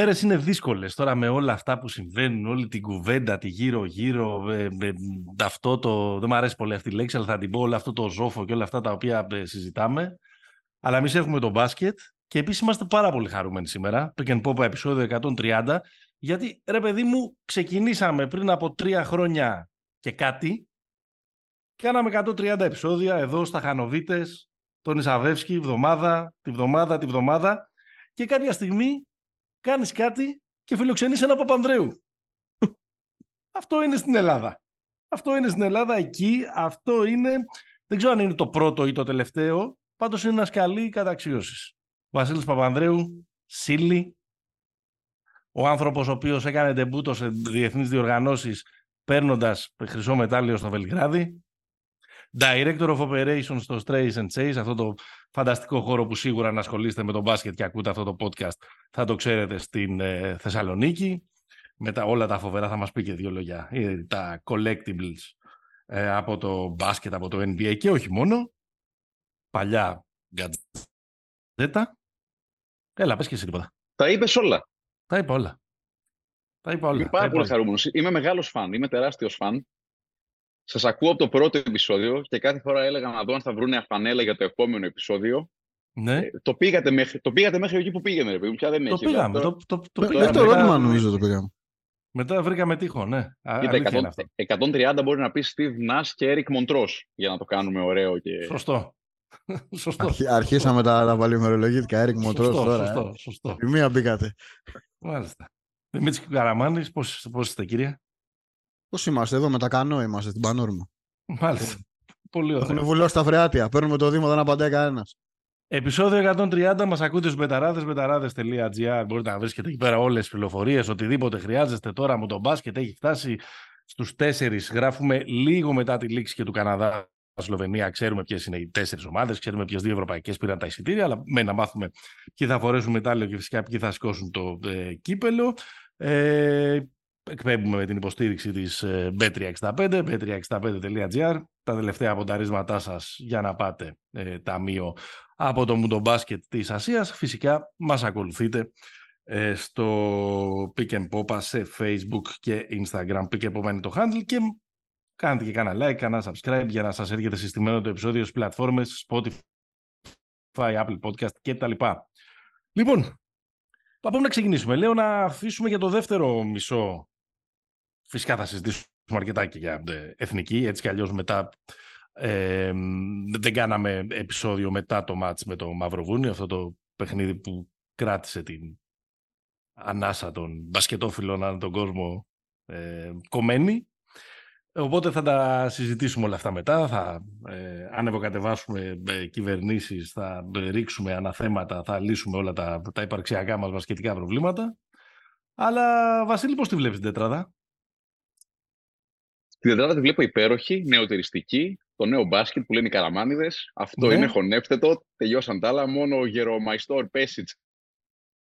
οι μέρες είναι δύσκολες. Τώρα με όλα αυτά που συμβαίνουν, όλη την κουβέντα, τη γύρω-γύρω, ε, αυτό το, δεν μου αρέσει πολύ αυτή η λέξη, αλλά θα την πω όλο αυτό το ζόφο και όλα αυτά τα οποία ε, συζητάμε. Αλλά εμείς έχουμε το μπάσκετ και επίσης είμαστε πάρα πολύ χαρούμενοι σήμερα, το Ken Pop επεισόδιο 130, γιατί ρε παιδί μου ξεκινήσαμε πριν από τρία χρόνια και κάτι, κάναμε 130 επεισόδια εδώ στα Χανοβίτες, τον Ισαβεύσκη, βδομάδα, τη βδομάδα, τη βδομάδα. Και κάποια στιγμή κάνεις κάτι και φιλοξενείς ένα Παπανδρέου. Αυτό είναι στην Ελλάδα. Αυτό είναι στην Ελλάδα εκεί, αυτό είναι, δεν ξέρω αν είναι το πρώτο ή το τελευταίο, πάντως είναι ένας σκαλί καταξίωσης. Βασίλης Παπανδρέου, Σίλι, ο άνθρωπος ο οποίος έκανε τεμπούτο σε διεθνείς διοργανώσεις παίρνοντας χρυσό μετάλλιο στο Βελιγράδι, Director of Operations στο Strays and Chase, αυτό το φανταστικό χώρο που σίγουρα να ασχολείστε με τον μπάσκετ και ακούτε αυτό το podcast θα το ξέρετε στην ε, Θεσσαλονίκη. Με τα, όλα τα φοβερά θα μας πει και δύο λόγια. Ε, τα collectibles ε, από το μπάσκετ, από το NBA και όχι μόνο. Παλιά γκατζέτα. Έλα, πες και εσύ τίποτα. Τα είπες όλα. Τα είπα όλα. Τα είπα όλα. Είμαι πάρα πολύ χαρούμενος. Είμαι μεγάλος φαν. Είμαι τεράστιος φαν. Σας ακούω από το πρώτο επεισόδιο και κάθε φορά έλεγα να δω αν θα βρουν αφανέλα για το επόμενο επεισόδιο. Ναι. Ε, το, πήγατε μέχρι, το πήγατε μέχρι εκεί που πήγαινε, ρε παιδί Πια δεν το έχει. Πήγαμε, το, το, το, πήγαμε. το ερώτημα νομίζω το πήγαμε. Μετά βρήκαμε τείχο, ναι. Κοίτα, 100, 130 μπορεί να πει Steve Nash και Eric Montrose για να το κάνουμε ωραίο. Και... Σωστό. σωστό. Αρχ, αρχίσαμε τα, τα παλιωμερολογητικά Eric Montrose τώρα. Σωστό, ε. σωστό. Η μία μπήκατε. Μάλιστα. Δημήτρης Καραμάνης, πώς, πώς είστε κύριε; Πώς είμαστε εδώ με τα κανό είμαστε στην Πανόρμα. Μάλιστα. Πολύ ωραία. Έχουν βουλώσει τα φρεάτια. Παίρνουμε το Δήμο, δεν απαντάει κανένας. Επισόδιο 130 μας ακούτε στους μεταράδε, μεταράδε.gr. Μπορείτε να βρίσκετε εκεί πέρα όλες τις πληροφορίες. Οτιδήποτε χρειάζεστε τώρα με τον μπάσκετ έχει φτάσει στους 4. Γράφουμε λίγο μετά τη λήξη και του Καναδά. Σλοβενία, ξέρουμε ποιες είναι οι τέσσερις ομάδες, ξέρουμε ποιες δύο ευρωπαϊκές πήραν τα εισιτήρια, αλλά με να μάθουμε ποιοι θα φορέσουν μετάλλιο και φυσικά ποιοι θα σηκώσουν το ε, κύπελο. Ε, εκπέμπουμε με την υποστήριξη της B365, ε, b365.gr, τα τελευταία πονταρίσματά σας για να πάτε ε, ταμείο από το Μουντομπάσκετ της Ασίας. Φυσικά μας ακολουθείτε ε, στο Pick and Popa σε Facebook και Instagram. Pick and Popa είναι το handle και κάντε και κάνα like, κάνα subscribe για να σας έρχεται συστημένο το επεισόδιο στις πλατφόρμες Spotify, Apple Podcast και τα λοιπά. Λοιπόν, Πάμε να ξεκινήσουμε. Λέω να αφήσουμε για το δεύτερο μισό Φυσικά θα συζητήσουμε αρκετά και για ε, εθνική, έτσι κι αλλιώς μετά ε, δεν κάναμε επεισόδιο μετά το μάτς με το Μαυροβούνιο, αυτό το παιχνίδι που κράτησε την ανάσα των μπασκετόφιλων ανά τον κόσμο ε, κομμένη. Οπότε θα τα συζητήσουμε όλα αυτά μετά, θα ε, ανεβοκατεβάσουμε ε, κυβερνήσεις, θα ρίξουμε αναθέματα, θα λύσουμε όλα τα, τα υπαρξιακά μας μπασκετικά προβλήματα. Αλλά Βασίλη, πώς τη βλέπεις την τετράδα; Την τετράδα τη βλέπω υπέροχη, νεοτεριστική, το νέο μπάσκετ που λένε οι Καραμάνιδες. Αυτό ναι. είναι, χωνέψτε το. Τελειώσαν τα άλλα. Μόνο ο Γερομαϊστόρ Πέσιτς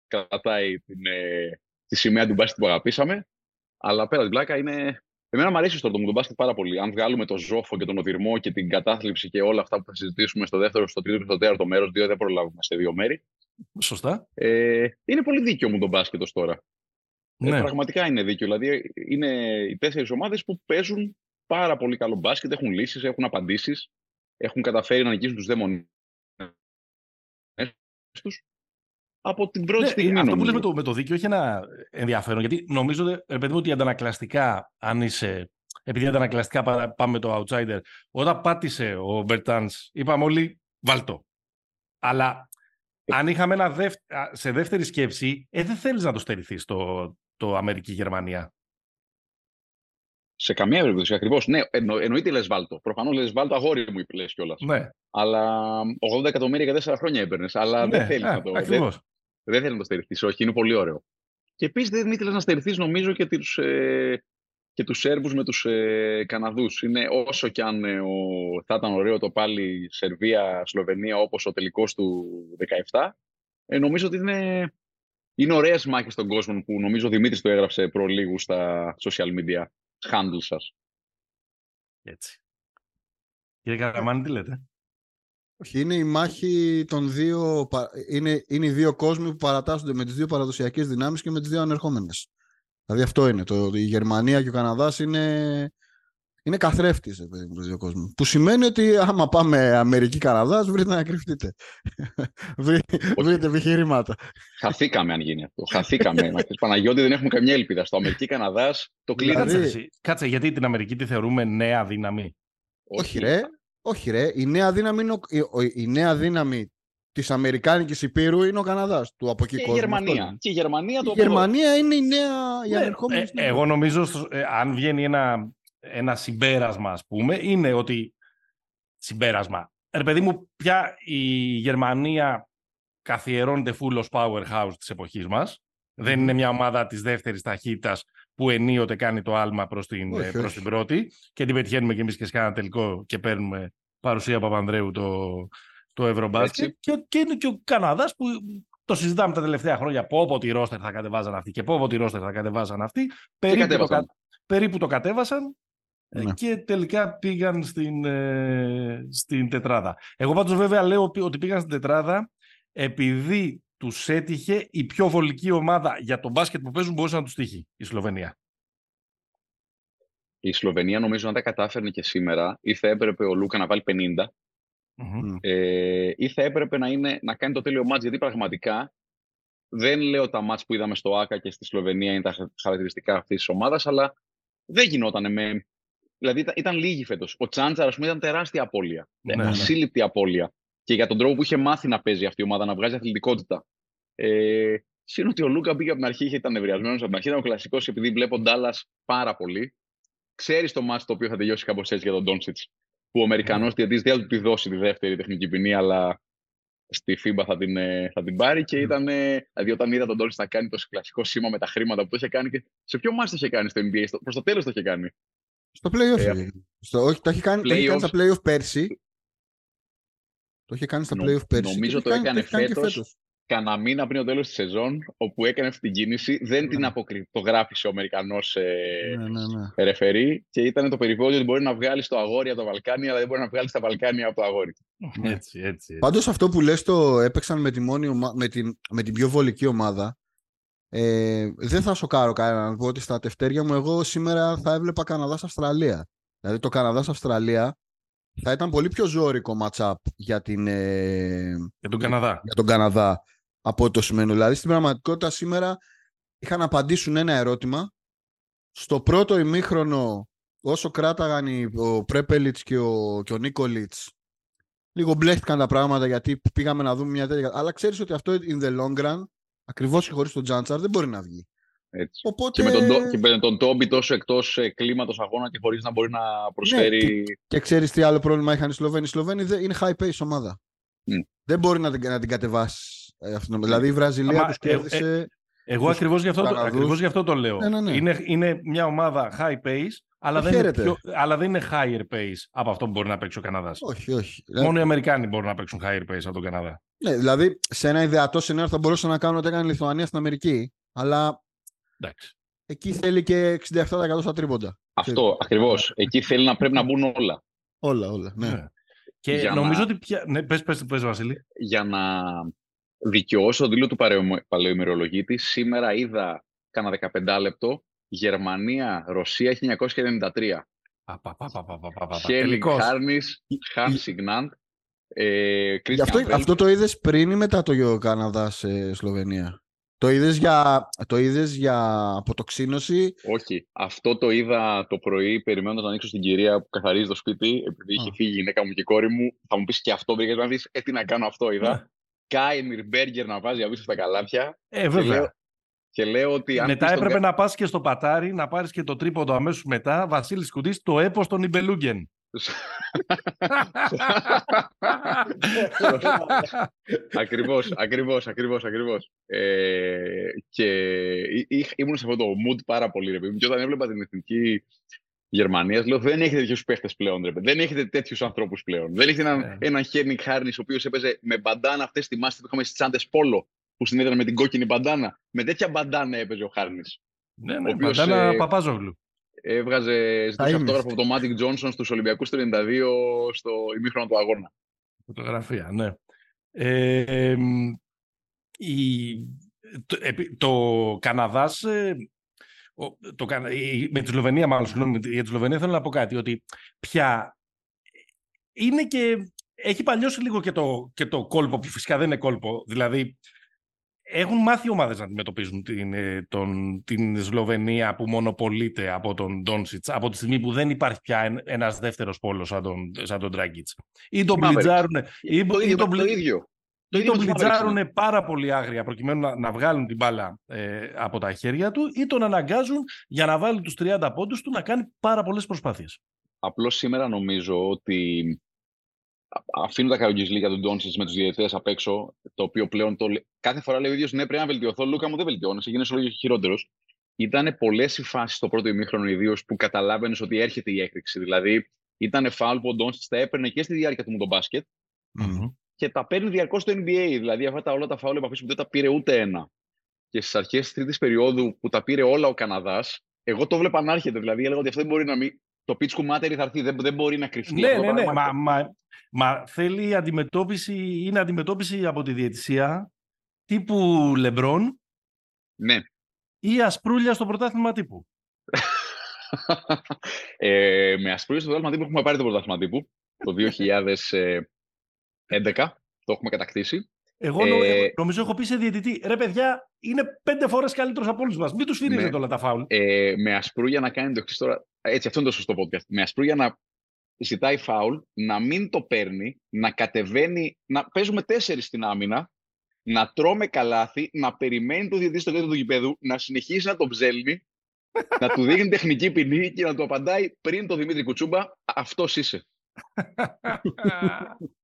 κρατάει την, ε, τη σημαία του μπάσκετ που αγαπήσαμε. Αλλά πέρα την πλάκα είναι. Εμένα μου αρέσει στο το μπάσκετ πάρα πολύ. Αν βγάλουμε το ζόφο και τον οδυρμό και την κατάθλιψη και όλα αυτά που θα συζητήσουμε στο δεύτερο, στο τρίτο και στο τέταρτο μέρος, διότι δεν προλάβουμε σε δύο μέρη. Σωστά. Ε, είναι πολύ δίκαιο μου το μπάσκετ ω τώρα. Ε, ναι. πραγματικά είναι δίκιο. Δηλαδή, είναι οι τέσσερις ομάδες που παίζουν πάρα πολύ καλό μπάσκετ, έχουν λύσεις, έχουν απαντήσεις, έχουν καταφέρει να νικήσουν τους δαίμονε τους από την πρώτη ναι, στιγμή. Αυτό που λέμε με το, με το δίκαιο έχει ένα ενδιαφέρον. Γιατί νομίζω παιδί ότι αντανακλαστικά, αν είσαι. Επειδή αντανακλαστικά πάμε το outsider, όταν πάτησε ο Μπερτάνς, είπαμε όλοι βάλτο. Αλλά ε. αν είχαμε ένα δεύ... σε δεύτερη σκέψη, ε, δεν θέλεις να το στερηθείς το, το Αμερική-Γερμανία. Σε καμία περίπτωση, ακριβώς. Ναι, εννο, εννοείται λε βάλτο. Προφανώς λε βάλτο, αγόρι μου, είπε κιόλας. Ναι. Αλλά 80 εκατομμύρια για 4 χρόνια έπαιρνε. Αλλά ναι, δεν θέλεις να το. Δεν, δεν θέλεις να το στερηθείς. Όχι, είναι πολύ ωραίο. Και επίσης δεν ήθελες να στερηθείς, νομίζω, και τους ε, και τους Σέρβους με τους ε, Καναδούς. Είναι όσο κι αν ε, ο, θα ήταν ωραίο το πάλι Σερβία-Σλοβενία όπως ο τελικός του 17, ε, νομίζω ότι είναι είναι ωραίες μάχες στον κόσμο που νομίζω ο Δημήτρης το έγραψε προλίγου στα social media handle σας. Έτσι. Κύριε Καραμάνη, τι λέτε; Όχι, είναι η μάχη των δύο. Είναι, είναι οι δύο κόσμοι που παρατάσσονται με τις δύο παραδοσιακές δυνάμεις και με τις δύο ανερχόμενες. Δηλαδή αυτό είναι. Το, η Γερμανία και ο Καναδάς είναι, είναι καθρέφτης με του δύο κόσμου. Που σημαίνει ότι άμα πάμε Αμερική-Καναδά, βρείτε να κρυφτείτε. βρείτε επιχειρήματα. Χαθήκαμε αν γίνει αυτό. Χαθήκαμε. Παναγιώτη δεν έχουμε καμιά ελπίδα. Στο Αμερική-Καναδά το κλείνει. Δηλαδή... Κάτσε, γιατί την Αμερική τη θεωρούμε νέα δύναμη; Όχι, ρε. Όχι, ρε. Η νέα δύναμη, είναι ο... η νέα δύναμη της Αμερικάνικης Υπήρου είναι ο Καναδάς. Του από εκεί και, η Γερμανία. και η Γερμανία. Το η Γερμανία είναι η νέα. Ναι, ε, εγώ νομίζω, ε, αν βγαίνει ένα, ένα συμπέρασμα, ας πούμε, είναι ότι. Συμπέρασμα. Ρε παιδί μου, πια η Γερμανία καθιερώνεται full ως powerhouse της εποχής μας. Δεν είναι μια ομάδα της δεύτερης ταχύτητας που ενίοτε κάνει το άλμα προς την, όχι, προς την πρώτη και την πετυχαίνουμε κι εμείς και σε ένα τελικό και παίρνουμε παρουσία Παπανδρέου το, το Ευρωμπάσκετ. Και, και είναι και ο Καναδάς που το συζητάμε τα τελευταία χρόνια. Πω πω τη ρόστερ θα κατεβάζαν αυτοί και πω πω τη ρόστερ θα κατεβάζαν αυτοί. Περίπου, το, περίπου το κατέβασαν ε, ναι. και τελικά πήγαν στην, ε, στην τετράδα. Εγώ πάντως βέβαια λέω ότι πήγαν στην τετράδα επειδή τους έτυχε η πιο βολική ομάδα για τον μπάσκετ που παίζουν μπορούσε να τους τύχει η Σλοβενία. Η Σλοβενία νομίζω αν τα κατάφερνε και σήμερα ή θα έπρεπε ο Λούκα να βάλει 50 mm ε, ή θα έπρεπε να, είναι, να κάνει το τέλειο μάτς γιατί πραγματικά δεν λέω τα μάτς που είδαμε στο ΆΚΑ και στη Σλοβενία είναι τα χαρακτηριστικά αυτής της ομάδας αλλά δεν γινόταν με... Δηλαδή ήταν, ήταν λίγοι φέτος. Ο Τσάντσαρ, ας πούμε, ήταν τεράστια απώλεια. Ναι, ναι. ασύλληπτη απώλεια και για τον τρόπο που είχε μάθει να παίζει αυτή η ομάδα, να βγάζει αθλητικότητα. Ε, Συν ότι ο Λούκα πήγε από την αρχή, ήταν νευριασμένο από την αρχή, ήταν ο κλασικός επειδή βλέπω Ντάλλας πάρα πολύ. Ξέρεις το μάτι το οποίο θα τελειώσει κάπως έτσι για τον Ντόνσιτς. Που ο Αμερικανός mm. διαιτητή δεν θα του τη δώσει τη δεύτερη τεχνική ποινή, αλλά στη FIBA θα την, ε, θα την πάρει. Και ήταν, δηλαδή, όταν είδα τον Ντόνσιτς να κάνει το κλασικό σήμα με τα χρήματα που το είχε κάνει. Και σε ποιο μάτι το είχε κάνει στο NBA, προς το τέλος το είχε κάνει. Στο playoff. Ε, στο, όχι, το έχει κάνει, το κάνει στα playoff πέρσι το είχε κάνει στα Νο, playoff πέρσι. Νομίζω το, έκανε φέτος. Κανένα μήνα πριν το τέλος της σεζόν, όπου έκανε αυτή την κίνηση, δεν την ναι. αποκρυπτογράφησε ο Αμερικανός ε, ναι, ναι, ρεφερή και ήταν το περιβόητο ότι μπορεί να βγάλει στο αγόρι από τα Βαλκάνια, αλλά δεν μπορεί να βγάλει στα Βαλκάνια από το αγόρι. Έτσι, έτσι. έτσι. Πάντως αυτό που λες το έπαιξαν με, τη μόνη με, την, με την πιο βολική ομάδα. Ε, δεν θα σοκάρω κανέναν να πω ότι στα τευτέρια μου εγώ σήμερα θα έβλεπα Καναδά-Αυστραλία. Δηλαδή το Καναδά-Αυστραλία θα ήταν πολύ πιο ζώρικο match-up για, την, ε, για, τον Καναδά. για τον Καναδά από το σημαίνει. Δηλαδή στην πραγματικότητα σήμερα είχαν να απαντήσουν ένα ερώτημα. Στο πρώτο ημίχρονο όσο κράταγαν ο Πρέπελιτς και ο, και ο Νίκολιτς λίγο μπλέχτηκαν τα πράγματα γιατί πήγαμε να δούμε μια τέτοια... Αλλά ξέρεις ότι αυτό in the long run ακριβώς και χωρίς τον Τζάντσαρ δεν μπορεί να βγει. Έτσι. Οπότε... Και, με τον, και με τον Τόμπι τόσο εκτός ε, κλίματο αγώνα και χωρίς να μπορεί να προσφέρει. Ναι, και, και ξέρεις τι άλλο πρόβλημα είχαν οι Σλοβαίνοι. Οι Σλοβαίνοι είναι high pace ομάδα. Mm. Δεν μπορεί να, να την κατεβάσεις. Ε, αυτό. Δηλαδή η Βραζιλία τους κέρδισε. Ε, εγώ ακριβώς γι, αυτό, ακριβώς γι' αυτό το λέω. Ναι, ναι, ναι. Είναι, είναι μια ομάδα high pace, αλλά δεν, είναι πιο, αλλά δεν είναι higher pace από αυτό που μπορεί να παίξει ο Καναδάς. Όχι, όχι. Μόνο οι Αμερικάνοι μπορούν να παίξουν higher pace από τον Καναδά. Ναι, δηλαδή σε ένα ιδεατό σενάριο θα μπορούσαν να κάνουν ό,τι έκανε η Λιθουανία στην Αμερική. Αλλά Εντάξει. Εκεί θέλει και 67% στα τρίποντα. Αυτό ακριβώς. Εκεί θέλει να πρέπει να μπουν όλα. Όλα, όλα. Ναι. ναι. Και για νομίζω ότι πια. Ναι, πες, πες, πες, Βασίλη. Για να δικαιώσω το δίλο του παλαιομερολογίτη, σήμερα είδα κάνα 15 λεπτό Γερμανία, Ρωσία 1993. Χέλι Χάρνη, Χάν Σιγνάντ. αυτό, αυτό το είδες πριν ή μετά το Καναδά σε Σλοβενία; Το είδες για, το είδες για αποτοξίνωση; Όχι. Αυτό το είδα το πρωί, περιμένοντας να ανοίξω στην κυρία που καθαρίζει το σπίτι, επειδή είχε φύγει η γυναίκα μου και η κόρη μου. Θα μου πεις και αυτό, βρήκες να δεις, ε, τι να κάνω αυτό, είδα. Ναι. Κάιμιρ Μπέργκερ να βάζει απίστευτα καλάθια. Ε, βέβαια. Και λέω, ότι. Αν μετά έπρεπε να πας και στο πατάρι, να πάρεις και το τρίποντο αμέσως μετά. Βασίλης Κουντής, το έπο των Ιμπελούγκεν. ακριβώς, ακριβώς, ακριβώς, ακριβώς. Ε, και ήμουν σε αυτό το mood πάρα πολύ, ρε Και όταν έβλεπα την εθνική Γερμανίας, λέω δεν έχετε τέτοιους παίχτες πλέον, ρε Δεν έχετε τέτοιους ανθρώπους πλέον. Δεν έχετε έναν, yeah. Ναι. έναν Χέρνικ Χάρνης, ο οποίος έπαιζε με μπαντάνα αυτές τη μάστη που είχαμε στις τσάντες Πόλο, που συνέδραν με την κόκκινη μπαντάνα. Με τέτοια μπαντάνα έπαιζε ο Χάρνης. Ναι, ναι, μπαντάνα ε, Παπάζογλου έβγαζε ζητούσε αυτόγραφο από τον Μάτικ Τζόνσον στους Ολυμπιακούς 32 στο ημίχρονο του αγώνα. Φωτογραφία, ναι. Ε, η, το, το Καναδάς, ε, το, με τη Σλοβενία μάλλον, συγγνώμη, για τη Σλοβενία θέλω να πω κάτι, ότι πια είναι και, έχει παλιώσει λίγο και το, και το κόλπο, που φυσικά δεν είναι κόλπο, δηλαδή έχουν μάθει ομάδες να αντιμετωπίζουν την, ε, τον, την Σλοβενία που μονοπολείται από τον Ντόνσιτς από τη στιγμή που δεν υπάρχει πια ένας δεύτερος πόλος σαν τον, σαν τον Dragic. Ή τον πλιτζάρουν ή, το, ή, το ίδιο. Ή τον πλιτζάρουν πάρα πολύ άγρια προκειμένου να, να βγάλουν την μπάλα ε, από τα χέρια του ή τον αναγκάζουν για να βάλει τους 30 πόντους του να κάνει πάρα πολλές προσπάθειες. Απλώς σήμερα νομίζω ότι αφήνω τα καρογκιζλί για τον Ντόνσιτ με τους διαιτητές απ' έξω, το οποίο πλέον το... κάθε φορά λέει ο ίδιος ναι, πρέπει να βελτιωθώ. Λούκα μου δεν βελτιώνεσαι, γίνεσαι όλο και χειρότερος. Ήταν πολλές οι φάσεις στο πρώτο ημίχρονο ιδίως που καταλάβαινες ότι έρχεται η έκρηξη. Δηλαδή, ήταν φάουλ που ο Ντόνσιτ τα έπαιρνε και στη διάρκεια του με τον μπασκετ mm-hmm. και τα παίρνει διαρκώς στο NBA. Δηλαδή, αυτά τα, όλα τα φάουλ επαφή που δεν τα πήρε ούτε ένα. Και στις αρχές της τρίτης περίοδου που τα πήρε όλα ο Καναδάς, εγώ το βλέπα να έρχεται. Δηλαδή, έλεγα ότι αυτό δεν μπορεί να μην. Το pitch κουμάτερη θα έρθει, δεν, δεν μπορεί να κρυφτεί. Ναι, ναι, ναι. Μα, μα, Μα θέλει αντιμετώπιση, είναι αντιμετώπιση από τη διαιτησία τύπου Λεμπρόν ναι. ή ασπρούλια στο πρωτάθλημα τύπου. ε, με ασπρούλια στο πρωτάθλημα τύπου έχουμε πάρει το πρωτάθλημα τύπου το 2011. Το έχουμε κατακτήσει. Εγώ ε, νομίζω έχω πει σε διαιτητή, ρε παιδιά, είναι πέντε φορές καλύτερος από όλους μας. Μην τους φυρίζετε ναι. όλα τα φάουλ. Ε, με ασπρούλια να κάνει το εξή τώρα. Έτσι, αυτό είναι το σωστό podcast. Με ασπρούλια να ζητάει φάουλ, να μην το παίρνει, να κατεβαίνει, να παίζουμε τέσσερις στην άμυνα, να τρώμε καλάθι, να περιμένει το διαιτητή στο κέντρο του γηπέδου, να συνεχίσει να το ψέλνει, να του δείχνει τεχνική ποινή και να του απαντάει πριν το Δημήτρη Κουτσούμπα, αυτός είσαι.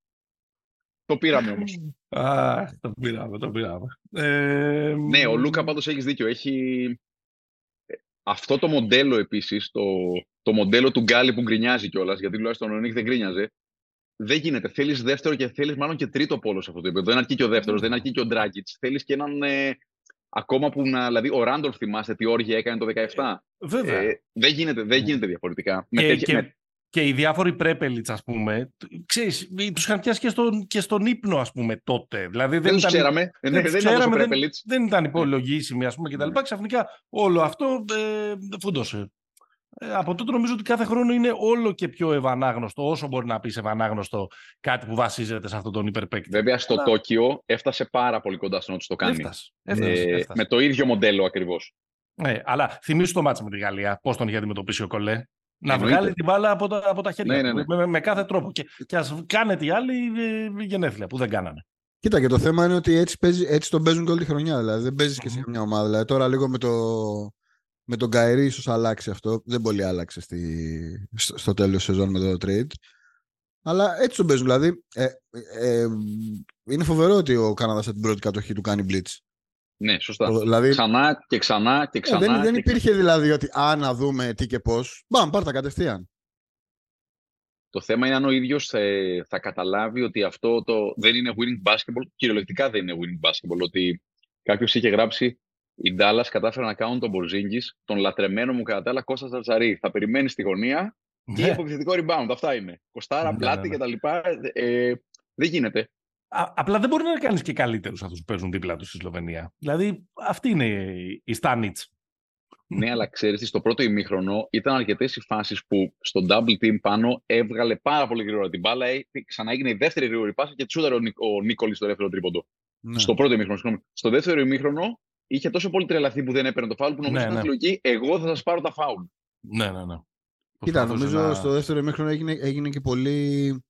το πήραμε όμως. το πήραμε, το πήραμε. Ε, ναι, ο Λούκα πάντως έχεις δίκιο. Έχει... Ε, αυτό το μοντέλο επίσης, το, το μοντέλο του Γκάλι που γκρινιάζει κιόλας, γιατί τουλάχιστον ο Νίκ δεν γκρίνιαζε. Δεν γίνεται. Θέλεις δεύτερο και θέλεις μάλλον και τρίτο πόλο σε αυτό το επίπεδο. Δεν αρκεί και ο δεύτερος, δεν αρκεί και ο Ντράγκητ. Θέλεις και έναν. Ε, ακόμα που να. Δηλαδή, ο Ράντολφ θυμάστε τι όργια έκανε το 17. Βέβαια. Ε, δεν, γίνεται, δεν γίνεται διαφορετικά. Και, με, και, με... και οι διάφοροι πρέπελιτς, ας πούμε, ξέρεις, τους είχαν πιάσει και στον, και στον ύπνο, ας πούμε, τότε. Δηλαδή, δεν, δεν ήταν, ξέραμε. Δεν, δεν, δεν, ξέραμε, δεν, δεν ήταν υπολογίσιμοι, ας πούμε, κτλ. Ξαφνικά όλο αυτό ε, φούντωσε. Ε, από τότε νομίζω ότι κάθε χρόνο είναι όλο και πιο ευανάγνωστο, όσο μπορεί να πεις ευανάγνωστο κάτι που βασίζεται σε αυτόν τον υπερπαίκτη. Βέβαια στο Αλλά... Τόκιο έφτασε πάρα πολύ κοντά στο να τους το κάνει. Έφτασε, έφτασε, ε, Με το ίδιο μοντέλο ακριβώς. Ναι, αλλά θυμίσου το μάτσο με τη Γαλλία, πώς τον είχε αντιμετωπίσει ο Κολέ; Να βγάλει την μπάλα από τα, από τα χέρια ναι, ναι, ναι. Με, με, κάθε τρόπο. Και, και ας κάνετε οι άλλοι ε, γενέθλια που δεν κάνανε. Κοίτα, και το θέμα είναι ότι έτσι, παίζει, έτσι τον παίζουν και όλη τη χρονιά. Δηλαδή δεν παίζεις και σε μια ομάδα. Δηλαδή, τώρα λίγο με το, με τον Καϊρή ίσως αλλάξει αυτό. Δεν πολύ άλλαξε στη, στο, στο τέλος της σεζόν με το trade. Αλλά έτσι τον παίζουν. Δηλαδή, ε, ε, είναι φοβερό ότι ο Καναδάς σε την πρώτη κατοχή του κάνει blitz. Ναι, σωστά. Δηλαδή, ξανά και ξανά και ξανά. Ε, δεν, δεν και υπήρχε δηλαδή ότι α, να δούμε τι και πώς. Μπαμ, πάρτα κατευθείαν. Το θέμα είναι αν ο ίδιος θα, θα καταλάβει ότι αυτό το δεν είναι winning basketball. Κυριολεκτικά δεν είναι winning basketball. Ότι κάποιος είχε γράψει οι Ντάλλα κατάφεραν να κάνουν τον Μπορζίνγκη, τον λατρεμένο μου κατά τα άλλα Κώστα Ζαρζαρή. Θα περιμένεις στη γωνία και ναι. επιθετικό rebound. Αυτά είναι. Κοστάρα, ναι, πλάτη ναι, κτλ. Ε, δεν γίνεται. Α, απλά δεν μπορεί να κάνει και καλύτερου αυτού που παίζουν δίπλα τους στη Σλοβενία. Δηλαδή, αυτή είναι η Στάνιτς. Ναι, αλλά ξέρεις, στο πρώτο ημίχρονο ήταν αρκετές οι φάσεις που στο double team πάνω έβγαλε πάρα πολύ γρήγορα την μπάλα. Ξανά έγινε η δεύτερη γρήγορη πάσα και τσούδαρε ο, Νίκολης στο δεύτερο τρίποντο. Ναι. Στο πρώτο ημίχρονο. Στο δεύτερο ημίχρονο είχε τόσο πολύ τρελαθεί που δεν έπαιρνε το φάουλ που νομίζω ναι, ναι. λογική εγώ θα σας πάρω τα φάουλ. Ναι, ναι, ναι. Κοίτα, νομίζω να... στο δεύτερο ημίχρονο έγινε, έγινε και πολύ.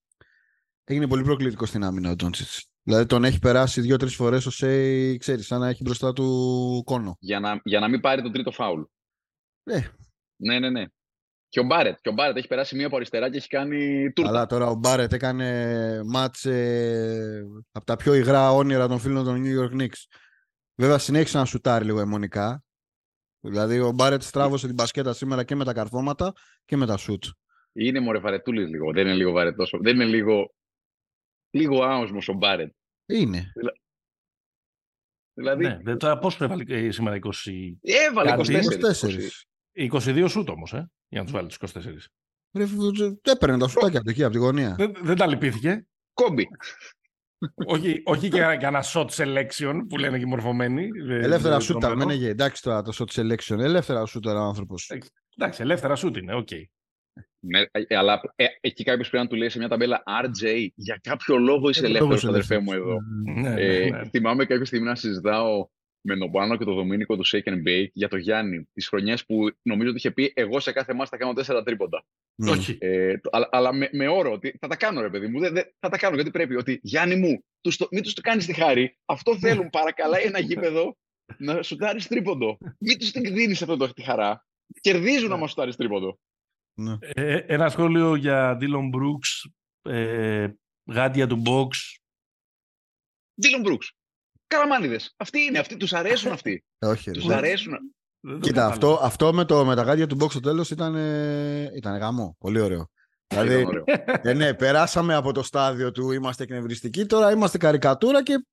Έγινε πολύ προκλητικό στην άμυνα ο Τζόντσιτ. Δηλαδή τον έχει περάσει δύο-τρεις φορές ο Σέι, ξέρεις, σαν να έχει μπροστά του κόνο. Για να, για να μην πάρει τον τρίτο φάουλ. Ναι. Ναι, ναι, ναι. Και ο Μπάρετ. Και ο Μπάρετ έχει περάσει μία από αριστερά και έχει κάνει τούρτα. Αλλά τώρα ο Μπάρετ έκανε μάτς ε, από τα πιο υγρά όνειρα των φίλων των New York Knicks. Βέβαια συνέχισε να σουτάρει λίγο αιμονικά. Δηλαδή ο Μπάρετ στράβωσε την μπασκέτα σήμερα και με τα καρφώματα και με τα σουτ. Είναι μωρέ βαρετούλης λίγο. Δεν είναι λίγο βαρετός. Δεν είναι λίγο. Λίγο άοσμο ο Μπάρετ. Είναι. Δηλαδή. Ναι, τώρα πώς έβαλε ε, σήμερα 20. Έβαλε 24. 22 σουτ όμως, ε, για να τους βάλεις του 24. Έπαιρνε τα σουτάκια από εκεί, από τη γωνία. Δεν, δεν τα λυπήθηκε. Κόμπι. όχι, όχι και ένα shot selection που λένε και οι μορφωμένοι. Ελεύθερα σούτ τα Εντάξει τώρα το shot selection. Ελεύθερα σούτ ο άνθρωπος. Εντάξει, ελεύθερα σούτ είναι, OK. Okay. Ναι, ε, αλλά ε, εκεί κάποιος πρέπει να του λέει σε μια ταμπέλα RJ, για κάποιο λόγο είσαι ελεύθερος, αδερφέ μου εδώ. Ναι, ναι, ε, ναι. Θυμάμαι κάποια στιγμή να συζητάω με τον Πάνο και τον Δομήνικο του Shake and Bake για το Γιάννη, τις χρονιές που νομίζω ότι είχε πει Εγώ σε κάθε μάτι θα κάνω τέσσερα τρίποντα. Όχι. Ε, αλλά, αλλά με, με όρο ότι θα τα κάνω, ρε παιδί μου. Δε, δε, θα τα κάνω γιατί πρέπει. Ότι Γιάννη μου, τους το, μην τους το κάνεις τη χάρη. Αυτό θέλουν. Παρακαλάει ένα γήπεδο να σου τάρει τρίποντο. Μην τους την δίνει αυτό το τη χαρά. Κερδίζουν να μα σου τρίποντο. Ναι. Ε, ένα σχόλιο για Dylan Brooks, ε, γάντια του Box. Dylan Brooks. Καραμάνιδες. Αυτοί είναι, αυτοί, τους αρέσουν αυτοί. Ε, όχι. Τους αρέσουν. Κοίτα, αυτό, αυτό με, το, με τα γάντια του Box στο τέλος ήταν, ήταν γαμό. Πολύ ωραίο. Δηλαδή, ε, ναι, περάσαμε από το στάδιο του είμαστε εκνευριστικοί, τώρα είμαστε καρικατούρα και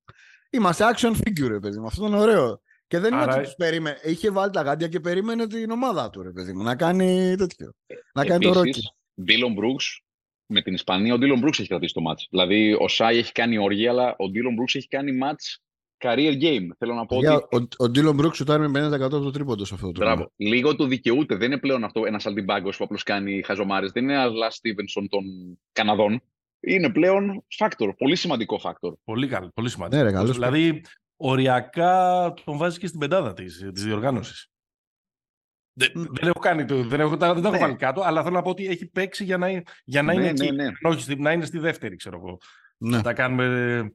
είμαστε action figure, παιδί μου. Αυτό ήταν ωραίο. Και δεν είναι ότι περίμενε. Είχε βάλει τα γάντια και περίμενε την ομάδα του, ρε παιδί μου, να κάνει τέτοιο. να κάνει το Ρόκι. Ντίλον Μπρούξ με την Ισπανία, ο Ντίλον Μπρούξ έχει κρατήσει το ματς. Δηλαδή, ο Σάι έχει κάνει όργια, αλλά ο Ντίλον Μπρούξ έχει κάνει ματς career game. Θέλω να πω ότι... Ο, ο Ντίλον Μπρούξ ήταν με 50% του τρίποντο σε αυτό το Μπράβο. Λίγο το δικαιούται. Δεν είναι πλέον αυτό ένα σαλτιμπάγκο που απλώς κάνει χαζομάρες. Δεν είναι ένα Λανς Στίβενσον των Καναδών. Είναι πλέον factor. Πολύ σημαντικό factor. Πολύ, καλό, πολύ σημαντικό. Ναι, ρε, δηλαδή, οριακά τον βάζεις και στην πεντάδα της της διοργάνωσης. Δεν, δεν, έχω κάνει το, δεν έχω, δεν έχω ναι. βάλει κάτω, αλλά θέλω να πω ότι έχει παίξει για να, για να ναι, είναι ναι, εκεί. Ναι. Όχι, να είναι στη δεύτερη, ξέρω εγώ. Ναι. τα κάνουμε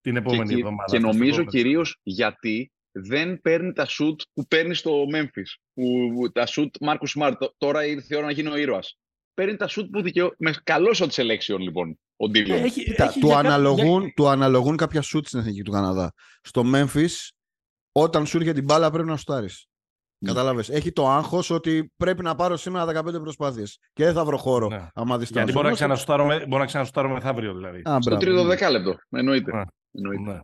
την επόμενη και, εβδομάδα. Και νομίζω κυρίως γιατί δεν παίρνει τα σουτ που παίρνει στο Memphis. Που, τα σουτ Μάρκου Σμαρτ. Τώρα ήρθε η ώρα να γίνει ο ήρωας. Παίρνει τα σουτ που δικαιώ. Με καλό shot selection λοιπόν ο Ντίλον. Έχει, έχει του, αναλογούν, για... του αναλογούν κάποια σουτ στην εθνική του Καναδά. Στο Memphis, όταν σου έρχεται την μπάλα, πρέπει να σουτάρεις. Mm. Κατάλαβες. Έχει το άγχος ότι πρέπει να πάρω σήμερα 15 προσπάθειες και δεν θα βρω χώρο. Ναι. Άμα Γιατί μπορεί να ξανασουτάρω μεθαύριο δηλαδή. Α, Στο τρίτο δεκάλεπτο. Εννοείται. Ναι. Εννοείται. Ναι.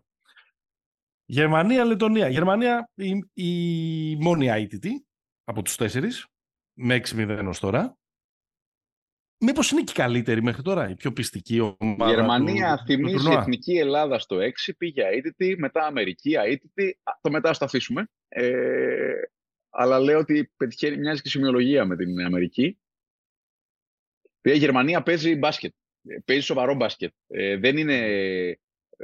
Γερμανία, Λετωνία. Γερμανία η, η μόνη ITT από τους τέσσερις, με 6-0 ως τώρα. Μήπως είναι και η καλύτερη μέχρι τώρα, η πιο πιστική ομάδα. Η Γερμανία του, θυμίζει η Εθνική Ελλάδα στο 6, πήγε ITT, μετά Αμερική ITT, το μετά στο αφήσουμε. Ε, αλλά λέω ότι πετυχαίνει, μοιάζει και σημειολογία με την Αμερική. Η Γερμανία παίζει μπάσκετ. Παίζει σοβαρό μπάσκετ. Ε, δεν είναι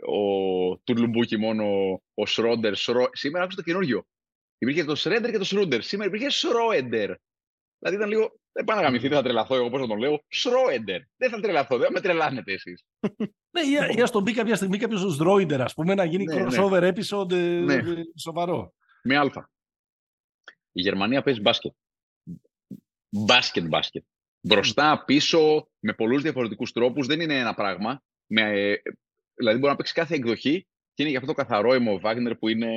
ο Τουρλουμπούκι μόνο ο Σρόντερ. Σήμερα άκουσα το καινούργιο. Υπήρχε το Σρέντερ και το Σρούντερ. Σήμερα υπήρχε Σρόεντερ. Δηλαδή ήταν λίγο. Δεν πάω να γαμηθεί, δεν θα τρελαθώ εγώ πώς θα τον λέω. Σρόεντερ. Δεν θα τρελαθώ, δεν με τρελάνετε εσείς. ναι, ή ας τον πει κάποια στιγμή κάποιος Σρόιντερ, ας πούμε, να γίνει ναι, ναι. crossover ναι. episode ναι. σοβαρό. Με αλφα. Η Γερμανία παίζει μπάσκετ. Μπάσκετ, μπάσκετ. Μπροστά, πίσω, με πολλούς διαφορετικούς τρόπους. Δεν είναι ένα πράγμα. Με Δηλαδή μπορεί να παίξει κάθε εκδοχή και είναι για αυτό το καθαρό ο Βάγνερ που είναι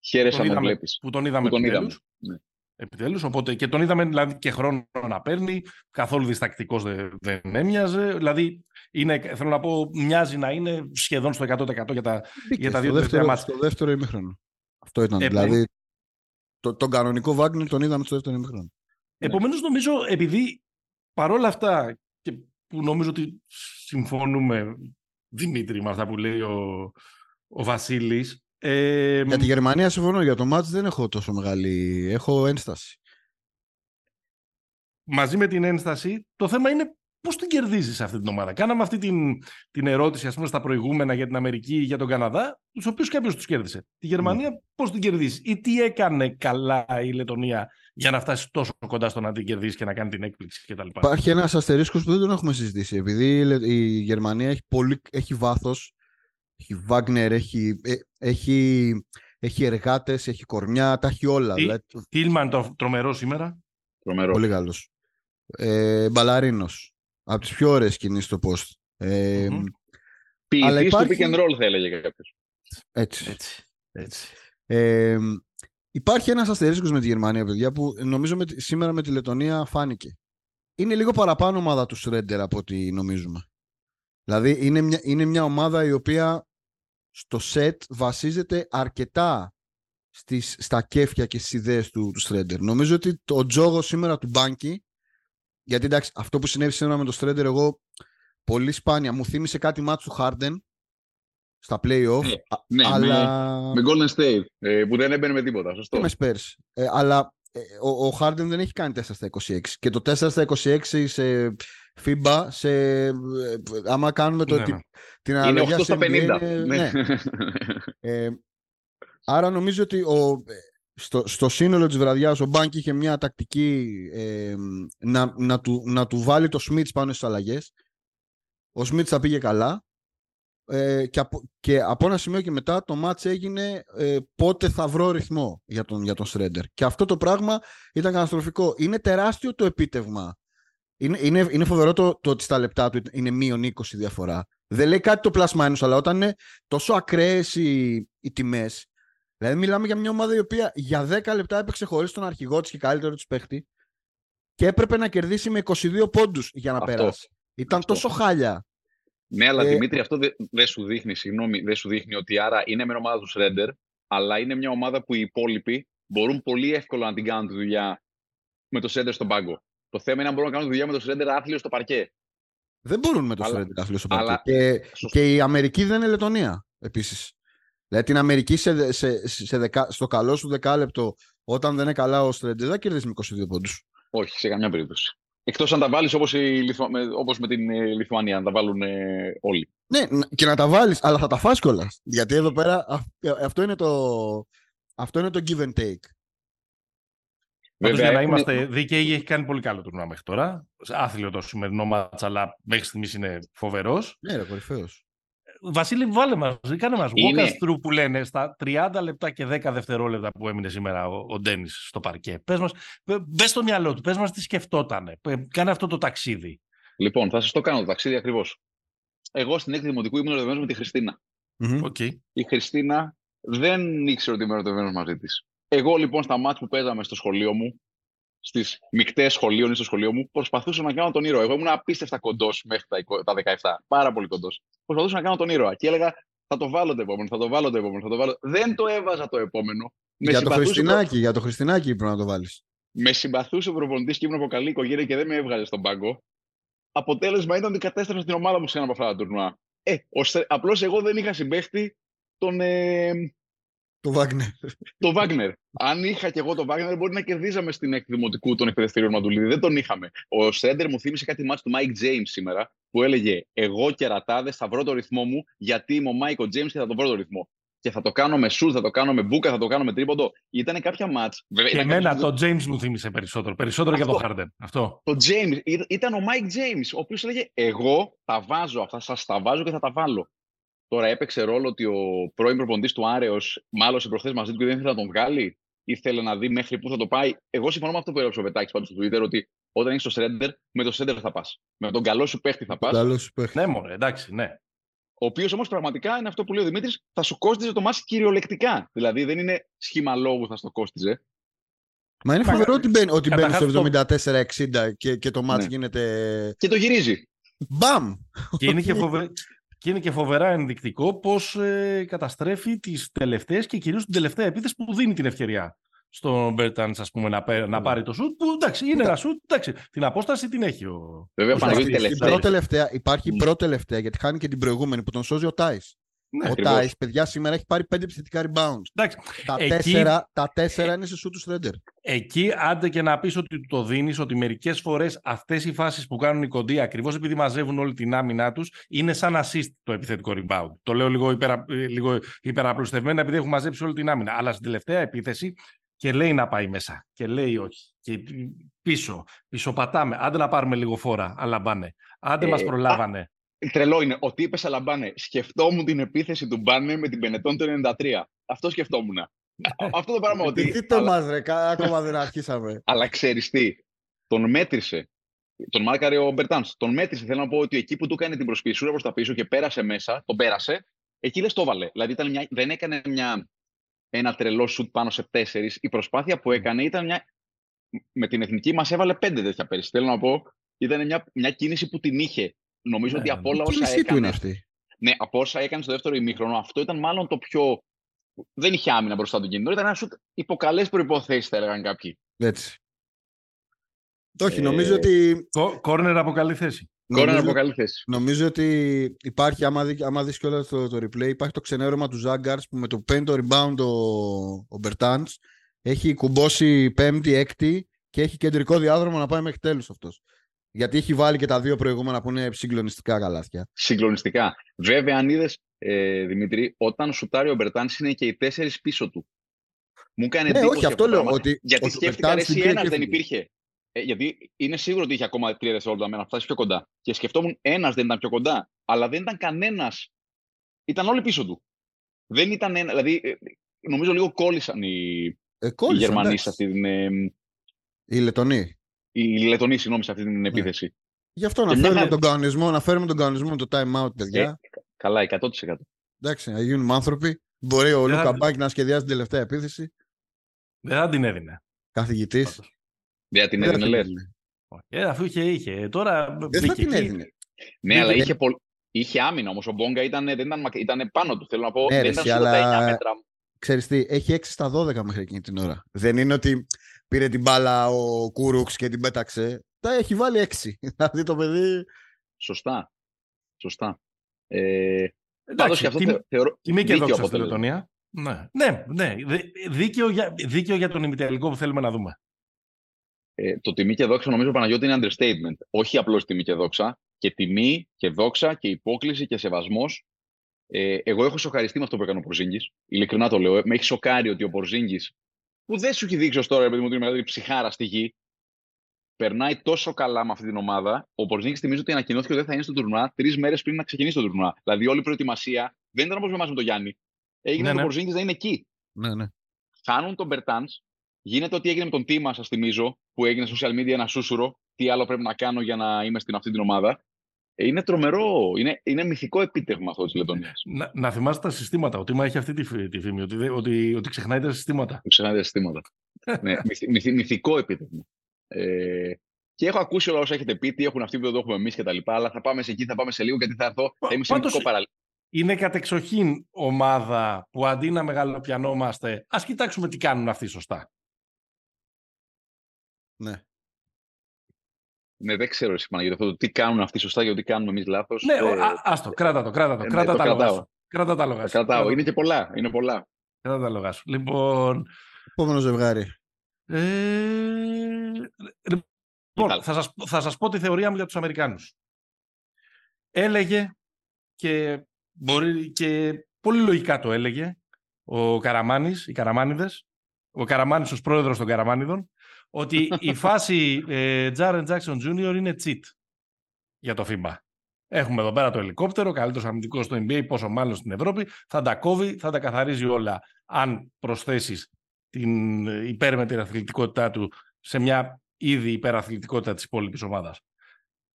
χαίρεσαι να βλέπεις. Που τον είδαμε που τον επιτέλους. Ναι. Επιτέλους. Οπότε και τον είδαμε δηλαδή, και χρόνο να παίρνει, καθόλου διστακτικός δεν, δεν έμοιαζε. Δηλαδή είναι, θέλω να πω, μοιάζει να είναι σχεδόν στο 100% για τα, για τα δύο τελευταία μάτια. Στο δεύτερο ημίχρονο. Αυτό ήταν. Ε, δηλαδή, το, τον κανονικό Βάγνερ τον είδαμε στο δεύτερο ημίχρονο. Επομένως νομίζω, επειδή παρόλα αυτά και που νομίζω ότι συμφωνούμε Δημήτρη με αυτά που λέει ο, ο Βασίλης. Ε, για τη Γερμανία συμφωνώ. Για το μάτς δεν έχω τόσο μεγάλη... Έχω ένσταση. Μαζί με την ένσταση, το θέμα είναι πώς την κερδίζεις αυτή την ομάδα. Κάναμε αυτή την, την ερώτηση, ας πούμε, στα προηγούμενα για την Αμερική ή για τον Καναδά, τους οποίους κάποιος τους κέρδισε. Τη Γερμανία mm. πώς την κερδίζεις ή τι έκανε καλά η Λετωνία για να φτάσεις τόσο κοντά στο να την κερδίσει και να κάνει την έκπληξη κτλ. Υπάρχει ένας αστερίσκος που δεν τον έχουμε συζητήσει. Επειδή η Γερμανία έχει, πολύ, έχει βάθος, έχει Βάγνερ, έχει, ε, έχει, έχει εργάτες, έχει κορμιά, τα έχει όλα. Τι, Τίλμαν το τρομερό σήμερα. Τρομερό. Πολύ καλός. Ε, Μπαλαρίνος. Από τις πιο ωραίες κινήσεις στο post. Ε, mm-hmm. Ποιητής υπάρχει... του pick and roll θα έλεγε κάποιος. Έτσι. έτσι. έτσι. Ε, Υπάρχει ένας αστερίσκος με τη Γερμανία, παιδιά, που νομίζω με, σήμερα με τη Λετωνία φάνηκε. Είναι λίγο παραπάνω ομάδα του Σρέντερ από ό,τι νομίζουμε. Δηλαδή είναι μια, είναι μια ομάδα η οποία στο σετ βασίζεται αρκετά στις, στα κέφια και στις ιδέες του, του Στρέντερ. Νομίζω ότι το τζόγος σήμερα του Μπάνκι, γιατί εντάξει, αυτό που συνέβη σήμερα με το Στρέντερ, εγώ πολύ σπάνια. Μου θύμισε κάτι μάτς του Harden στα play-off. Ναι, ναι αλλά... με, με Golden State, ε, που δεν έμπαινε με τίποτα. Σωστό. Και με Spurs. Ε, αλλά ε, ο, ο Harden δεν έχει κάνει 4 στα 26. Και το 4 στα 26 σε FIBA, σε, ε, άμα κάνουμε το, ναι, ναι. την αναλογία... Είναι 8 στα 50. Είναι, ναι. ναι. ε, άρα νομίζω ότι ο, στο, στο σύνολο της βραδιάς ο Μπάνκ είχε μια τακτική ε, να, να, του, να του βάλει το Σμίτς πάνω στις αλλαγές. Ο Σμίτς θα πήγε καλά ε, και, από, και από ένα σημείο και μετά το μάτς έγινε ε, πότε θα βρω ρυθμό για τον, για τον Σρέντερ. Και αυτό το πράγμα ήταν καταστροφικό. Είναι τεράστιο το επίτευγμα. Είναι, είναι, είναι φοβερό το, το ότι στα λεπτά του είναι μείον 20 διαφορά. Δεν λέει κάτι το plus minus, αλλά όταν είναι τόσο ακραίες οι, οι τιμές, δηλαδή μιλάμε για μια ομάδα η οποία για 10 λεπτά έπαιξε χωρίς τον αρχηγό της και καλύτερο της παίχτη και έπρεπε να κερδίσει με 22 πόντους για να περάσει. Ήταν τόσο χάλια ναι, αλλά ε... Δημήτρη, αυτό δεν δε σου δείχνει, συγγνώμη, δεν σου δείχνει ότι άρα είναι μια ομάδα του Σρέντερ, αλλά είναι μια ομάδα που οι υπόλοιποι μπορούν πολύ εύκολα να την κάνουν τη δουλειά με το Σρέντερ στον πάγκο. Το θέμα είναι αν μπορούν να κάνουν τη δουλειά με το Σρέντερ άθλιος στο παρκέ. Δεν μπορούν με το Σρέντερ άθλιος στο παρκέ. Αλλά... Και, και η Αμερική δεν είναι Λετωνία επίσης. Δηλαδή την Αμερική σε, σε, σε δεκα, στο καλό σου δεκάλεπτο, όταν δεν είναι καλά ο Στρέντερ, δεν κερδίσει με 22 πόντους. Όχι, σε καμιά περίπτωση. Εκτός αν τα βάλεις όπως με, όπως με την ε, Λιθουανία, να τα βάλουν ε, όλοι. Ναι, και να τα βάλεις, αλλά θα τα φας κιόλας. Γιατί εδώ πέρα ε, αυτό είναι το, αυτό είναι το give and take. Βέβαια, για να είμαστε δίκαιοι, έχει κάνει πολύ καλό τουρνουά μέχρι τώρα. Άθλιο το σημερινό μάτσα, αλλά μέχρι στιγμής είναι φοβερός. Ναι, ρε, κορυφαίος. Βασίλη, βάλε μας, κάνε μας είναι... walk through που λένε στα 30 λεπτά και 10 δευτερόλεπτα που έμεινε σήμερα ο, ο Ντένις στο παρκέ. Πες μας, μπες στο μυαλό του, πες μας τι σκεφτότανε. Κάνε αυτό το ταξίδι. Λοιπόν, θα σας το κάνω το ταξίδι ακριβώς. Εγώ στην έκτη δημοτικού ήμουν ερωτευμένος με τη Χριστίνα. Mm-hmm. Okay. Η Χριστίνα δεν ήξερε ότι είμαι ερωτευμένος μαζί της. Εγώ λοιπόν στα μάτια που παίζαμε στο σχολείο μου, στις μεικτές σχολείων ή στο σχολείο μου, προσπαθούσα να κάνω τον ήρωα. Εγώ ήμουν απίστευτα κοντός μέχρι τα 17. Πάρα πολύ κοντός. Προσπαθούσα να κάνω τον ήρωα και έλεγα θα το βάλω το επόμενο, θα το βάλω το επόμενο, θα το βάλω. Δεν το έβαζα το επόμενο. Για το Χριστινάκι, για το Χριστινάκι πρέπει να το βάλεις. Με συμπαθούσε ο προπονητής και ήμουν από καλή οικογένεια και δεν με έβγαλε στον πάγκο. Αποτέλεσμα ήταν ότι κατέστρεψα την ομάδα μου σε ένα από αυτά τα τουρνουά. Ε, απλώς εγώ δεν είχα συμπαίχτη τον, ε, το Βάγνερ. Το Βάγνερ. Αν είχα και εγώ το Βάγνερ, μπορεί να κερδίζαμε στην έκτη δημοτικού των εκπαιδευτήριων Μαντουλίδη. Δεν τον είχαμε. Ο Σρέντερ μου θύμισε κάτι ματς του Μάικ Τζέιμς σήμερα, που έλεγε Εγώ κερατάδες θα βρω το ρυθμό μου, γιατί είμαι ο Μάικ ο Τζέιμς και θα τον βρω το ρυθμό. Και θα το κάνω με σουτ, θα το κάνω με μπούκα, θα το κάνω με τρίποντο. Ήταν κάποια μάτς. Και εμένα το James μου θύμισε περισσότερο. Περισσότερο Αυτό. για το Harden. Αυτό. Το James ήταν ο Mike James, ο οποίος έλεγε Εγώ τα βάζω αυτά, σας τα βάζω και θα τα βάλω. Τώρα έπαιξε ρόλο ότι ο πρώην προποντή του Άρεος μάλωσε προχθές μαζί του και δεν ήθελε να τον βγάλει. Ήθελε να δει μέχρι πού θα το πάει. Εγώ συμφωνώ με αυτό που έγραψε ο Πετάκης πάντως στο Twitter, ότι όταν έχει το Σρέντερ, με το Σρέντερ θα πας. Με τον καλό σου παίχτη θα πας. Καλό σου παίχτη. Ναι, μόνο, εντάξει, ναι. Ο οποίος όμως πραγματικά είναι αυτό που λέει ο Δημήτρης, θα σου κόστιζε το μάτι κυριολεκτικά. Δηλαδή δεν είναι σχήμα λόγου θα στο κόστιζε. Μα είναι φοβερό ότι μπαίνει, ότι μπαίνει στο 74-60 και, και το μάτι ναι. γίνεται. Και το γυρίζει. Μπαμ! Και είναι και, φοβε... Και είναι και φοβερά ενδεικτικό πώς ε, καταστρέφει τις τελευταίες και κυρίως την τελευταία επίθεση που δίνει την ευκαιρία στον Μπέρταν να, να ναι. πάρει το σουτ. Που εντάξει, είναι ένα σουτ. Εντάξει, την απόσταση την έχει ο. Βέβαια, τελευταία. Υπάρχει mm. πρώτη-τελευταία γιατί χάνει και την προηγούμενη που τον σώζει ο Τάις. Ναι, ο Τάι, παιδιά, σήμερα έχει πάρει πέντε επιθετικά rebounds. Εντάξει, τα, εκεί... τέσσερα, τα τέσσερα είναι σε σου του Στρέντερ. Εκεί, άντε και να πεις ότι το δίνεις, ότι μερικές φορές αυτές οι φάσεις που κάνουν οι κοντοί, ακριβώς επειδή μαζεύουν όλη την άμυνά τους, είναι σαν assist το επιθετικό rebound. Το λέω λίγο, υπερα, λίγο υπεραπλουστευμένα, επειδή έχουν μαζέψει όλη την άμυνα. Αλλά στην τελευταία επίθεση και λέει να πάει μέσα. Και λέει όχι. Και πίσω. Πίσω πατάμε. Άντε να πάρουμε λίγο φόρα, αλλά μπάνε. Άντε ε, μας προλάβανε. Τρελό είναι. Ότι είπε Αλαμπάνε, σκεφτόμουν την επίθεση του Μπάνε με την Πενετών το 93. Αυτό σκεφτόμουν. Αυτό το πράγμα ότι. Τι το μα ρε, ακόμα δεν αρχίσαμε. Αλλά ξέρεις τι, τον μέτρησε. Τον μάρκαρε ο Μπερτάνς. Τον μέτρησε. Θέλω να πω ότι εκεί που του έκανε την προσπίσουρα προς τα πίσω και πέρασε μέσα, τον πέρασε, εκεί λε το έβαλε. Δηλαδή ήταν μια, δεν έκανε μια, ένα τρελό σουτ πάνω σε τέσσερις. Η προσπάθεια που έκανε ήταν μια. Με την εθνική μας έβαλε πέντε τέτοια πέρυσι. Θέλω να πω, ήταν μια, μια κίνηση που την είχε νομίζω ναι, ότι από όλα όσα έκανε. Είναι αυτή; Ναι, από όσα έκανε στο δεύτερο ημίχρονο, αυτό ήταν μάλλον το πιο. Δεν είχε άμυνα μπροστά του κινητό. Ήταν ένας σουτ υποκαλές προποθέσει, θα έλεγαν κάποιοι. Έτσι. Όχι, ε, νομίζω ότι. Κόρνερ από καλή θέση. Κόρα από καλή θέση. Νομίζω ότι υπάρχει, άμα, δει, άμα δεις και το, το replay, υπάρχει το ξενέρωμα του Ζάγκαρς που με το παίρνει το rebound ο, ο Μπερτάνς έχει κουμπώσει πέμπτη, έκτη και έχει κεντρικό διάδρομο να πάει μέχρι τέλους αυτός. Γιατί έχει βάλει και τα δύο προηγούμενα που είναι συγκλονιστικά καλάθια. Συγκλονιστικά. Βέβαια, αν είδες, ε, Δημήτρη, όταν σουτάρει ο Μπερτάνς είναι και οι τέσσερις πίσω του. Μου κάνει ναι, όχι, αυτό λέω. Ότι, γιατί ότι σκέφτηκα εσύ ένα δεν υπήρχε. Ε, γιατί είναι σίγουρο ότι είχε ακόμα τρία δευτερόλεπτα να φτάσει πιο κοντά. Και σκεφτόμουν ένας δεν ήταν πιο κοντά, αλλά δεν ήταν κανένας. Ήταν όλοι πίσω του. Δεν ήταν ένα. Δηλαδή, ε, νομίζω λίγο κόλλησαν οι, ε, οι Γερμανοί σε αυτή την. Ε, οι Λετωνοί η Λετωνή, συγγνώμη, σε αυτή την ναι. επίθεση. Γι' αυτό να φέρουμε, τον κανονισμό, να φέρουμε τον κανονισμό το time out, παιδιά. Ε, καλά, 100%. Εντάξει, να γίνουμε άνθρωποι. Μπορεί ο Λούκα Μπάκ να σχεδιάσει την τελευταία επίθεση. Δεν θα την έδινε. Καθηγητής. Δεν την έδινε, λες. Ε, αφού είχε, είχε. Τώρα δεν θα την έδινε. Ναι, αλλά είχε, πολ... είχε άμυνα όμως. Ο Μπόνγκα ήταν, δεν ήταν, ήταν πάνω του. Θέλω να πω. Ναι, δεν ήταν αλλά... 9 μέτρα. Ξέρεις τι, έχει 6 στα 12 μέχρι εκείνη την ώρα. Δεν είναι ότι πήρε την μπάλα ο Κούρουξ και την πέταξε. Τα έχει βάλει έξι. Δηλαδή το παιδί. Σωστά. Σωστά. Ε, Εντάξει, και αυτό τι, θεωρώ. Τιμή και δόξα στη Λετωνία. Ναι, ναι, ναι. Δίκαιο, για, δίκαιο για τον ημιτελικό που θέλουμε να δούμε. Ε, το τιμή και δόξα νομίζω Παναγιώτη είναι understatement. Όχι απλώς τιμή και δόξα. Και τιμή και δόξα και υπόκληση και σεβασμός. Ε, εγώ έχω σοκαριστεί με αυτό που έκανε ο Πορζίνγκης. Ειλικρινά το λέω. Με έχει σοκάρει ότι ο Πορζίνγκης που δεν σου έχει δείξει ως τώρα, επειδή μου, ότι μεγαλύτερη ψυχάρα στη γη, περνάει τόσο καλά με αυτή την ομάδα. Ο Πορζίνγκη θυμίζει ότι ανακοινώθηκε ότι δεν θα είναι στο τουρνουά τρεις μέρες πριν να ξεκινήσει το τουρνουά. Δηλαδή, όλη η προετοιμασία δεν ήταν όπως με εμά με τον Γιάννη. Έγινε ναι, ναι. ο Πορζίνγκη να είναι εκεί. Ναι, ναι. Χάνουν τον Μπερτάνς. Γίνεται ό,τι έγινε με τον Τίμας, σας θυμίζω, που έγινε social media ένα σούσουρο. Τι άλλο πρέπει να κάνω για να είμαι στην αυτή την ομάδα. Είναι τρομερό, είναι, είναι μυθικό επίτευγμα αυτό της Λετωνίας. Να, να θυμάστε τα συστήματα. Ο Τίμα έχει αυτή τη, τη φήμη, ότι, ότι, ότι ξεχνάει τα συστήματα. Ξεχνάει τα συστήματα. ναι, μυθ, μυθικό επίτευγμα. Ε, και έχω ακούσει όλα όσα έχετε πει, τι έχουν αυτοί που δεν το έχουμε εμείς κτλ. Αλλά θα πάμε σε εκεί, θα πάμε σε λίγο γιατί θα έρθω. Θα είμαι σημαντικό παραλ... Είναι κατεξοχήν ομάδα που αντί να μεγαλοπιανόμαστε, ας κοιτάξουμε τι κάνουν αυτοί σωστά. Ναι. Ναι, δεν ξέρω εσύ Παναγιώτη, αυτό τι κάνουν αυτοί σωστά και τι κάνουμε εμείς λάθος. Ναι, ε, άστο, κράτα το, κράτα το. Ε, κράτα, ναι, τα λόγα σου. κράτα τα λόγα σου. Κρατάω, είναι και πολλά. Είναι πολλά. Κράτα τα λόγα σου. Λοιπόν. Επόμενο ζευγάρι. Ε... Λοιπόν, θα σας, θα σας πω τη θεωρία μου για τους Αμερικάνους. Έλεγε και, μπορεί, και πολύ λογικά το έλεγε ο Καραμάνης, οι Καραμάνιδες, ο Καραμάνης ως πρόεδρος των Καραμάνιδων, ότι η φάση ε, Jaren Jackson Jr. είναι cheat για το FIBA. Έχουμε εδώ πέρα το ελικόπτερο, καλύτερος αμυντικός στο NBA, πόσο μάλλον στην Ευρώπη. Θα τα κόβει, θα τα καθαρίζει όλα. Αν προσθέσεις την υπέρμετρη αθλητικότητά του σε μια ήδη υπεραθλητικότητα της υπόλοιπης ομάδας.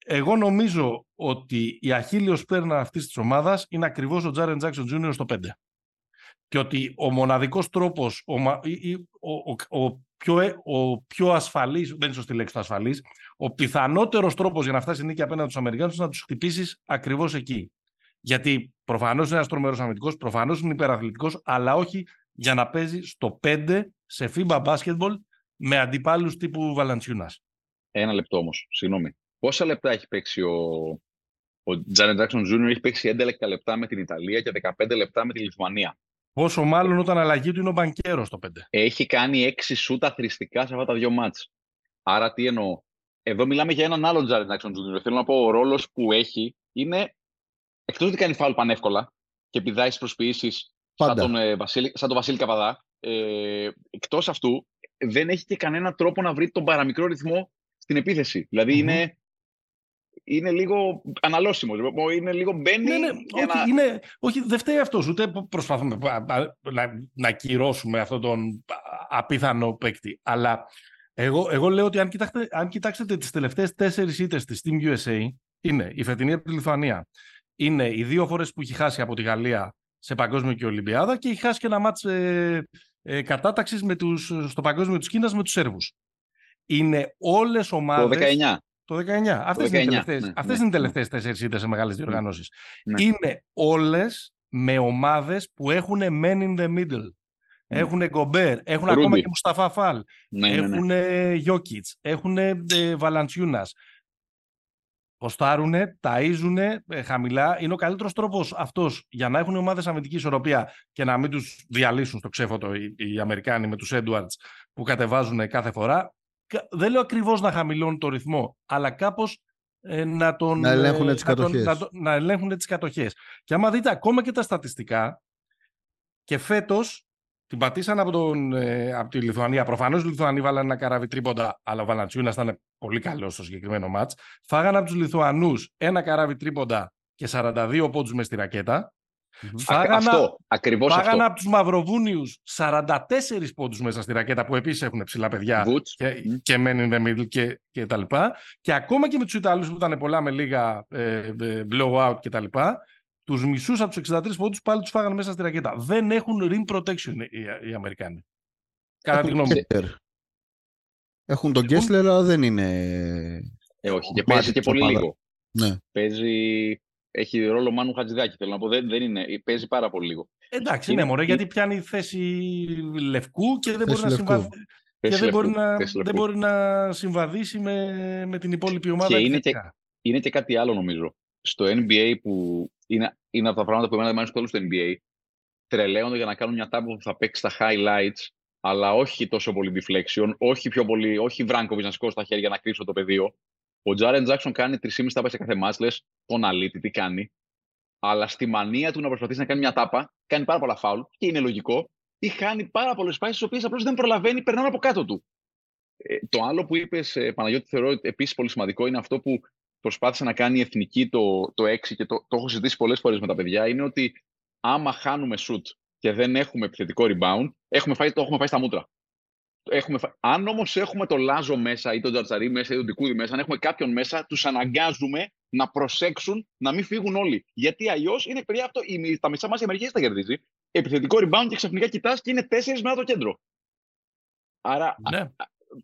Εγώ νομίζω ότι η αχίλιος πέρνα αυτής της ομάδας είναι ακριβώς ο Jaren Jackson Jr. στο 5 και ότι ο μοναδικός τρόπος, ο, ο, ο, πιο, ε, ο πιο ασφαλής, δεν είναι σωστή λέξη το ασφαλής, ο πιθανότερος τρόπος για να φτάσει νίκη απέναντι στους Αμερικάνους είναι να τους χτυπήσεις ακριβώς εκεί. Γιατί προφανώς είναι ένας τρομερός αμυντικός, προφανώς είναι υπεραθλητικός, αλλά όχι για να παίζει στο 5 σε FIBA basketball με αντιπάλους τύπου Βαλαντσιούνας. Ένα λεπτό όμως, συγγνώμη. Πόσα λεπτά έχει παίξει ο, ο Τζάνετ Τζάξον Jr. έχει παίξει 11 λεπτά με την Ιταλία και 15 λεπτά με τη Λιθουανία. Πόσο μάλλον όταν αλλαγή του είναι ο μπανκέρος στο 5. Έχει κάνει έξι σούτα θρηστικά σε αυτά τα δύο μάτς. Άρα τι εννοώ. Εδώ μιλάμε για έναν άλλον Τζάρετ Νάξον Τζούνιο. Θέλω να πω, ο ρόλος που έχει είναι. Εκτός ότι κάνει φάουλ πανεύκολα και πηδάει στις προσποιήσεις σαν, τον, ε, Βασίλη, σαν τον Βασίλη Καπαδά. Ε, Εκτός αυτού, δεν έχει και κανένα τρόπο να βρει τον παραμικρό ρυθμό στην επίθεση. δηλαδη είναι είναι λίγο αναλώσιμος. Είναι λίγο μπαίνει. Ναι, ναι, όχι, να... είναι, όχι, δεν φταίει αυτός. Ούτε προσπαθούμε να, να κυρώσουμε αυτόν τον απίθανο παίκτη. Αλλά εγώ, εγώ λέω ότι αν, κοιτάξετε, αν κοιτάξετε τις τελευταίες τέσσερις ήττες της Team USA, είναι η φετινή από τη Λιθουανία. Είναι οι δύο φορές που έχει χάσει από τη Γαλλία σε Παγκόσμιο και Ολυμπιάδα και έχει χάσει και ένα μάτς ε, ε, κατάταξης στο Παγκόσμιο της Κίνας με τους Σέρβους. Είναι όλες ομάδε. Το 19. Το 19. Αυτές, είναι, οι τελευταίες, ναι, αυτές ναι, είναι οι τελευταίες ναι. τέσσερις ήττες σε μεγάλες ναι. διοργανώσεις. Ναι. Είναι όλες με ομάδες που έχουν men in the middle. Ναι. Έχουν Γκομπέρ, έχουν Ρούμπι. ακόμα και Μουσταφά Φαλ, ναι, έχουν Γιώκητς, έχουν ε, Βαλαντσιούνας. Ποστάρουν, ταΐζουν ε, χαμηλά. Είναι ο καλύτερος τρόπος αυτός για να έχουν ομάδες αμυντική ισορροπία και να μην τους διαλύσουν στο ξέφωτο οι, οι Αμερικάνοι με τους Edwards που κατεβάζουν κάθε φορά. Δεν λέω ακριβώς να χαμηλώνουν το ρυθμό, αλλά κάπως ε, να, τον, να ελέγχουν ε, τις να, τον, να, να ελέγχουν τις κατοχές. Και άμα δείτε ακόμα και τα στατιστικά, και φέτος την πατήσαν από, τον, ε, από τη Λιθουανία. Προφανώς οι Λιθουανοί βάλανε ένα καράβι τρίποντα, αλλά ο Βαλαντσιούνα ήταν πολύ καλός στο συγκεκριμένο μάτς. Φάγανε από τους Λιθουανούς ένα καράβι τρίποντα και 42 πόντους μες στη ρακέτα. Mm-hmm. Φάγανε, αυτό, ακριβώς φάγανε από τους Μαυροβούνιους 44 πόντους μέσα στη ρακέτα, που επίσης έχουν ψηλά παιδιά και, mm. και men in the middle και, και τα λοιπά. Και ακόμα και με τους Ιταλούς που ήταν πολλά με λίγα ε, ε blowout και τα λοιπά, τους μισούς από τους 63 πόντους πάλι τους φάγανε μέσα στη ρακέτα. Δεν έχουν rim protection οι, οι Αμερικάνοι. Κατά τη γνώμη μου. Έχουν τον Κέσλερ, αλλά δεν είναι. Ε, όχι, και παίζει και πολύ λίγο. Ναι. Παίζει. Έχει ρόλο Μάνου Χατζηδάκη, θέλω να πω. Δεν, δεν είναι. Παίζει πάρα πολύ λίγο. Εντάξει, είναι μωρέ, γιατί πιάνει θέση λευκού και δεν μπορεί να συμβαδίσει. Και δεν μπορεί, να, δεν μπορεί να συμβαδίσει με, με την υπόλοιπη ομάδα. Και είναι, και, είναι και κάτι άλλο νομίζω. Στο NBA που είναι, είναι από τα πράγματα που εμένα δεν μου στο NBA. Τρελαίνονται για να κάνουν μια τάμπα που θα παίξει στα highlights, αλλά όχι τόσο πολύ deflection, όχι πιο πολύ, όχι Βράγκοβιτς να σηκώσει τα χέρια να κρύψω το πεδίο. Ο Τζάρεν Τζάξον κάνει 3,5 τάπα σε κάθε μάτς, λες, τον αλήτη, τι κάνει. Αλλά στη μανία του να προσπαθήσει να κάνει μια τάπα, κάνει πάρα πολλά φάουλ και είναι λογικό, ή χάνει πάρα πολλές φάσεις, τις οποίες απλώς δεν προλαβαίνει, περνάνε από κάτω του. Ε, το άλλο που είπες, ε, Παναγιώτη, θεωρώ επίσης πολύ σημαντικό είναι αυτό που προσπάθησε να κάνει η εθνική το, το 6 και το, το έχω συζητήσει πολλές φορές με τα παιδιά, είναι ότι άμα χάνουμε shoot και δεν έχουμε επιθετικό rebound, έχουμε φάει, το έχουμε φάει στα μούτρα. Έχουμε Αν όμως έχουμε το Λάζο μέσα ή τον Τζαρτσαρί μέσα ή τον Τικούδη μέσα, αν έχουμε κάποιον μέσα, τους αναγκάζουμε να προσέξουν να μην φύγουν όλοι. Γιατί αλλιώς είναι παιδιά αυτό, η, τα μισά μας η Αμερική τα κερδίζει. Επιθετικό rebound και ξαφνικά κοιτάς και είναι τέσσερις μετά το κέντρο. Άρα ναι.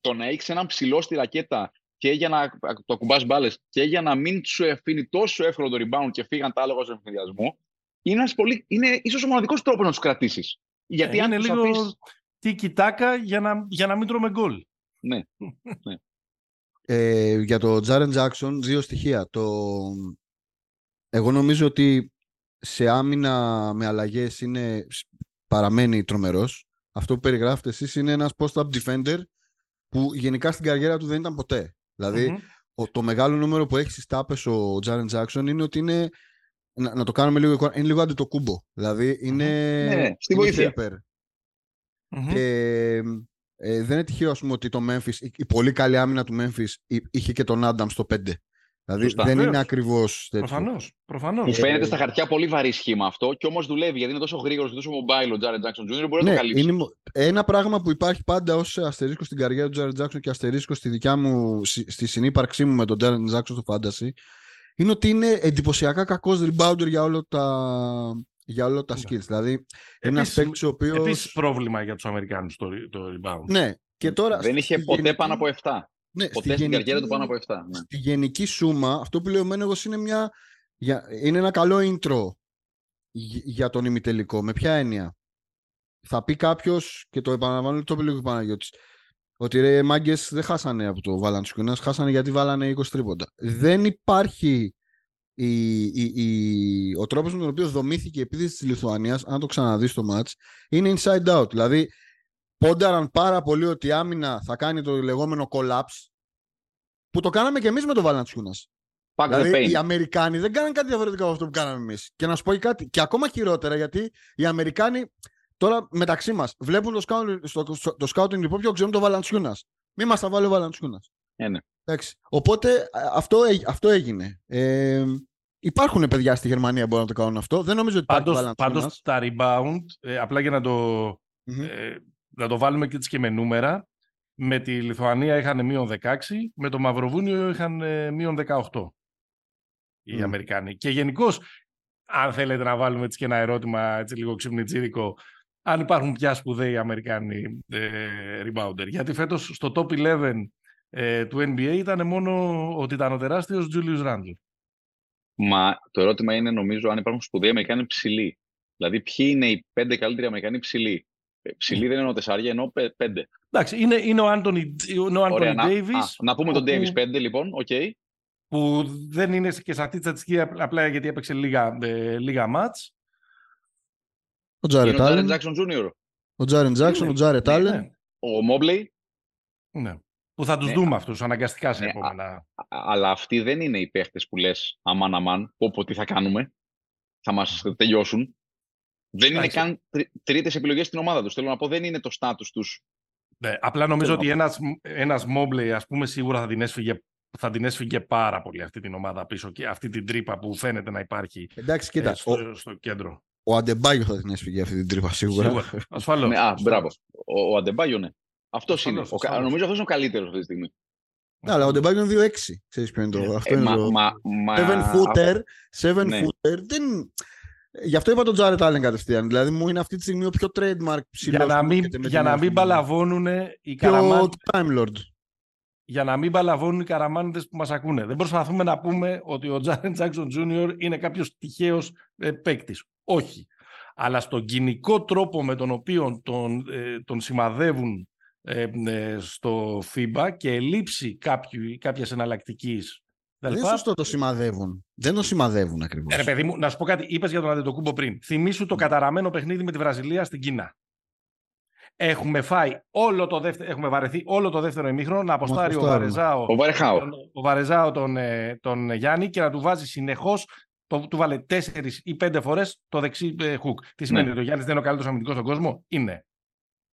το να έχεις έναν ψηλό στη ρακέτα και για να το ακουμπάς μπάλες και για να μην σου αφήνει τόσο εύκολο το rebound και φύγαν τα άλογα στον εφηδιασμό, είναι, πολύ, είναι ίσως ο μοναδικός τρόπος να τους κρατήσεις. Γιατί ε, αν είναι λίγο αφήσεις... τι κοιτάκα για να, για να μην τρώμε γκολ. Ναι. ναι. Ε, για το Jaren Jackson, δύο στοιχεία. Το... Εγώ νομίζω ότι σε άμυνα με αλλαγές είναι... παραμένει τρομερός. Αυτό που περιγράφετε εσείς είναι ένας post-up defender που γενικά στην καριέρα του δεν ήταν ποτέ. δηλαδη το μεγάλο νούμερο που έχει στις τάπες ο Τζάρεν Τζάξον είναι ότι είναι. Να, να, το κάνουμε λίγο εικόνα. Είναι λίγο αντιτοκούμπο. Δηλαδή είναι. Ναι, στη βοήθεια. Και ε, δεν είναι τυχαίο πούμε, ότι το Memphis, η, η πολύ καλή άμυνα του Memphis είχε και τον Άνταμ στο 5. Δηλαδή Σωστά. δεν είναι ακριβώς τέτοιο. Προφανώς. Προφανώς. Μου φαίνεται στα χαρτιά πολύ βαρύ σχήμα αυτό και όμως δουλεύει γιατί είναι τόσο γρήγορος και τόσο mobile ο Τζάρετ Τζάξον Jr. Μπορεί ναι, να το καλύψει. Είναι ένα πράγμα που υπάρχει πάντα ως αστερίσκο στην καριέρα του Τζάρετ Τζάξον και αστερίσκο στη δικιά μου, στη συνύπαρξή μου με τον Τζάρετ Τζάξον στο Fantasy είναι ότι είναι εντυπωσιακά κακός rebounder για όλα τα, για όλα τα ναι. skills. Δηλαδή, ένας παίκτης ο οποίο. Επίσης πρόβλημα για τους Αμερικάνους το, το rebound. Ναι, και τώρα. Δεν είχε ποτέ πάνω από 7. Ναι, Ποτέ στην γενική, καριέρα του πάνω από 7. Ναι. Στη γενική σούμα, αυτό που λέω εμένα εγώ είναι, μια, είναι ένα καλό intro για τον ημιτελικό. Με ποια έννοια; Θα πει κάποιος, και το επαναλαμβάνω, το είπε λίγο Παναγιώτης, ότι ρε μάγκες δεν χάσανε από το Βαλαντσικούνα, χάσανε γιατί βάλανε 20 τρίποντα. Δεν υπάρχει η, η, η, ο τρόπος με τον οποίο δομήθηκε η επίθεση της Λιθουανίας, αν το ξαναδείς στο match, είναι inside out. Δηλαδή, πόνταραν πάρα πολύ ότι η άμυνα θα κάνει το λεγόμενο collapse που το κάναμε και εμείς με τον Βαλαντσιούνας. Δηλαδή οι Αμερικάνοι δεν κάναν κάτι διαφορετικό από αυτό που κάναμε εμείς. Και να σου πω και κάτι, και ακόμα χειρότερα γιατί οι Αμερικάνοι τώρα μεταξύ μας βλέπουν το scouting, στο, το scouting report και ξέρουν τον Βαλαντσιούνας. Μη μας τα βάλει ο Βαλαντσιούνας. Ε, ναι. Οπότε αυτό, αυτό έγινε. Ε, υπάρχουν παιδιά στη Γερμανία που μπορούν να το κάνουν αυτό. Δεν νομίζω ότι πάντως, πάντως τα rebound, ε, απλά για να το ε, να το βάλουμε και και με νούμερα, με τη Λιθουανία είχαν μείον 16, με το Μαυροβούνιο είχαν ε, μείον 18 οι Αμερικάνοι. Και γενικώς, αν θέλετε να βάλουμε έτσι και ένα ερώτημα έτσι λίγο ξυπνητσίδικο, αν υπάρχουν πια σπουδαίοι Αμερικάνοι ε, rebounder. Γιατί φέτος στο top 11 ε, του NBA ήταν μόνο ότι ήταν ο τεράστιος Julius Randle. Μα το ερώτημα είναι νομίζω αν υπάρχουν σπουδαίοι Αμερικάνοι ψηλοί. Δηλαδή ποιοι είναι οι πέντε καλύτεροι Αμερικάνοι ψηλοί; Ψηλοί δεν εννοώ τεσσάρια, εννοώ πέντε. Εντάξει, είναι, είναι ο Άντωνι Ντέιβις. Να, να πούμε τον Ντέιβις πέντε, λοιπόν. OK. Okay. που δεν είναι και σε αυτή τη στατιστική απλά γιατί έπαιξε λίγα, ε, λίγα ματς. Ο Τζάρετ Άλεν. Τζάξον Τζούνιορ. Ο Τζάρετ Τζάξον, ο Τζάρετ Άλεν. Ο Μόμπλεϊ. Ναι. Που θα τους ναι. δούμε αυτούς αναγκαστικά σε ναι, επόμενα. αλλά αυτοί δεν είναι οι παίχτες που λες αμάν αμάν, πω τι θα κάνουμε, θα μας τελειώσουν. Δεν είναι καν τρί, τρίτες επιλογές στην ομάδα τους. Θέλω να πω, δεν είναι το στάτους τους. Ναι, απλά νομίζω ότι ένας, ένας Μόμπλεϊ, ας πούμε, σίγουρα θα την έσφυγε θα την έσφυγε πάρα πολύ αυτή την ομάδα πίσω και αυτή την τρύπα που φαίνεται να υπάρχει Εντάξει, κοίτα, ε, στο, στο, κέντρο. Ο Αντεμπάγιο θα την έσφυγε αυτή την τρύπα σίγουρα. σίγουρα. Ασφαλώς. Ναι, α, μπράβο. Ο, ο Αντεμπάγιο, ναι. Αυτός είναι. Ο, νομίζω αυτός είναι ο καλύτερος αυτή τη στιγμή. Ναι, αλλά ο Αντεμπάγιο είναι 2-6. Ξέρεις ποιο είναι το. Ε, αυτό είναι το... Μα, μα, 7 footer. 7 ναι. footer. Δεν... Γι' αυτό είπα τον Τζάρετ Άλεν κατευθείαν. Δηλαδή μου είναι αυτή τη στιγμή ο πιο trademark ψηλός. Για να μην, για να μην παλαβώνουν οι καραμάνιδες. Time Lord. Για να μην παλαβώνουν οι καραμάνιδες που μας ακούνε. Δεν προσπαθούμε να πούμε ότι ο Τζάρετ Τζάξον Τζούνιορ είναι κάποιος τυχαίος ε, παίκτης. Όχι. Αλλά στον κοινικό τρόπο με τον οποίο τον, ε, τον σημαδεύουν ε, ε, στο FIBA και ελλείψη κάποιας εναλλακτικής δεν είναι σωστό το σημαδεύουν. Δεν το σημαδεύουν ακριβώς. Ε, παιδί μου, να σου πω κάτι. Είπες για τον Αντετοκούμπο πριν. Θυμήσου το καταραμένο παιχνίδι με τη Βραζιλία στην Κίνα. Έχουμε φάει όλο το δεύτερο, έχουμε βαρεθεί όλο το δεύτερο ημίχρονο να αποστάρει ο Βαρεζάο, ο τον, ο Βαρεζάο τον, ε, τον Γιάννη και να του βάζει συνεχώς. Το, του βάλε τέσσερις ή πέντε φορές το δεξί ε, χουκ. Τι σημαίνει ναι. ότι ο Γιάννης δεν είναι ο καλύτερος αμυντικός στον κόσμο; Είναι.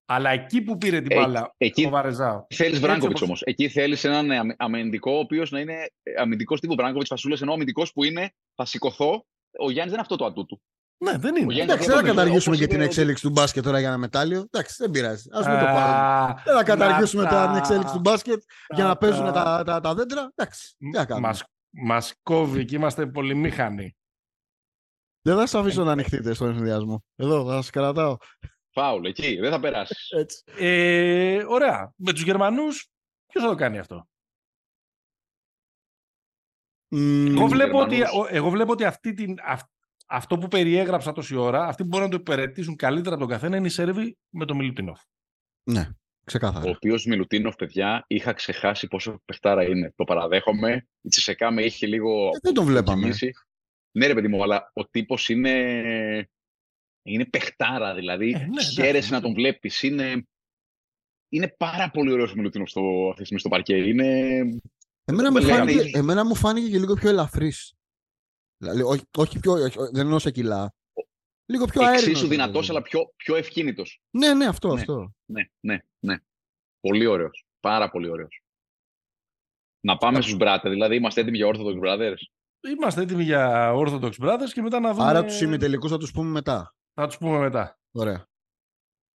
Αλλά εκεί που πήρε την μπάλα εκεί, ο Βαρεζάο. Θέλεις Βράγκοβιτς όμως. Εκεί θέλεις έναν αμυντικό, ο οποίος να είναι αμυντικός τύπου Βράγκοβιτς φασούλε, ενώ αμυντικός που είναι θα σηκωθώ. Ο Γιάννης δεν είναι αυτό το ατού του. Ναι, δεν είναι. Εντάξει, δεν θα καταργήσουμε και την εξέλιξη του μπάσκετ τώρα για ένα μετάλλιο. Εντάξει, δεν πειράζει. Α μην το πάρουμε. Δεν θα καταργήσουμε τώρα την εξέλιξη του μπάσκετ για να παίζουν τα δέντρα. Εντάξει, Μα κόβει και είμαστε πολυμήχανοι. Δεν θα σας αφήσω να ανοιχτείτε στον ενθουσιασμό. Εδώ θα σας κρατάω. Φάουλ, εκεί, δεν θα περάσεις. Ε, ωραία. Με τους Γερμανούς, ποιος θα το κάνει αυτό; Mm, εγώ, βλέπω ότι, εγώ βλέπω ότι αυτή την, αυτό που περιέγραψα τόση ώρα, αυτοί που μπορούν να το υπηρετήσουν καλύτερα από τον καθένα είναι οι Σέρβοι με τον Μιλουτίνοφ. Ναι, ξεκάθαρα. Ο οποίος Μιλουτίνοφ, παιδιά, είχα ξεχάσει πόσο παιχτάρα είναι. Το παραδέχομαι. Η Τσισεκά με είχε λίγο. Ε, δεν τον βλέπαμε. Ναι, ρε παιδί μου, αλλά ο τύπος είναι είναι παιχτάρα, δηλαδή. Ε, ναι, χαίρεσαι να τον βλέπεις. Είναι, είναι πάρα πολύ ωραίος ο Μιλουτίνος στο, αυτή τη στιγμή στο παρκέ. Είναι... Εμένα, μου φάνηκε, εμένα μου φάνηκε και λίγο πιο ελαφρύς. Δηλαδή, όχι, όχι πιο, όχι, δεν εννοώ σε κιλά. Λίγο πιο αέρινος. Εξίσου δυνατός, δηλαδή. αλλά πιο, πιο ευκίνητος. Ναι, ναι, αυτό, ναι, αυτό. Ναι, ναι, ναι. Πολύ ωραίος. Πάρα πολύ ωραίος. Να πάμε στους μπράτε, δηλαδή είμαστε έτοιμοι για Orthodox Brothers; Είμαστε έτοιμοι για Orthodox Brothers και μετά να δούμε. Άρα τους ημιτελικούς θα τους πούμε μετά. Θα τους πούμε μετά. Ωραία.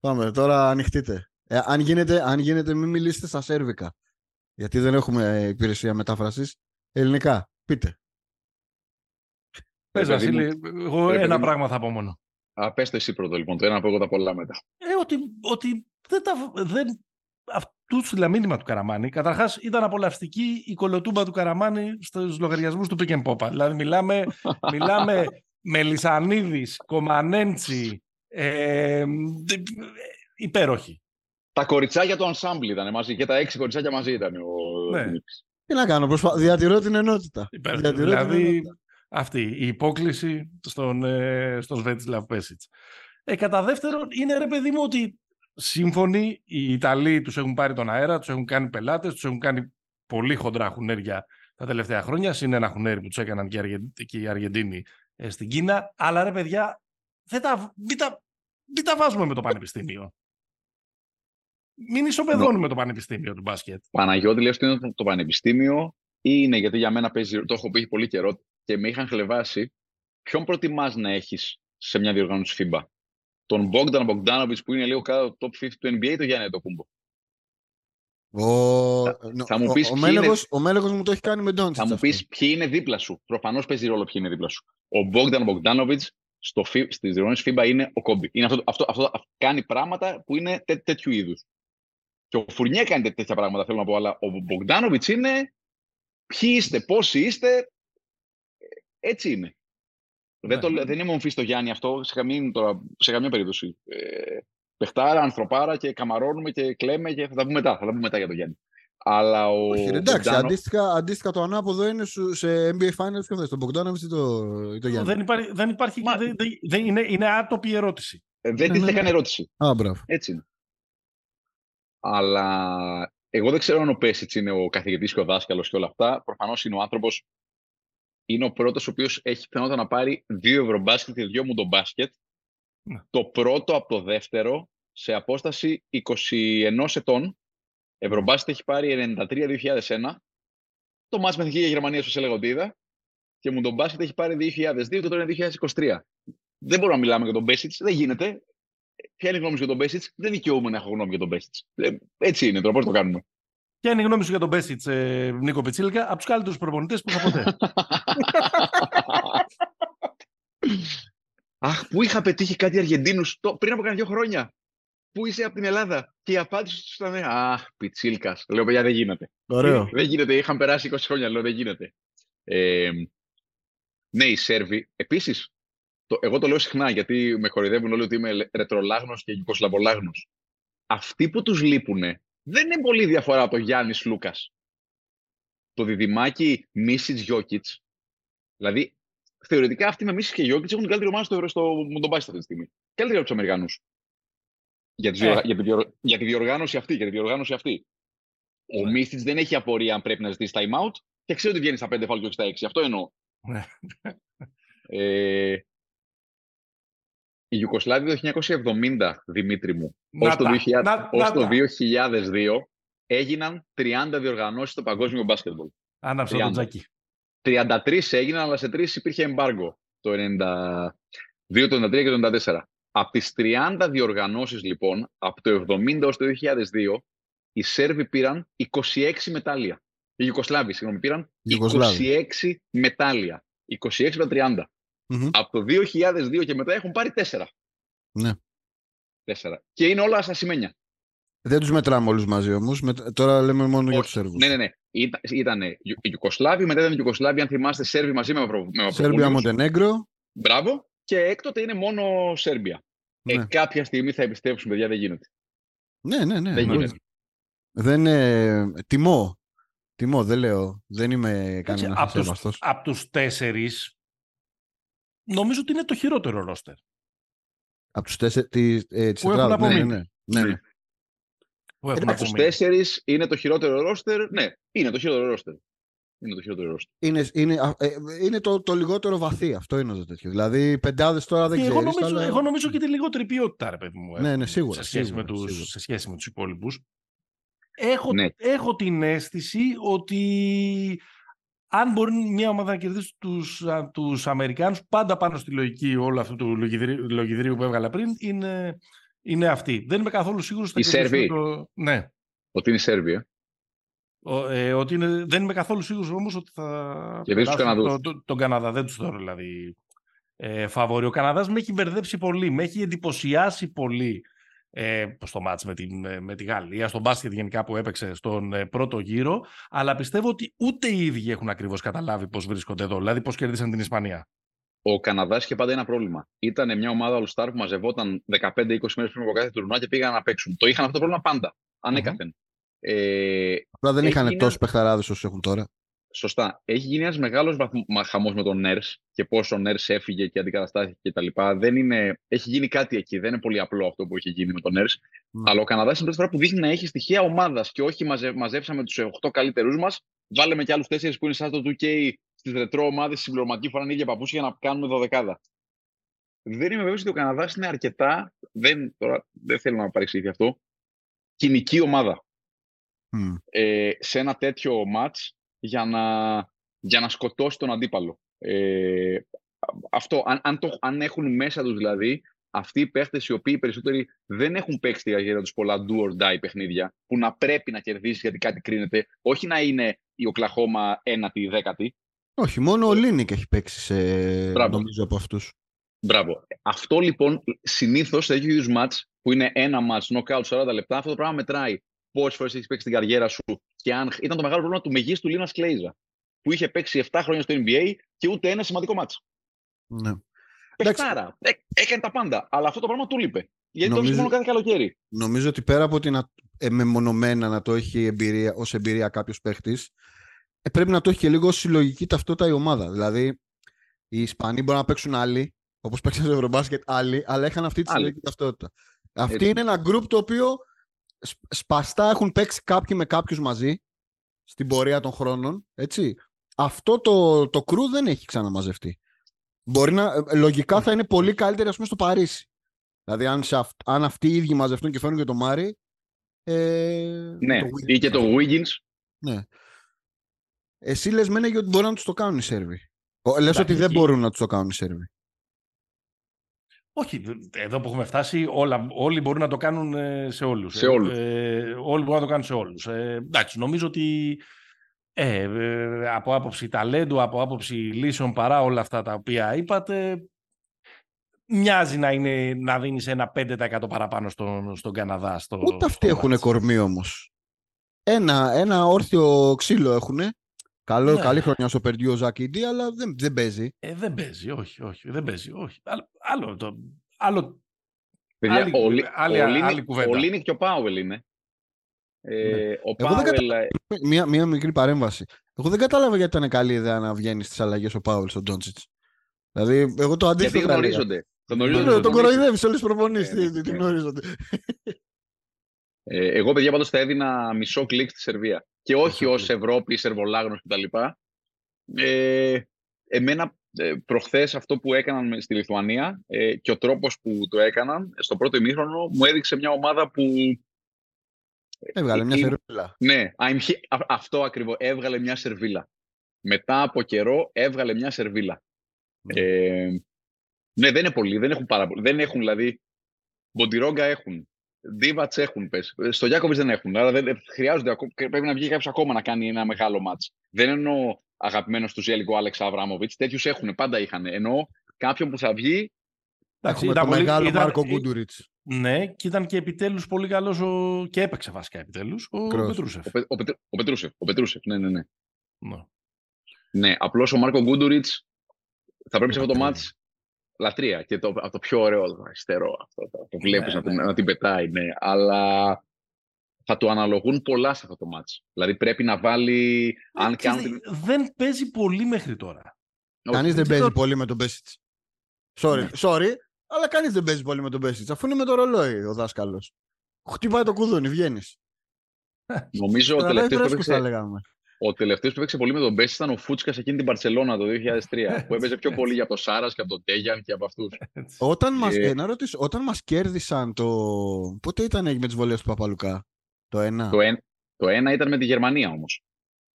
Πάμε, τώρα ανοιχτείτε. Ε, αν, γίνεται, αν γίνεται, μην μιλήσετε στα σέρβικα. Γιατί δεν έχουμε υπηρεσία μετάφρασης. Ελληνικά. Πείτε. Πες, Βασίλη, εγώ ένα πράγμα θα πω μόνο. Α, πες το εσύ πρώτο, λοιπόν. Το ένα από εγώ τα πολλά μετά. Ε, ότι, ότι δεν τα, δεν, αυτού του μήνυμα του Καραμάνη. Καταρχάς, ήταν απολαυστική η κολοτούμπα του Καραμάνη στους λογαριασμούς του Pick Popa. Δηλαδή, μιλάμε, μιλάμε Μελισανίδης, Κομανέντσι, ε, υπέροχη. Τα κοριτσάκια του ensemble ήταν μαζί και τα έξι κοριτσάκια μαζί ήταν ο ναι. Τι να κάνω, προσπα... διατηρώ την ενότητα. Διατηρώ δηλαδή την ενότητα. αυτή η υπόκληση στον, ε, στον Σβέτισλαβ Πέσιτς. Ε, κατά δεύτερον, είναι ρε παιδί μου ότι σύμφωνοι οι Ιταλοί τους έχουν πάρει τον αέρα, τους έχουν κάνει πελάτες, τους έχουν κάνει πολύ χοντρά χουνέρια τα τελευταία χρόνια. Είναι ένα χουνέρι που τους έκαναν και οι Αργεντίνοι ε, στην Κίνα. Αλλά ρε παιδιά, δεν τα, μην, τα, μην τα βάζουμε με το πανεπιστήμιο. Μην ισοπεδώνουμε no. το πανεπιστήμιο του μπάσκετ. Παναγιώτη, λες ότι είναι το πανεπιστήμιο ή είναι γιατί για μένα παίζει, το έχω πει πολύ καιρό και με είχαν χλεβάσει. Ποιον προτιμάς να έχεις σε μια διοργάνωση FIBA. Τον Bogdan Bogdanovic που είναι λίγο κάτω το top 50 του NBA ή το Γιάννη Τοκούμπο. Ο, θα, μου πεις ο, ο, Μέλεγος, μου το έχει κάνει με Ντόντσιτς. Θα μου πεις ποιοι είναι δίπλα σου. Προφανώς παίζει ρόλο ποιοι είναι δίπλα σου. Ο Μπόγκταν Μπογκδάνοβιτς στις διοργανώσεις FIBA είναι ο Κόμπι. Είναι αυτό, αυτό, αυτό, αυτό, κάνει πράγματα που είναι τέ, τέτοιου είδους. Και ο Φουρνιέ κάνει τέτοια πράγματα, θέλω να πω, αλλά ο Μπογκδάνοβιτς είναι ποιοι είστε, πόσοι είστε, έτσι είναι. Δεν, το, ναι. δεν είμαι ομφή στο Γιάννη αυτό σε καμία, τώρα, σε καμία περίπτωση. Ε, παιχτάρα, ανθρωπάρα και καμαρώνουμε και κλαίμε και θα τα πούμε μετά. Θα τα πούμε μετά για τον Γιάννη. Αλλά ο. Όχι, εντάξει, αντίστοιχα, αντίστοιχα το ανάποδο είναι σε NBA Finals και αυτό. Τον Μπογκδάνοβιτ ή το, το Γιάννη; Δεν υπάρχει, δεν υπάρχει Μα... δεν, δεν, είναι, είναι άτοπη ερώτηση. Ε, δεν ναι, ναι, ναι. ερώτηση. Α, μπράβο. Έτσι είναι. Αλλά εγώ δεν ξέρω αν ο Πέσιτς είναι ο καθηγητής και ο δάσκαλος και όλα αυτά. Προφανώς είναι ο άνθρωπο. Είναι ο πρώτος ο οποίος έχει πιθανότητα να πάρει δύο ευρωμπάσκετ και δύο μου τον μπάσκετ. Ναι. Το πρώτο από το δεύτερο σε απόσταση 21 ετών. Ευρωμπάσκετ έχει πάρει 93-2001. Το μάτς με την Γερμανίας, σα έλεγα ότι είδα. Και μου τον μπάσκετ έχει πάρει 2002 και τώρα είναι 2023. Δεν μπορούμε να μιλάμε για τον Μπέσιτς. Δεν γίνεται. Ποια είναι η γνώμη σου για τον Μπέσιτς, δεν δικαιούμαι να έχω γνώμη για τον Μπέσιτς. Ε, έτσι είναι τώρα, πώς το κάνουμε; Ποια είναι η γνώμη σου για τον Μπέσιτς, ε, Νίκο Πιτσίλικα, από τους καλύτερους προπονητές που είχα ποτέ. Αχ, πού είχα πετύχει κάτι Αργεντίνους πριν από κανένα δύο χρόνια; Πού είσαι από την Ελλάδα; Και η απάντηση τους ήταν Αχ, Πιτσίλκα. Λέω, παιδιά, δεν γίνεται. Ωραίο. Δεν γίνεται. Είχαν περάσει 20 χρόνια. Λέω, δεν γίνεται. Ε, ναι, οι Σέρβοι. Επίσης, το, εγώ το λέω συχνά γιατί με κοροϊδεύουν όλοι ότι είμαι ρετρολάγνος και γιουκοσλαβολάγνος. Αυτοί που τους λείπουν δεν είναι πολύ διαφορά από το Γιάννης Λούκας. Το διδυμάκι Μίσιτς Γιώκητς. Δηλαδή, θεωρητικά αυτοί με Μίσιτς και Γιώκητς έχουν την καλύτερη ομάδα στο, στο Μοντομπάι αυτή τη στιγμή. Καλύτερη από τους Αμερικανούς. Για, τις, ε. για, τη για τη διοργάνωση αυτή. Για τη διοργάνωση αυτή. Ο ναι. Μίσιτς δεν έχει απορία αν πρέπει να ζητήσει time out και ξέρει ότι βγαίνει στα 5 φάλ και στα 6. Αυτό εννοώ. Ναι. ε, η Ιουκοσλάβη το 1970, Δημήτρη μου, ως το, 2000, το 2002 έγιναν 30 διοργανώσεις στο παγκόσμιο μπάσκετμπολ. Άναψε το τζάκι. 33 έγιναν, αλλά σε τρεις υπήρχε εμπάργκο το 92, το 93 και το 94. Από τις 30 διοργανώσεις, λοιπόν, από το 70 ως το 2002, οι Σέρβοι πήραν 26 μετάλλια. Οι Ιουκοσλάβοι, συγγνώμη, πήραν 26 μετάλλια. 26 με 30. Mm-hmm. Από το 2002 και μετά έχουν πάρει τέσσερα. Ναι. Τέσσερα. Και είναι όλα στα σημαίνια. Δεν τους μετράμε όλους μαζί όμως. Τώρα λέμε μόνο Όχι. για τους Σέρβους. Ναι, ναι, ναι. Ήταν, ήταν Ιουκοσλάβοι, μετά ήταν Ιουκοσλάβοι, αν θυμάστε, Σέρβοι μαζί με, προ, με Σέρβια, Μοντενέγκρο. Μπράβο. Και έκτοτε είναι μόνο Σέρβια. Ε, ναι. Ε, κάποια στιγμή θα επιστρέψουν, παιδιά, δεν γίνεται. Ναι, ναι, ναι. Δεν γίνεται. Δεν είναι... Τιμώ. Τιμώ, δεν λέω. Δεν είμαι κανένα Από Από τους τέσσερις, νομίζω ότι είναι το χειρότερο ρόστερ. Από τους τέσσερις τη, ε, που έχουν απομείνει. Ναι, ναι, ναι. ναι. Από τους τέσσερις είναι το χειρότερο ρόστερ. Ναι, είναι το χειρότερο ρόστερ. Είναι το χειρότερο ρόστερ. Είναι, είναι, ε, είναι το, το λιγότερο βαθύ. Αυτό είναι το τέτοιο. Δηλαδή, πεντάδες τώρα δεν ξέρω. Εγώ, νομίζω, αλλά... εγώ νομίζω και τη λιγότερη ποιότητα, ρε παιδί μου. Ναι, ναι, σίγουρα. Σε σχέση, σίγουρα, με, τους, σίγουρα. σε σχέση με τους υπόλοιπους. Έχω, ναι. έχω την αίσθηση ότι αν μπορεί μια ομάδα να κερδίσει τους, τους Αμερικάνους πάντα πάνω στη λογική όλου αυτού του λογιδρίου, που έβγαλα πριν είναι, είναι αυτή. Δεν είμαι καθόλου σίγουρος ότι θα κερδίσει το... Ναι. Ότι είναι η Σέρβια. ε, ότι είναι, δεν είμαι καθόλου σίγουρος όμως ότι θα κερδίσει το, το, τον Καναδά. Δεν τους θεωρώ δηλαδή ε, φαβορή. Ο Καναδάς με έχει μπερδέψει πολύ, με έχει εντυπωσιάσει πολύ ε, στο μάτς με τη, με τη Γαλλία, στον μπάσκετ γενικά που έπαιξε στον ε, πρώτο γύρο, αλλά πιστεύω ότι ούτε οι ίδιοι έχουν ακριβώς καταλάβει πώς βρίσκονται εδώ, δηλαδή πώς κέρδισαν την Ισπανία. Ο Καναδάς είχε πάντα ένα πρόβλημα. Ήταν μια ομάδα All Star που μαζευόταν 15-20 μέρες πριν από κάθε τουρνουά και πήγαν να παίξουν. Το είχαν αυτό το πρόβλημα πάντα. Ανέκαθεν. Mm-hmm. Ε, Απλά δεν είχαν γίνει... τόσους παιχταράδες όσο έχουν τώρα. Σωστά. Έχει γίνει ένας μεγάλος χαμός με τον Νέρς και πόσο ο Νέρς έφυγε και αντικαταστάθηκε κτλ. Έχει γίνει κάτι εκεί. Δεν είναι πολύ απλό αυτό που έχει γίνει με τον Νέρς. Mm. Αλλά ο Καναδάς είναι η πρώτη φορά που δείχνει να έχει στοιχεία ομάδας και όχι μαζε... μαζέψαμε τους 8 καλύτερους μας. Βάλαμε και άλλους 4 που είναι σαν το 2K στις ρετρό ομάδε συμπληρωματική φορά ίδια παπούσια για να κάνουμε δωδεκάδα. Δεν είμαι βέβαιος ότι ο Καναδάς είναι αρκετά. Δεν, τώρα, δεν θέλω να παρεξηγηθεί αυτό. Κοινική ομάδα. Mm. Ε, σε ένα τέτοιο match για να, για να σκοτώσει τον αντίπαλο. Ε, αυτό, αν, αν, το, αν έχουν μέσα τους δηλαδή αυτοί οι παίχτες οι οποίοι περισσότεροι δεν έχουν παίξει τη καριέρα τους πολλά do or die παιχνίδια που να πρέπει να κερδίσεις γιατί κάτι κρίνεται, όχι να είναι η Οκλαχώμα ένατη ή δέκατη. Όχι, μόνο ο Ολίνικ έχει παίξει σε, Μπράβο. νομίζω από αυτούς. Μπράβο. Αυτό λοιπόν συνήθως σε τέτοιου είδου μάτ που είναι ένα ματς, knockout 40 λεπτά, αυτό το πράγμα μετράει πόσες φορές έχεις παίξει την καριέρα σου και αν ήταν το μεγάλο πρόβλημα του μεγίστου Λίνας Κλέιζα, που είχε παίξει 7 χρόνια στο NBA και ούτε ένα σημαντικό μάτσο. Ναι. Πεχτάρα. Ε, έκανε τα πάντα. Αλλά αυτό το πράγμα του λείπε. Γιατί νομίζω, το μόνο κάθε καλοκαίρι. Νομίζω ότι πέρα από την ε, μεμονωμένα να το έχει εμπειρία, ως εμπειρία κάποιος παίχτης, ε, πρέπει να το έχει και λίγο συλλογική ταυτότητα η ομάδα. Δηλαδή, οι Ισπανοί μπορούν να παίξουν άλλοι, όπως παίξαν στο Ευρωμπάσκετ άλλοι, αλλά είχαν αυτή τη συλλογική ταυτότητα. Αυτή είναι ένα γκρουπ το οποίο σπαστά έχουν παίξει κάποιοι με κάποιους μαζί στην πορεία των χρόνων. Έτσι. Αυτό το, το κρού δεν έχει ξαναμαζευτεί. Μπορεί να, ε, λογικά θα είναι πολύ καλύτερη ας πούμε, στο Παρίσι. Δηλαδή, αν, αν αυτοί οι ίδιοι μαζευτούν και φέρνουν και το Μάρι. Ε, ναι, το ή και το Wiggins. Ναι. Εσύ λες μένε ότι μπορούν να τους το κάνουν οι Σέρβοι. Λες ότι δεν μπορούν να τους το κάνουν οι Σέρβοι. Όχι, εδώ που έχουμε φτάσει όλα, όλοι μπορούν να το κάνουν ε, σε όλους. Σε όλους. Ε, όλοι μπορούν να το κάνουν σε όλους. Ε, εντάξει, νομίζω ότι ε, ε, από άποψη ταλέντου, από άποψη λύσεων παρά όλα αυτά τα οποία είπατε, μοιάζει να, είναι, να δίνεις ένα 5% παραπάνω στον, στον Καναδά. Στο, Ούτε αυτοί έχουν κορμί όμως. Ένα, ένα όρθιο ξύλο έχουν. Καλό, ναι. Καλή χρονιά στο Περντιού ο Ζακίντι, αλλά δεν, δεν παίζει. Ε, δεν παίζει, όχι, όχι, δεν παίζει, όχι. Άλλο, το, άλλο Παιδιά, άλλη, ο, άλλη, ο, άλλη, κουβέντα. Ο Ολίνικ και ο Πάουελ είναι. Ε, ναι. Ο Πάουελ... Κατα... Ε, μία, μία μικρή παρέμβαση. Εγώ δεν κατάλαβα γιατί ήταν καλή ιδέα να βγαίνει στις αλλαγές ο Πάουελ στον Ντόντσιτς. Δηλαδή, εγώ το αντίθετο. Γιατί γνωρίζονται. Τον, τον, τον κοροϊδεύεις όλες τις προπονήσεις. Ε, τι γνωρίζονται. Ε, εγώ, παιδιά, πάντως θα έδινα μισό κλικ στη Σερβία. Και όχι ως Ευρώπη, Σερβολάγνος κτλ. Ε, εμένα ε, προχθές αυτό που έκαναν στη Λιθουανία ε, και ο τρόπος που το έκαναν στο πρώτο ημίχρονο μου έδειξε μια ομάδα που... Έβγαλε μια σερβίλα. Ναι, αυτό ακριβώς. Έβγαλε μια σερβίλα. Μετά από καιρό έβγαλε μια σερβίλα. Ναι. Ε, ναι, δεν είναι πολύ. Δεν έχουν πάρα πολύ. Δεν έχουν δηλαδή. Μποντιρόγκα έχουν. Δίβατ έχουν πες. Στο Γιάκοβιτς δεν έχουν. Άρα δεν, χρειάζονται, πρέπει να βγει κάποιος ακόμα να κάνει ένα μεγάλο μάτς. Δεν εννοώ αγαπημένος του Ζέλικο Άλεξ Αβράμοβιτς. Τέτοιους έχουν, πάντα είχαν. Ενώ κάποιον που θα βγει. Έχουμε το μεγάλο ήταν, Μάρκο Γκούντουριτς. Ναι, και ήταν και επιτέλους πολύ καλός ο... και έπαιξε βασικά επιτέλους ο Πετρούσεφ. Ο, ο, ο, Πετρούσεφ, ο Πετρούσεφ, ναι, ναι, ναι. Ναι, ναι απλώς ο Μάρκο Γκούντουριτς θα πρέπει σε αυτό το μάτς λατρεία και το, το πιο ωραίο το αριστερό αυτό, το, το βλέπεις ναι, να, ναι. να, την πετάει, ναι. Αλλά θα του αναλογούν πολλά σε αυτό το μάτς. Δηλαδή πρέπει να βάλει... Ε, αν κάνει... Δεν παίζει πολύ μέχρι τώρα. Κανείς δεν παίζει πολύ με τον Μπέσιτς. Sorry, ναι. sorry, αλλά κανείς δεν παίζει πολύ με τον Μπέσιτς. Αφού είναι με το ρολόι ο δάσκαλος. Χτυπάει το κουδούνι, βγαίνεις. Νομίζω ότι τελευταίο ο τελευταίος που έπαιξε πολύ με τον Μπέση ήταν ο Φούτσκα εκείνη την Παρσελώνα το 2003. που έπαιζε πιο πολύ για τον Σάρας και από τον Τέγιαν και από αυτούς. Όταν μα ε, όταν μας κέρδισαν το. Πότε ήταν με τις βολές του Παπαλουκά, Το ένα. Το, εν, το ένα ήταν με τη Γερμανία όμως.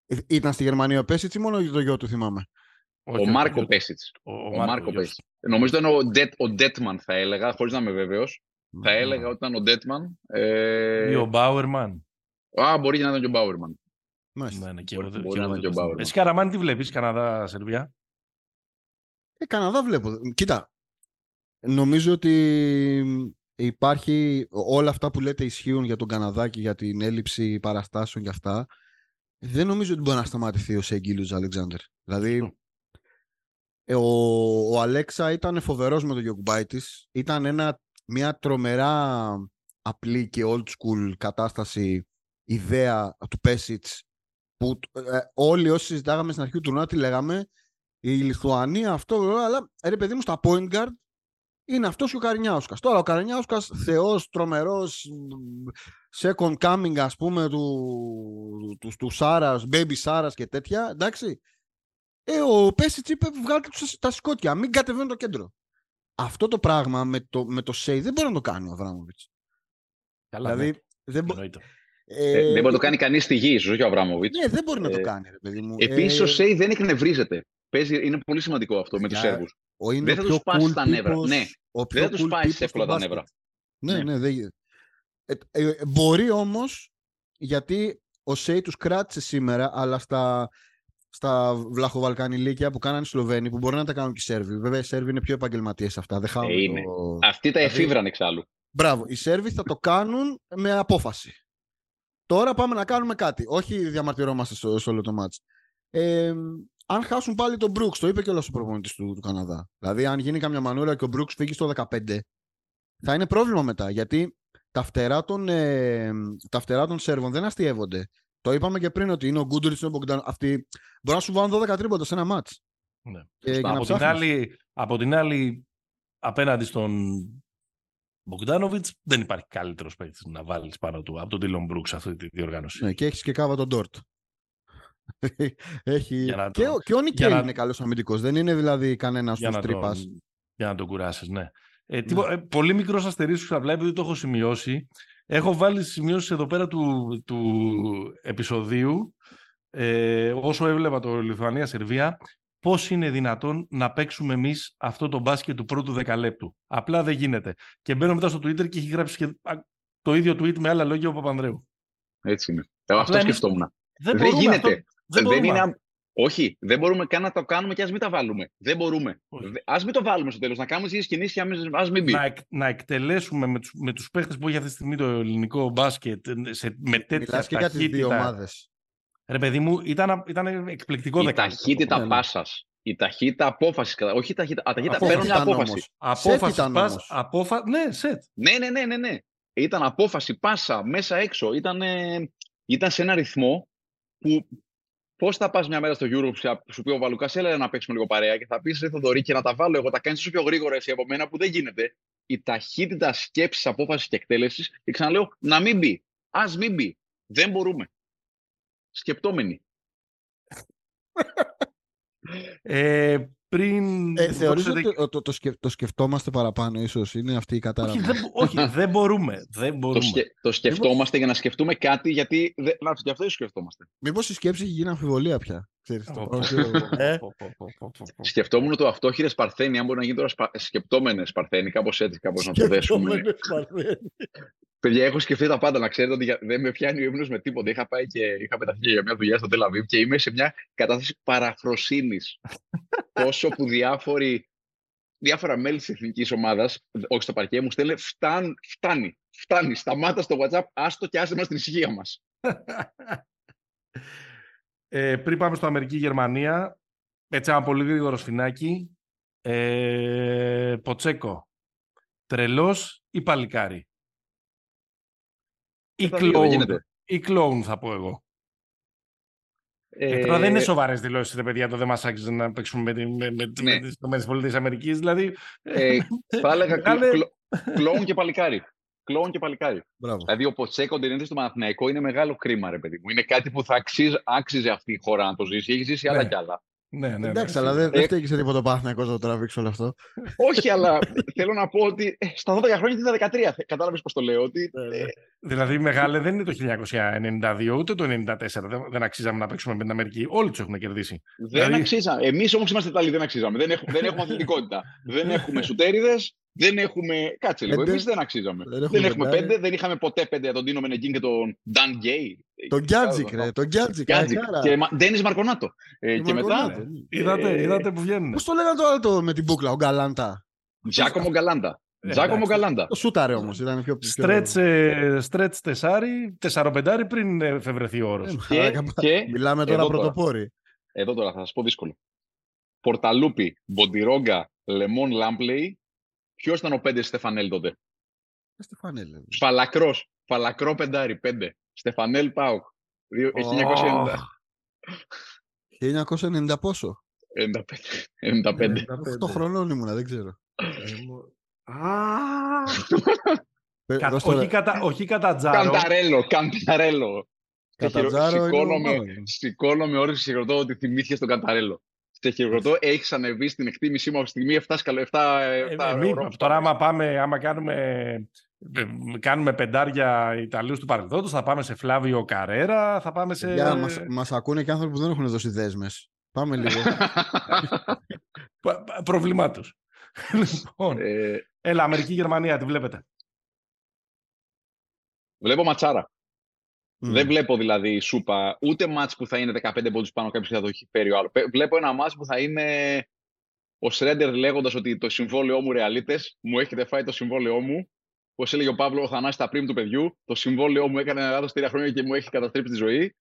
Ε, ήταν στη Γερμανία ο Πέσιτς ή μόνο το γιο του θυμάμαι; Ο, Μάρκο Πέσιτς. Ο, Μάρκο Πέσιτς. Νομίζω ήταν ο, Ντέτ, ο Ντέτμαν θα έλεγα, χωρίς να είμαι βέβαιος. Θα έλεγα ότι ήταν ο Ντέτμαν. Ε... Ή ο Μπάουερμαν. Α, μπορεί να ήταν και ο Μπάουερμαν. Μάλιστα. Ναι, ναι, και εγώ, Μπορεί να και ο Εσύ Καραμάνι τι βλέπεις, Καναδά, Σερβία; Ε, Καναδά βλέπω. Κοίτα, νομίζω ότι υπάρχει όλα αυτά που λέτε ισχύουν για τον Καναδά και για την έλλειψη παραστάσεων και αυτά. Δεν νομίζω ότι μπορεί να σταματηθεί ο Σεγγίλους Αλεξάνδρ. Δηλαδή, ε, ο, ο Αλέξα ήταν φοβερός με τον Γιωκουμπάιτης. Ήταν ένα, μια τρομερά απλή και old school κατάσταση ιδέα του Πέσιτς που ε, όλοι όσοι συζητάγαμε στην αρχή του τουρνουά τι λέγαμε, η Λιθουανία αυτό, αλλά ρε παιδί μου στα point guard είναι αυτός και ο Καρινιάουσκα. Τώρα ο Καρινιάουσκα, θεός, τρομερός, second coming, ας πούμε, του, του, του Σάρας, baby Σάρας και τέτοια. Εντάξει. Ε, ο Πέσιτς είπε: Βγάλτε τους τα σκότια, μην κατεβαίνουν το κέντρο. Αυτό το πράγμα με το, με το Σέι δεν μπορεί να το κάνει ο Αβράμοβιτς. Δηλαδή, ναι. δεν μπορεί. Ε, ε, δεν μπορεί να το κάνει κανείς στη γη, όχι ο Αβράμοβιτ. Ναι, δεν μπορεί να το ε, κάνει, παιδί μου. Επίσης, ο Σέι δεν εκνευρίζεται. Παίζει, είναι πολύ σημαντικό αυτό με τους Σέρβους. Δεν θα τους πάει στα νεύρα. Ναι, δεν θα τους πάει εύκολα τα νεύρα. Ναι, ναι, ναι μπορεί όμως γιατί ο Σέι τους κράτησε σήμερα, αλλά στα, στα βλαχοβαλκανιλίκια που κάνανε οι Σλοβαίνοι, που μπορεί να τα κάνουν και οι Σέρβοι. Βέβαια, οι Σέρβοι είναι πιο επαγγελματίες αυτά. Δεν ε, είναι. Το... Αυτοί τα δηλαδή- εφήβραν εξάλλου. Μπράβο. Οι Σέρβοι θα το κάνουν με απόφαση. Τώρα πάμε να κάνουμε κάτι. Όχι διαμαρτυρόμαστε στο, στο όλο το μάτς. Ε, αν χάσουν πάλι τον Brooks, το είπε και όλος ο προπονητής του, του Καναδά. Δηλαδή, αν γίνει καμιά μανούρα και ο Brooks φύγει στο 15, θα είναι πρόβλημα μετά. Γιατί τα φτερά των, ε, τα φτερά των Σέρβων δεν αστείευονται. Το είπαμε και πριν ότι είναι ο Γκούντουριτ, ο Μπογκδάν. Αυτοί μπορεί να σου βάλουν 12 τρίποτα σε ένα μάτ. Ναι. από, την άλλη, από την άλλη, απέναντι στον Μπογκδάνοβιτ, δεν υπάρχει καλύτερος παίκτης να βάλεις πάνω του από τον Τίλον Μπρούξ αυτή τη διοργάνωση. Ναι, και έχεις και κάβα τον Ντόρτ. έχει... και, ο, και ο Νικέλ να... είναι καλός αμυντικός. Δεν είναι δηλαδή κανένας του τρύπας. Για να τον κουράσεις, ναι. Ε, ναι. ε, πολύ μικρός αστερίσκος θα βλέπει ότι το έχω σημειώσει. Έχω βάλει σημειώσεις εδώ πέρα του, του επεισοδίου ε, όσο έβλεπα το Λιθουανία-Σερβία πώς είναι δυνατόν να παίξουμε εμείς αυτό το μπάσκετ του πρώτου δεκαλέπτου. Απλά δεν γίνεται. Και μπαίνω μετά στο Twitter και έχει γράψει και το ίδιο tweet με άλλα λόγια ο Παπανδρέου. Έτσι είναι. Εγώ αυτό σκεφτόμουν. Δεν, δεν γίνεται. δεν, δεν είναι, όχι, δεν μπορούμε καν να το κάνουμε και ας μην τα βάλουμε. Δεν μπορούμε. Α μην το βάλουμε στο τέλος. Να κάνουμε τι κινήσει και ας μην μπει. Να, να εκτελέσουμε με του με τους παίχτες που έχει αυτή τη στιγμή το ελληνικό μπάσκετ σε, με τέτοια Μιλάς και για τις δύο ομάδες. Ρε παιδί μου, ήταν, ήταν εκπληκτικό Η ταχύτητα ναι, ναι. πάσας. Η ταχύτητα απόφασης. Όχι η ταχύτητα. Α, ταχύτητα παίρνουν μια απόφαση. Απόφαση πα. Απόφα... Ναι, σετ. Ναι, ναι, ναι, ναι, ναι. Ήταν απόφαση, πάσα, μέσα έξω. Ήταν, ήταν σε ένα ρυθμό που Πώς θα πας μια μέρα στο Europe, σου πει ο Βαλουκάς, έλα να παίξουμε λίγο παρέα και θα πεις Ρε Θοδωρή και να τα βάλω εγώ. Τα κάνεις όσο πιο γρήγορα εσύ από μένα που δεν γίνεται. Η ταχύτητα σκέψης, απόφασης και εκτέλεσης, και ξαναλέω να μην μπει. Α μην μπει. Δεν μπορούμε. Σκεπτόμενοι. ε, πριν... Ε, θεωρείς ότι το, το, το, σκεφτόμαστε παραπάνω ίσως, είναι αυτή η κατάρα. Όχι, δεν, όχι, δεν μπορούμε. Δεν μπορούμε. Το, σκε, το σκεφτόμαστε για να σκεφτούμε κάτι, γιατί δεν, να, γι' αυτό σκεφτόμαστε. Μήπως η σκέψη έχει γίνει αμφιβολία πια. Ξέρεις, το ε; Σκεφτόμουν το αυτόχειρες Παρθένη, αν μπορεί να γίνει τώρα σκεπτόμενες Παρθένη, κάπως έτσι, κάπως να το δέσουμε. Παιδιά, έχω σκεφτεί τα πάντα. Να ξέρετε ότι δεν με πιάνει ο ύπνο με τίποτα. Είχα πάει και είχα πεταχθεί για μια δουλειά στο Τελαβίβ και είμαι σε μια κατάσταση παραφροσύνη. Τόσο που διάφοροι, διάφορα μέλη της εθνικής ομάδας, όχι στο παρκέ, μου στέλνουν φτάνει, φτάνει, φτάνει. Σταμάτα στο WhatsApp, άστο και άσε μας την ησυχία μας. ε, πριν πάμε στο Αμερική-Γερμανία, έτσι ένα πολύ γρήγορο σφινάκι. Ε, Ποτσέκο. Τρελός ή παλικάρι; Ή κλόουν, ή κλόουν θα πω εγώ. Ε, ε, τώρα δεν είναι σοβαρές δηλώσεις, ρε παιδιά, το δεν μα άξιζε να παίξουμε με, με, με, ναι. με τι ΗΠΑ. Δηλαδή. Ε, θα έλεγα κλόουν και παλικάρι. Κλόουν και παλικάρι. Μπράβο. Δηλαδή, ο Ποτσέκο την του Παναθηναϊκό είναι μεγάλο κρίμα, ρε παιδί μου. Είναι κάτι που θα αξίζει, άξιζε αυτή η χώρα να το ζήσει. Έχει ζήσει άλλα ναι. κι άλλα. Ναι, ναι, ναι. Εντάξει, αλλά δεν, δεν φταίει σε τίποτα Παναθηναϊκός να το τραβήξει όλο αυτό. Όχι, αλλά θέλω να πω ότι ε, στα 12 χρόνια ήταν 13. Κατάλαβες πώ το λέω. Ότι, ναι, ναι. ε... Δηλαδή, μεγάλε δεν είναι το 1992 ούτε το 1994. Δεν, δεν αξίζαμε να παίξουμε με την Αμερική. Όλοι τους έχουν κερδίσει. Δεν δηλαδή... αξίζαμε. Εμείς όμως είμαστε Ιταλοί, δεν αξίζαμε. Δεν έχουμε, δεν έχουμε αθλητικότητα. δεν έχουμε σουτέρηδες. Δεν έχουμε. Κάτσε λίγο. Εμείς δεν αξίζαμε. Δεν, δεν έχουμε πέντε. Δεν είχαμε ποτέ πέντε για τον Τίνο Μενεγκίν και τον Νταν Γκέι. Τον Γκιάτζικ, ρε. Τον Γκιάτζικ. Και Ντένις Μαρκονάτο. Ε, και μετά. Είδατε, ε, είδατε που βγαίνουν. Πώς το λέγανε τώρα το με την μπουκλα, ο Γκαλάντα; Τζάκομο Γκαλάντα. Τζάκομο Γκαλάντα. Το σούταρε όμως. Ήταν πιο Στρέτ τεσάρι, τεσσαροπεντάρι πριν εφευρεθεί ο όρος. Μιλάμε τώρα πρωτοπόροι. Εδώ τώρα θα σας πω δύσκολο. Πορταλούπι, Μποντιρόγκα, Λεμόν Λάμπλεϊ. Ποιος ήταν ο πέντε Στεφανέλ τότε; Στεφανέλ. Φαλακρός. Φαλακρό πεντάρι, πέντε. Στεφανέλ Πάουκ. 1990. 1990 πόσο; 95. 95. 8 χρονών ήμουνα, δεν ξέρω. όχι, κατά, όχι κατά τζάρο. Κανταρέλο, κανταρέλο. Σηκώνομαι, σηκώνομαι όρεξη και ρωτώ ότι θυμήθηκες τον Κανταρέλο. Σε χειροκροτώ, έχεις ανεβεί στην εκτίμησή μου από τη στιγμή 7 σκαλό. 7, 7 τώρα, άμα, πάμε, άμα κάνουμε κάνουμε πεντάρια Ιταλίου του παρελθόντος, θα πάμε σε Φλάβιο Καρέρα, θα πάμε σε... Για, μας, μας ακούνε και άνθρωποι που δεν έχουν δώσει δέσμες. Πάμε λίγο. Προβλημά του. λοιπόν, ε... έλα, Αμερική-Γερμανία, τη βλέπετε. Βλέπω ματσάρα. Δεν βλέπω δηλαδή σούπα, ούτε μάτς που θα είναι 15 πόντους πάνω κάποιος θα το έχει φέρει ο άλλος. Βλέπω ένα μάτς που θα είναι ο Σρέντερ λέγοντας ότι το συμβόλαιό μου ρεαλίτες, μου έχετε φάει το συμβόλαιό μου Όπως έλεγε ο Παύλο, ο Θανάσης τα πριν του παιδιού, το συμβόλαιό μου έκανε ένα λάθος τρία χρόνια και μου έχει καταστρέψει τη ζωή.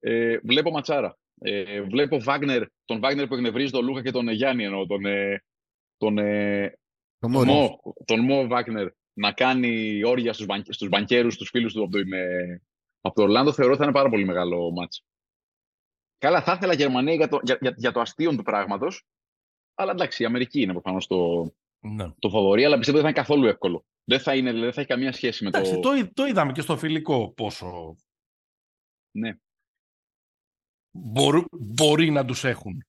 Ε, βλέπω ματσάρα. Ε, βλέπω Βάγνερ, τον Βάγνερ που εκνευρίζει τον Λούκα και τον Γιάννη εννοώ. Τον, ε, τον, ε, τον, Μο, τον Μο Βάγνερ. να κάνει όρια στους, μπαν, στους μπανκέρους, στους φίλους του από το, από το Ορλάντο, θεωρώ ότι θα είναι πάρα πολύ μεγάλο μάτς. Καλά, θα ήθελα Γερμανία για το, για, για, για το αστείο του πράγματος. Αλλά εντάξει, η Αμερική είναι προφανώς το, ναι. το φαβορή, αλλά πιστεύω ότι θα είναι καθόλου εύκολο. Δεν θα, είναι, δεν θα έχει καμία σχέση με εντάξει, το... το. Το είδαμε και στο φιλικό πόσο. Ναι. Μπορεί, μπορεί να τους έχουν.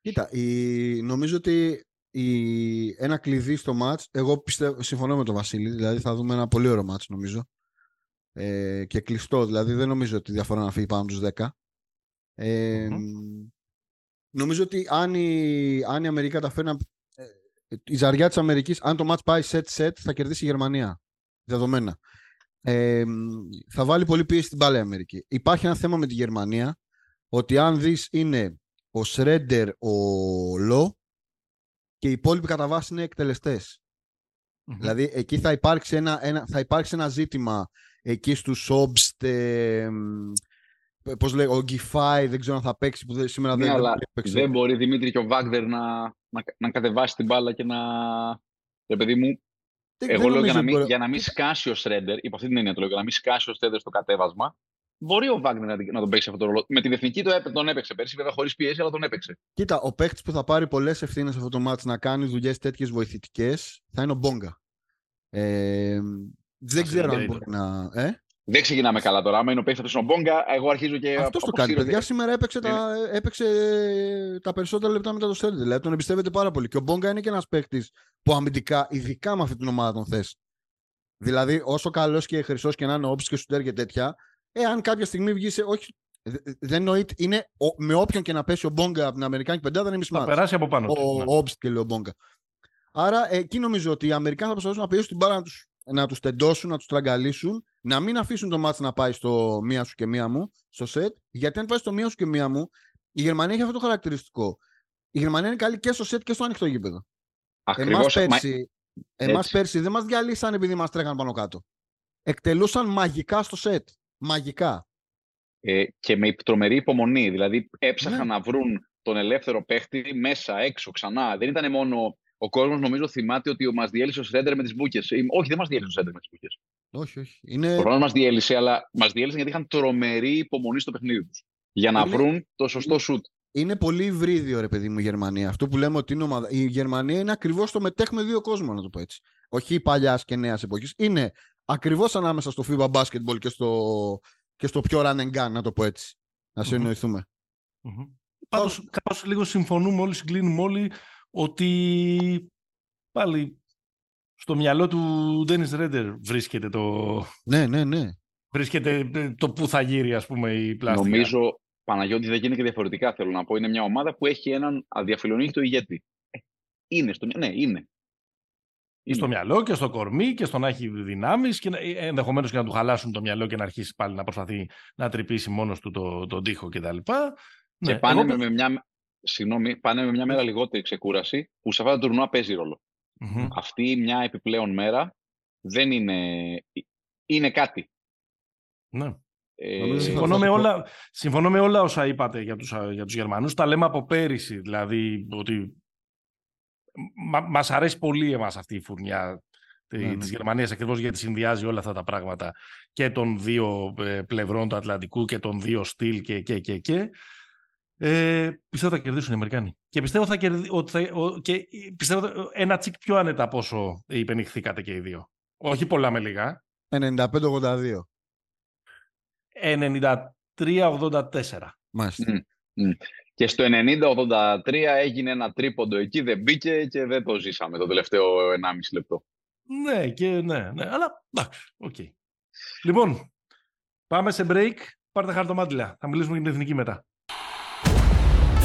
Κοίτα, η, νομίζω ότι η, ένα κλειδί στο μάτς, εγώ πιστεύω, συμφωνώ με τον Βασίλη, δηλαδή θα δούμε ένα πολύ ωραίο μάτς νομίζω. Ε, και κλειστό, δηλαδή δεν νομίζω ότι διαφορά να φύγει πάνω τους 10. Ε, Νομίζω ότι αν η, αν η Αμερική καταφέρει να... Ε, η ζαριά της Αμερικής, αν το μάτς πάει set-set, θα κερδίσει η Γερμανία. Δεδομένα. Ε, θα βάλει πολύ πίεση στην πάλι Αμερική. Υπάρχει ένα θέμα με τη Γερμανία, ότι αν δεις είναι ο Σρέντερ, ο Λό και οι υπόλοιποι κατά βάση είναι Δηλαδή εκεί θα υπάρξει ένα, ένα, θα υπάρξει ένα ζήτημα εκεί στους Όμπστ, ε, πώς λέει, ο Γκιφάι, δεν ξέρω αν θα παίξει που σήμερα ναι, δεν αλλά Δεν μπορεί Δημήτρη και ο Βάγδερ να, να, να κατεβάσει την μπάλα και να... Ρε παιδί μου, δεν, εγώ δεν λέω για να, μην, για να μην σκάσει ο Σρέντερ, υπό αυτή την έννοια το λέω, για να μην σκάσει ο Σρέντερ στο κατέβασμα, μπορεί ο Βάγνερ να, να τον παίξει αυτό το ρόλο. Με την εθνική το έπαι, τον έπαιξε πέρσι, βέβαια χωρίς πίεση, αλλά τον έπαιξε. Κοίτα, ο παίκτης που θα πάρει πολλές ευθύνες σε αυτό το μάτι να κάνει δουλειές τέτοιες βοηθητικές θα είναι ο Μπόγκα. Ε, δεν ξέρω αν μπορεί να. Ε; Δεν ξεκινάμε καλά τώρα. Άμα είναι ο παίκτη ο Μπόγκα, εγώ αρχίζω και. Αυτός το κάνει. Παιδιά σήμερα έπαιξε, τα, έπαιξε τα περισσότερα λεπτά μετά το Στέρντερ. Δηλαδή τον εμπιστεύεται πάρα πολύ. Και ο Μπόγκα είναι και ένας παίκτης που αμυντικά, ειδικά με αυτή την ομάδα τον θες. Δηλαδή, όσο καλός και χρυσός και να είναι όψη και σουτέρ και τέτοια, εάν κάποια στιγμή βγει σε. Όχι, δεν νοείται. Είναι με όποιον και να πέσει ο Μπόγκα από την Αμερικάνικη πεντάδα είναι μισμάτο. Θα περάσει από πάνω. Ο, ο ναι. και λέει ο Μπόγκα. Άρα εκεί νομίζω ότι οι Αμερικάνοι θα προσπαθήσουν να πιέσουν την μπάλα να τους να τους τεντώσουν, να τους τραγκαλίσουν, να μην αφήσουν το μάτς να πάει στο μία σου και μία μου, στο σετ, γιατί αν πάει στο μία σου και μία μου, η Γερμανία έχει αυτό το χαρακτηριστικό. Η Γερμανία είναι καλή και στο σετ και στο ανοιχτό γήπεδο. Ακριβώς. Εμάς πέρσι, εμάς πέρσι δεν μας διαλύσαν επειδή μας τρέχαν πάνω κάτω. Εκτελούσαν μαγικά στο σετ. Μαγικά. Ε, και με τρομερή υπομονή. Δηλαδή έψαχναν ναι. να βρουν τον ελεύθερο παίχτη μέσα, έξω, ξανά. Δεν ήταν μόνο ο κόσμος νομίζω θυμάται ότι μας διέλυσε ο Σρέντερ με τις μπουκές. Ε, όχι, δεν μας διέλυσε ο Σρέντερ με τις μπουκές. Όχι, όχι. Είναι... Προφανώ μας διέλυσε, αλλά μας διέλυσε γιατί είχαν τρομερή υπομονή στο παιχνίδι τους. Για να είναι... βρουν το σωστό σουτ. Είναι πολύ υβρίδιο, ρε παιδί μου, η Γερμανία. Αυτό που λέμε ότι είναι ομάδα. Η Γερμανία είναι ακριβώς το μετέχουμε δύο κόσμο, να το πω έτσι. Όχι παλιά και νέας εποχής. Είναι ακριβώς ανάμεσα στο FIBA basketball και στο, και στο πιο run and gun, να το πω έτσι. Να συνοηθούμε. Mm-hmm. Πάντως, κάπως λίγο συμφωνούμε όλοι, συγκλίνουμε όλοι ότι πάλι στο μυαλό του Ντένις Ρέντερ βρίσκεται το... Ναι, ναι, ναι. Βρίσκεται το που θα γύρει, ας πούμε, η πλάστικα. Νομίζω, Παναγιώτη, δεν γίνεται και διαφορετικά, θέλω να πω. Είναι μια ομάδα που έχει έναν αδιαφιλονίκητο ηγέτη. Ε, είναι στο Ναι, είναι. Είναι. Στο μυαλό και στο κορμί και στο να έχει δυνάμεις και ε, ενδεχομένως και να του χαλάσουν το μυαλό και να αρχίσει πάλι να προσπαθεί να τρυπήσει μόνος του τον το τοίχο κτλ. Και, ναι, πάνε εγώ... με μια, συγγνώμη, πάνε με μια μέρα λιγότερη ξεκούραση, που σε αυτά τα τουρνουά παίζει ρόλο. Mm-hmm. Αυτή μια επιπλέον μέρα δεν είναι... είναι κάτι. Ναι. Ε... Συμφωνώ, με όλα, συμφωνώ με όλα όσα είπατε για τους, για τους Γερμανούς. Τα λέμε από πέρυσι, δηλαδή ότι μα, μας αρέσει πολύ εμάς αυτή η φουρνιά ναι, ναι. της Γερμανίας ακριβώς γιατί συνδυάζει όλα αυτά τα πράγματα και των δύο ε, πλευρών του Ατλαντικού και των δύο στυλ και και και και ε, πιστεύω θα κερδίσουν οι Αμερικάνοι. Και πιστεύω, θα κερδί, ότι θα, και πιστεύω ένα τσικ πιο άνετα από όσο υπαινιχθήκατε και οι δύο. Όχι πολλά με λίγα. 95-82. 93-84. Μάλιστα. Και στο 90-83 έγινε ένα τρίποντο εκεί, δεν μπήκε και δεν το ζήσαμε το τελευταίο 1,5 λεπτό. Ναι, και ναι, ναι. Αλλά εντάξει, OK. Okay. Λοιπόν, πάμε σε break. Πάρτε χαρτομάτιλα. Θα μιλήσουμε για την εθνική μετά.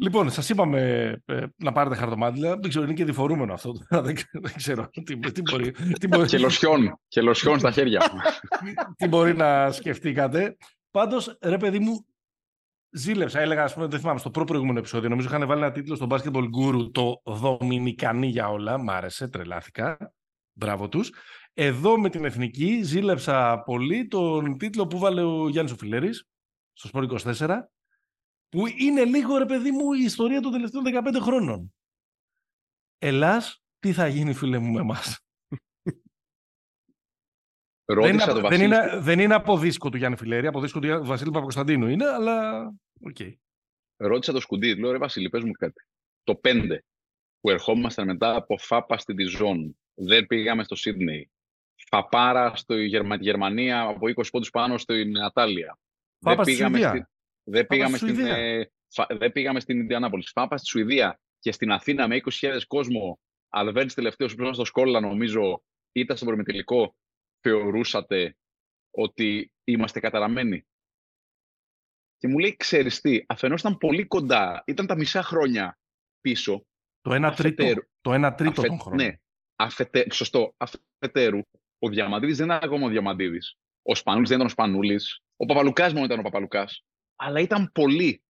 Λοιπόν, σας είπαμε ε, να πάρετε χαρτομάτιλα. Δεν ξέρω, είναι και διφορούμενο αυτό. δεν, ξέρω τι, τι μπορεί. Τι μπορεί... και λοσιόν, και λοσιόν στα χέρια μου. τι μπορεί να σκεφτήκατε. Πάντως, ρε παιδί μου, ζήλεψα. Έλεγα, ας πούμε, δεν θυμάμαι, στο προ-προηγούμενο επεισόδιο. Νομίζω είχαν βάλει ένα τίτλο στο Basketball Guru το Δομινικανή για όλα. Μ' άρεσε, τρελάθηκα. Μπράβο τους. Εδώ με την εθνική ζήλεψα πολύ τον τίτλο που έβαλε ο Γιάννης ο Φιλέρης στο Sport 24 που είναι λίγο ρε παιδί μου η ιστορία των τελευταίων 15 χρόνων. Ελλάς, τι θα γίνει φίλε μου με εμάς; δεν, είναι, το δεν, είναι, δεν είναι από δίσκο του Γιάννη Φιλέρη, από δίσκο του Βασίλη Παπακωνσταντίνου είναι, αλλά OK. Okay. Ρώτησα το Σκουντή, λέω ρε Βασίλη, πες μου κάτι. Το 5 που ερχόμασταν μετά από φάπα στη Διζόν, δεν πήγαμε στο Σίδνεϊ, φαπάρα στη Γερμανία από 20 πόντους πάνω στην Ατάλια. Φάπα δεν πήγαμε στη, δεν πήγαμε, στην, ε, δεν πήγαμε στην Ινδιανάπολη. Πάμε στη Σουηδία και στην Αθήνα με 20.000 κόσμο. Αλβέρτ τελευταίος που στο Σκόλλα, νομίζω, ήταν στο προμετελικό. Θεωρούσατε ότι είμαστε καταραμένοι; Και μου λέει, ξέρεις τι, αφενός ήταν πολύ κοντά, ήταν τα μισά χρόνια πίσω. Το 1 τρίτο, το ένα τρίτο αφε, των χρόνων. Ναι, αφετε, σωστό. Αφετέρου, ο Διαμαντίδης δεν ήταν ακόμα ο Διαμαντίδης. Ο Σπανούλης δεν ήταν ο Σπανούλης. Ο Παπαλουκάς μόνο ήταν ο Παπαλουκάς αλλά ήταν πολλοί.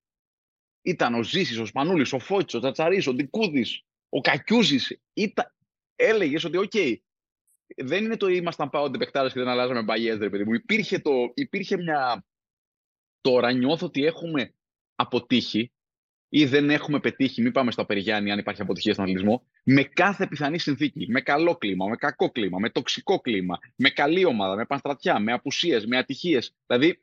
Ήταν ο Ζήσης, ο Σπανούλης, ο Φώτης, ο Τσαρτσαρής, ο Ντικούδης, ο Κακιούζης. Ήταν... Έλεγες ότι, OK, okay, δεν είναι το ήμασταν πάω παιχτάρες και δεν αλλάζαμε μπαγιές, ρε παιδί μου. Υπήρχε, το, υπήρχε μια... Τώρα νιώθω ότι έχουμε αποτύχει ή δεν έχουμε πετύχει, μην πάμε στο Απεριγιάννη αν υπάρχει αποτυχία στον αθλητισμό, με κάθε πιθανή συνθήκη. Με καλό κλίμα, με κακό κλίμα, με τοξικό κλίμα, με καλή ομάδα, με πανστρατιά, με απουσίες, με ατυχίες. Δηλαδή,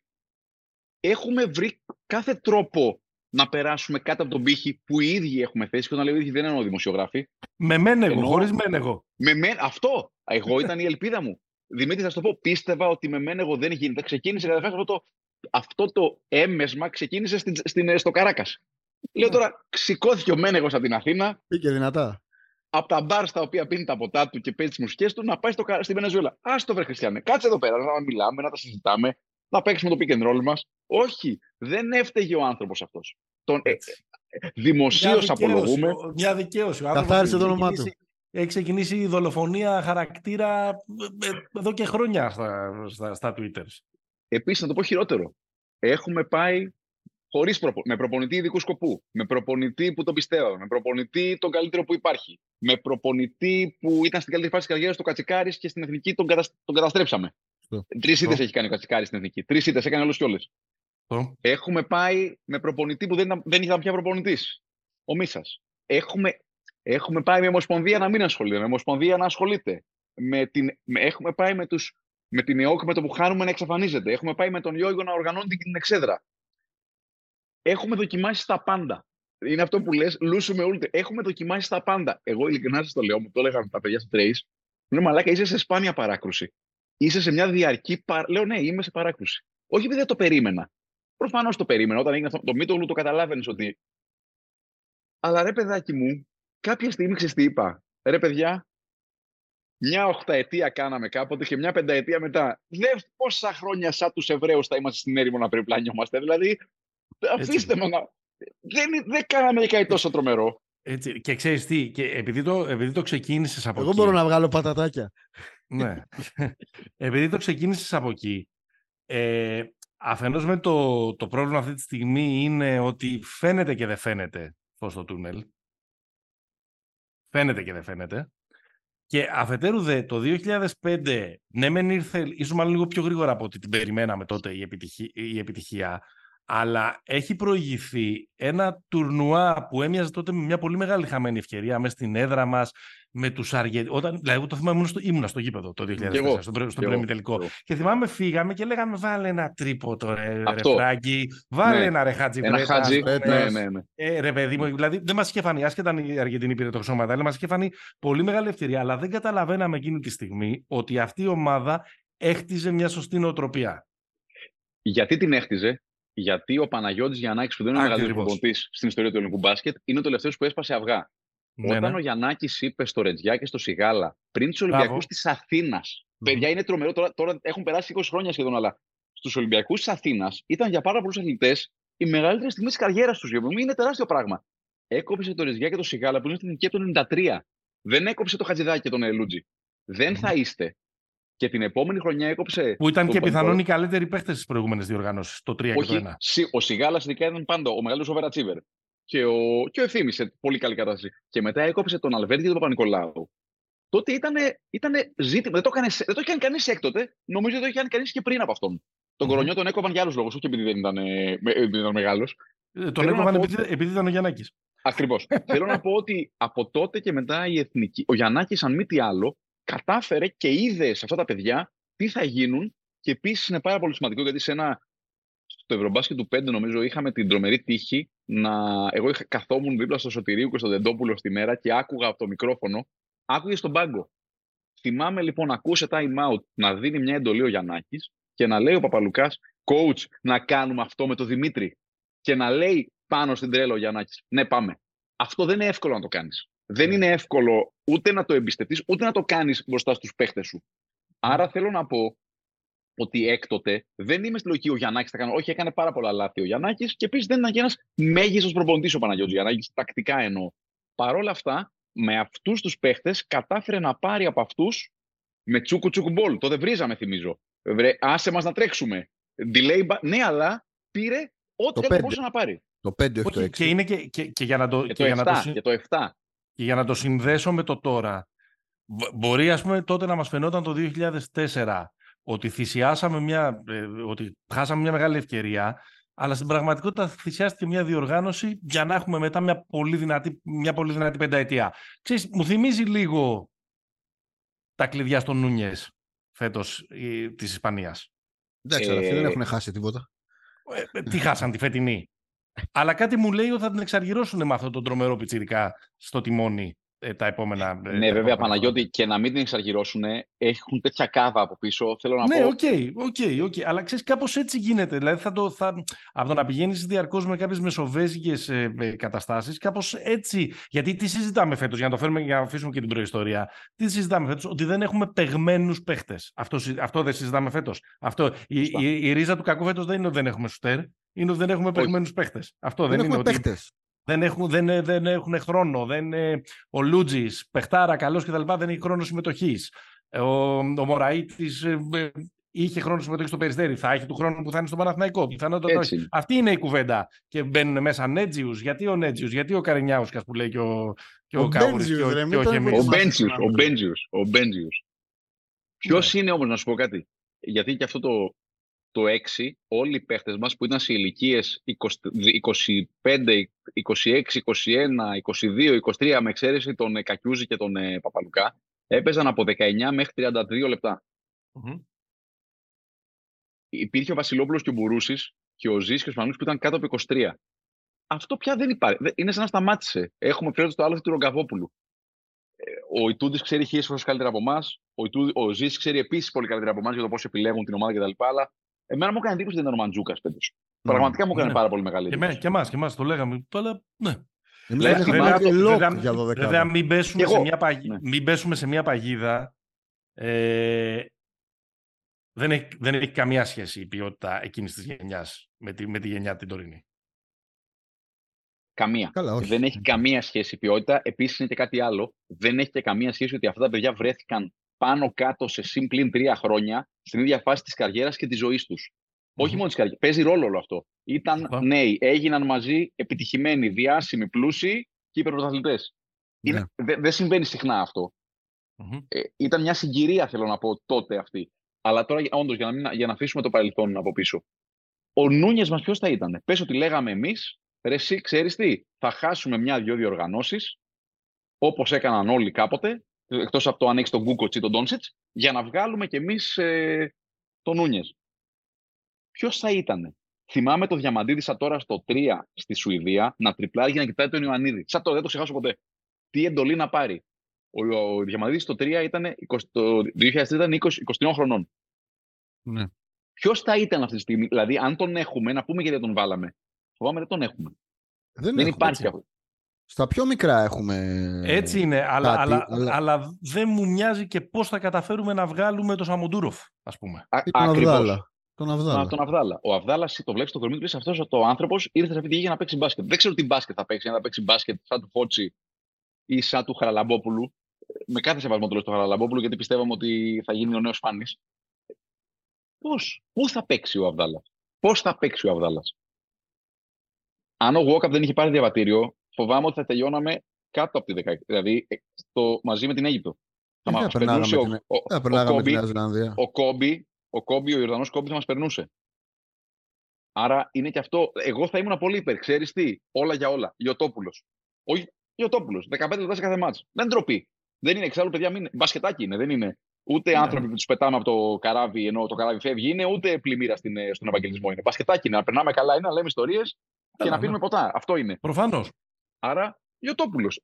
έχουμε βρει κάθε τρόπο να περάσουμε κάτω από τον πύχη που οι ίδιοι έχουμε θέσει. Και όταν λέω ίδιοι δεν εννοώ δημοσιογράφοι. Με μένεγο, Ενώ... χωρίς μένεγο. Με μεν... Αυτό. Εγώ ήταν η ελπίδα μου. Δημήτρη, θα σου το πω. Πίστευα ότι με μένεγο δεν γίνεται. Ξεκίνησε καταρχάς αυτό το, αυτό το έμεσμα ξεκίνησε στην, στην, στο Καράκας. Λέω τώρα, σηκώθηκε ο Μένεγο από την Αθήνα. Πήγε δυνατά. Από τα μπαρ στα οποία πίνει τα ποτά του και παίζει τις μουσικές του να πάει στο, στη Βενεζουέλα. Α το βρε Χριστιανέ, κάτσε εδώ πέρα να μιλάμε, να τα συζητάμε, να παίξουμε το pick and roll μας. Όχι, δεν έφταιγε ο άνθρωπος αυτός. Τον ε, δημοσίως απολογούμε. Μια δικαίωση. Καθάρισε το όνομά του. Έχει ξεκινήσει η δολοφονία χαρακτήρα ε, ε, εδώ και χρόνια στα, στα, στα Twitter. Επίσης, να το πω χειρότερο. Έχουμε πάει χωρίς προπο... με προπονητή ειδικού σκοπού, με προπονητή που τον πιστεύω, με προπονητή τον καλύτερο που υπάρχει, με προπονητή που ήταν στην καλύτερη φάση της καριέρας του Κατσικάρης και στην εθνική τον, κατα... τον καταστρέψαμε. Τρεις ήττες έχει κάνει ο Κατσικάρης στην εθνική. Τρεις ήττες έκανε όλε και όλες. Έχουμε πάει με προπονητή που δεν, δεν ήταν πια προπονητής. Ο Μίσας. Έχουμε, έχουμε πάει με ομοσπονδία να μην ασχολείται, με ομοσπονδία να ασχολείται. Με την, με, έχουμε πάει με, τους, με την ΕΟΚ με το που χάνουμε να εξαφανίζεται. Έχουμε πάει με τον Γιώργο να οργανώνει την εξέδρα. Έχουμε δοκιμάσει τα πάντα. Είναι αυτό που λες, λούσουμε όλοι. Έχουμε δοκιμάσει τα πάντα. Εγώ ειλικρινά σας το λέω, μου το έλεγαν τα παιδιά στο Trace. Μου μαλάκα, είσαι σε σπάνια παράκρουση. Είσαι σε μια διαρκή. Πα... Λέω ναι, είμαι σε παράκρουση. Όχι επειδή δεν το περίμενα. Προφανώς το περίμενα. Όταν έγινε αυτό το Μήτογλου, το καταλάβαινες ότι. Αλλά ρε παιδάκι μου, κάποια στιγμή ξέρεις τι είπα. Ρε παιδιά, μια οχταετία κάναμε κάποτε και μια πενταετία μετά. Δε πόσα χρόνια σαν τους Εβραίους θα είμαστε στην έρημο να περιπλανιόμαστε. Δηλαδή, αφήστε με να. Δεν, δεν κάναμε κάτι τόσο τρομερό. Έτσι. Και ξέρεις τι, και επειδή το, επειδή το ξεκίνησες από Εγώ εκεί. Εγώ μπορώ να βγάλω πατατάκια. Ναι. επειδή το ξεκίνησες από εκεί. Ε, Αφενός με το, το πρόβλημα αυτή τη στιγμή είναι ότι φαίνεται και δεν φαίνεται φως στο τούνελ. Φαίνεται και δεν φαίνεται. Και αφετέρου δε, το 2005, ναι μεν ήρθε, ίσως μάλλον λίγο πιο γρήγορα από ό,τι την περιμέναμε τότε η, επιτυχία, η επιτυχία, αλλά έχει προηγηθεί ένα τουρνουά που έμοιαζε τότε με μια πολύ μεγάλη χαμένη ευκαιρία μέσα στην έδρα μας, με τους Αργεντίνους. Όταν, δηλαδή, εγώ το θυμάμαι, ήμουν στο, ήμουνα στο γήπεδο το 2004, στο, στο πρώιμη τελικό. Και θυμάμαι, φύγαμε και λέγαμε, βάλε ένα τρίπο ρε, Αυτό. ρε Φράγκη, βάλε ναι. ένα ρε Χάτζι Ένα Χάτζι, ναι, ναι, ναι. Ε, ρε παιδί μου, δηλαδή δεν μας είχε φανεί, άσχετα η Αργεντινή πήρε το χρυσό αλλά μας είχε φανεί πολύ μεγάλη ευκαιρία, αλλά δεν καταλαβαίναμε εκείνη τη στιγμή ότι αυτή η ομάδα έχτιζε μια σωστή νοοτροπία. Γιατί την έχτιζε, γιατί ο Παναγιώτης Γιαννάκης, που δεν είναι ο μεγαλύτερος προπονητή στην ιστορία του ελληνικού μπάσκετ, είναι ο τελευταίος που έσπασε αυγά. Ναι, Όταν ναι. ο Γιαννάκης είπε στο Ρετζιά και στο Σιγάλα πριν τους Ολυμπιακούς της Αθήνας. Mm. Παιδιά, είναι τρομερό. Τώρα, τώρα έχουν περάσει 20 χρόνια σχεδόν, αλλά στους Ολυμπιακούς της Αθήνας ήταν για πάρα πολλούς αθλητές η μεγαλύτερη στιγμή της καριέρας τους. Για είναι τεράστιο πράγμα. έκοψε το Ριζιά και το Σιγάλα που είναι στην ηλικία του 93. Δεν έκοψε το Χατζηδάκι και τον Ελούτζι. Δεν θα είστε. Και την επόμενη χρονιά έκοψε. Που ήταν και πιθανόν οι καλύτεροι παίχτες στι προηγούμενε διοργανώσει, το 3 Όχι, και το 1. Ο Σιγάλας ειδικά ήταν πάντα ο μεγαλύτερος overachiver. Και ο, και ο Ευθύμη σε πολύ καλή κατάσταση. Και μετά έκοψε τον Αλβέρτη και τον Παπα-Νικολάου. Τότε ήταν ήτανε ζήτημα. Δεν το, έκανε, δεν το είχε κάνει κανείς έκτοτε. Νομίζω ότι το είχε κάνει κανείς και πριν από αυτόν. Τον mm-hmm. κορονιό τον έκοβαν για άλλους λόγους, όχι επειδή δεν ήταν, ήταν μεγάλος. Ε, τον έκοβαν επειδή, επειδή ήταν ο Γιαννάκης. Ακριβώς. Θέλω να πω ότι από τότε και μετά η εθνική. Ο Γιαννάκης, αν μη τι άλλο, κατάφερε και είδε σε αυτά τα παιδιά τι θα γίνουν. Και επίσης είναι πάρα πολύ σημαντικό γιατί σε ένα. Στο Ευρωμπάσκετ του 5, νομίζω, είχαμε την τρομερή τύχη να. Εγώ είχα, καθόμουν δίπλα στο Σωτηρίου και στον Δεντόπουλο στη μέρα και άκουγα από το μικρόφωνο. Άκουγες στον πάγκο. Θυμάμαι λοιπόν να ακούσε time out να δίνει μια εντολή ο Γιαννάκης και να λέει ο Παπαλουκάς, coach, να κάνουμε αυτό με τον Δημήτρη. Και να λέει πάνω στην τρέλα ο Γιαννάκης, ναι, πάμε. Αυτό δεν είναι εύκολο να το κάνεις. Δεν είναι εύκολο ούτε να το εμπιστευτείς, ούτε να το κάνεις μπροστά στους παίχτες σου. Άρα θέλω να πω ότι έκτοτε δεν είμαι στη λογική ο Γιαννάκης θα κάνω. Όχι, έκανε πάρα πολλά λάθη ο Γιαννάκης και επίσης δεν ήταν και ένας μέγιστος προπονητής ο Παναγιώτης Γιαννάκης, τακτικά εννοώ. Παρ' όλα αυτά, με αυτούς τους παίχτες κατάφερε να πάρει από αυτούς με τσούκου τσούκου μπολ. Το δεν βρίζαμε, θυμίζω. Βρε, άσε μας να τρέξουμε. Delay, ναι, αλλά πήρε ό,τι μπορούσε να πάρει. Το 5, όχι το 6. Και, είναι και, και, και για να το, και, και, το 7, να το, και το 7. Και για να το συνδέσω με το τώρα, μπορεί ας πούμε τότε να μας φαινόταν το 2004 ότι θυσιάσαμε μια, ε, ότι χάσαμε μια μεγάλη ευκαιρία, αλλά στην πραγματικότητα θυσιάστηκε μια διοργάνωση για να έχουμε μετά μια πολύ δυνατή, μια πολύ δυνατή πενταετία. Ξέρεις, μου θυμίζει λίγο τα κλειδιά στον Νούνιες φέτος της Ισπανίας. Εντάξει, αλλά αυτοί δεν έχουν χάσει τίποτα. Ε, ε, τι χάσαν τη φετινή. Αλλά κάτι μου λέει ότι θα την εξαργυρώσουν με αυτόν τον τρομερό πιτσιρικά στο τιμόνι ε, τα επόμενα. Ε, ναι, βέβαια, επόμενα Παναγιώτη, και να μην την εξαργυρώσουν, έχουν τέτοια κάβα από πίσω. Θέλω να ναι, πω. OK, OK, OK. Αλλά ξέρεις, κάπως έτσι γίνεται. Δηλαδή, θα το, θα, από το να πηγαίνεις διαρκώς με κάποιες μεσοβέζικες ε, καταστάσεις, κάπως έτσι. Γιατί τι συζητάμε φέτος, για να το φέρουμε και να αφήσουμε και την προϊστορία. Τι συζητάμε φέτος, ότι δεν έχουμε παιγμένους παίχτες. Αυτό, αυτό δεν συζητάμε φέτος. Η, η, η, ρίζα του κακού φέτος δεν είναι ότι δεν έχουμε σουτέρ, είναι ότι δεν έχουμε παιγμένου παίχτες. Αυτό δεν, δεν είναι ότι. Δεν έχουν, δεν, δεν έχουν χρόνο. Δεν, ο Λούτζης, παιχτάρα, καλός κτλ. δεν έχει χρόνο συμμετοχής. Ο, ο Μωραήτης ε, είχε χρόνο συμμετοχής στο Περιστέρι. Θα έχει του χρόνου που θα είναι στο Παναθηναϊκό. Πιθανότατα όχι. Αυτή είναι η κουβέντα. Και μπαίνουν μέσα Νέτζιους. Γιατί ο Νέτζιους, γιατί ο Καρενιάουσκα που λέει και ο, και ο, ο Κάουρη. Ο Μπέντζιου. Ο Μπέντζιου. Ποιο ναι. είναι όμως, να σου πω κάτι. Γιατί και αυτό το, το 6 όλοι οι παίχτες μας που ήταν σε ηλικίες 25, 26, 21, 22, 23 με εξαίρεση τον Κακιούζη και τον ε, Παπαλουκά έπαιζαν από 19 μέχρι 32 λεπτα mm-hmm. Υπήρχε ο Βασιλόπουλος και ο Μπουρούσης και ο Ζής και ο Σπανούς που ήταν κάτω από 23. Αυτό πια δεν υπάρχει. Είναι σαν να σταμάτησε. Έχουμε φέρει στο άλλο του Ρογκαβόπουλου. Ε, ο Ιτούδη ξέρει χίλιες φορές καλύτερα από εμάς. Ο, ο Ζή ξέρει επίσης πολύ καλύτερα από εμάς για το πώς επιλέγουν την ομάδα κτλ. Αλλά Εμένα μου έκανε εντύπωση ότι ήταν ο Μαντζούκα φέτο. Ναι, Πραγματικά μου έκανε ναι. πάρα πολύ μεγάλη εντύπωση. Και εμάς, και εμάς το λέγαμε. Αλλά ναι. Βέβαια, μην πέσουμε, σε μια, παγίδα, ναι. μην πέσουμε σε μια παγίδα. Ε, δεν, έχει, δεν έχει καμία σχέση η ποιότητα εκείνης της γενιάς με τη, με τη γενιά την τωρινή. Καμία. Δεν έχει καμία σχέση η ποιότητα. Επίσης είναι και κάτι άλλο. Δεν έχει και καμία σχέση ότι αυτά τα παιδιά βρέθηκαν πάνω κάτω σε συμπλήν τρία χρόνια στην ίδια φάση της καριέρας και της ζωής τους. Όχι μόνο της καριέρας. Παίζει ρόλο όλο αυτό. Ήταν νέοι, έγιναν μαζί επιτυχημένοι, διάσημοι, πλούσιοι και υπερπρωταθλητέ. Ναι. Δεν συμβαίνει συχνά Ε, ήταν μια συγκυρία, θέλω να πω, τότε αυτή. Αλλά τώρα, όντως, για, να για να αφήσουμε το παρελθόν από πίσω. Ο Νούνιες μας ποιος θα ήταν; Πες ότι λέγαμε εμείς, ρε, εσύ ξέρεις τι, θα χάσουμε μια-δυο διοργανώσεις, όπως έκαναν όλοι κάποτε, εκτός από το ανοίξει τον Γκούκοτ ή τον Ντόνσιτ, για να βγάλουμε κι εμείς ε, τον Νούνιες. Ποιος θα ήταν. Θυμάμαι το Διαμαντίδη τώρα στο 3 στη Σουηδία να τριπλάρει για να κοιτάει τον Ιωαννίδη. Σαν το δεν το ξεχάσω ποτέ. Τι εντολή να πάρει. Ο, ο Διαμαντίδης στο 3 ήταν, 20, το 2003 ήταν 20, 23 χρονών. Ναι. Ποιος θα ήταν αυτή τη στιγμή, δηλαδή, αν τον έχουμε, να πούμε γιατί τον βάλαμε. Φοβάμαι δεν τον έχουμε. Δεν, δεν υπάρχει αυτό. Στα πιο μικρά έχουμε. Έτσι είναι, αλλά, αλλά, αλλά... δεν μου μοιάζει και πώς θα καταφέρουμε να βγάλουμε το Σαμοντούροφ, ας πούμε. Ακριβώς. Τον Αβδάλα. τον Αβδάλα. Ο Αβδάλας το βλέπεις το κορμί του αυτός ο άνθρωπος ήρθε σε αυτή τη γη για να παίξει μπάσκετ. Δεν ξέρω τι μπάσκετ θα παίξει, αν θα παίξει μπάσκετ σαν του Φώτσι ή σαν του Χαραλαμπόπουλου. Με κάθε σεβασμό το λέω στο Χαραλαμπόπουλου, γιατί πιστεύαμε ότι θα γίνει ο νέος Φάνης. Πώς, πού θα παίξει ο Αβδάλας, πώς θα παίξει ο Αβδάλας; Αν ο Γουόκαπ δεν είχε πάρει διαβατήριο, φοβάμαι ότι θα τελειώναμε κάτω από τη δεκαετία. Δηλαδή στο, μαζί με την Αίγυπτο. Θα μας περνούσε ο, ο, ο, ο, Κόμπι, ο Κόμπι, ο Ιορδανός Κόμπι θα μας περνούσε. Άρα είναι και αυτό. Εγώ θα ήμουν πολύ υπέρ. Ξέρεις τι, όλα για όλα. Ιωτόπουλο. Όχι Ιωτόπουλο. 15 λεπτά σε κάθε μάτσο. Δεν ντροπή. Δεν είναι εξάλλου, παιδιά, μην... μπασκετάκι είναι. Δεν είναι ούτε ναι. άνθρωποι που τους πετάμε από το καράβι ενώ το καράβι φεύγει. Είναι ούτε πλημμύρα στην, στον Ευαγγελισμό. Είναι μπασκετάκι είναι. Να περνάμε καλά, είναι να λέμε ιστορίες και να πίνουμε ποτά. Αυτό είναι. Προφανώς. Άρα Ιωτόπουλος.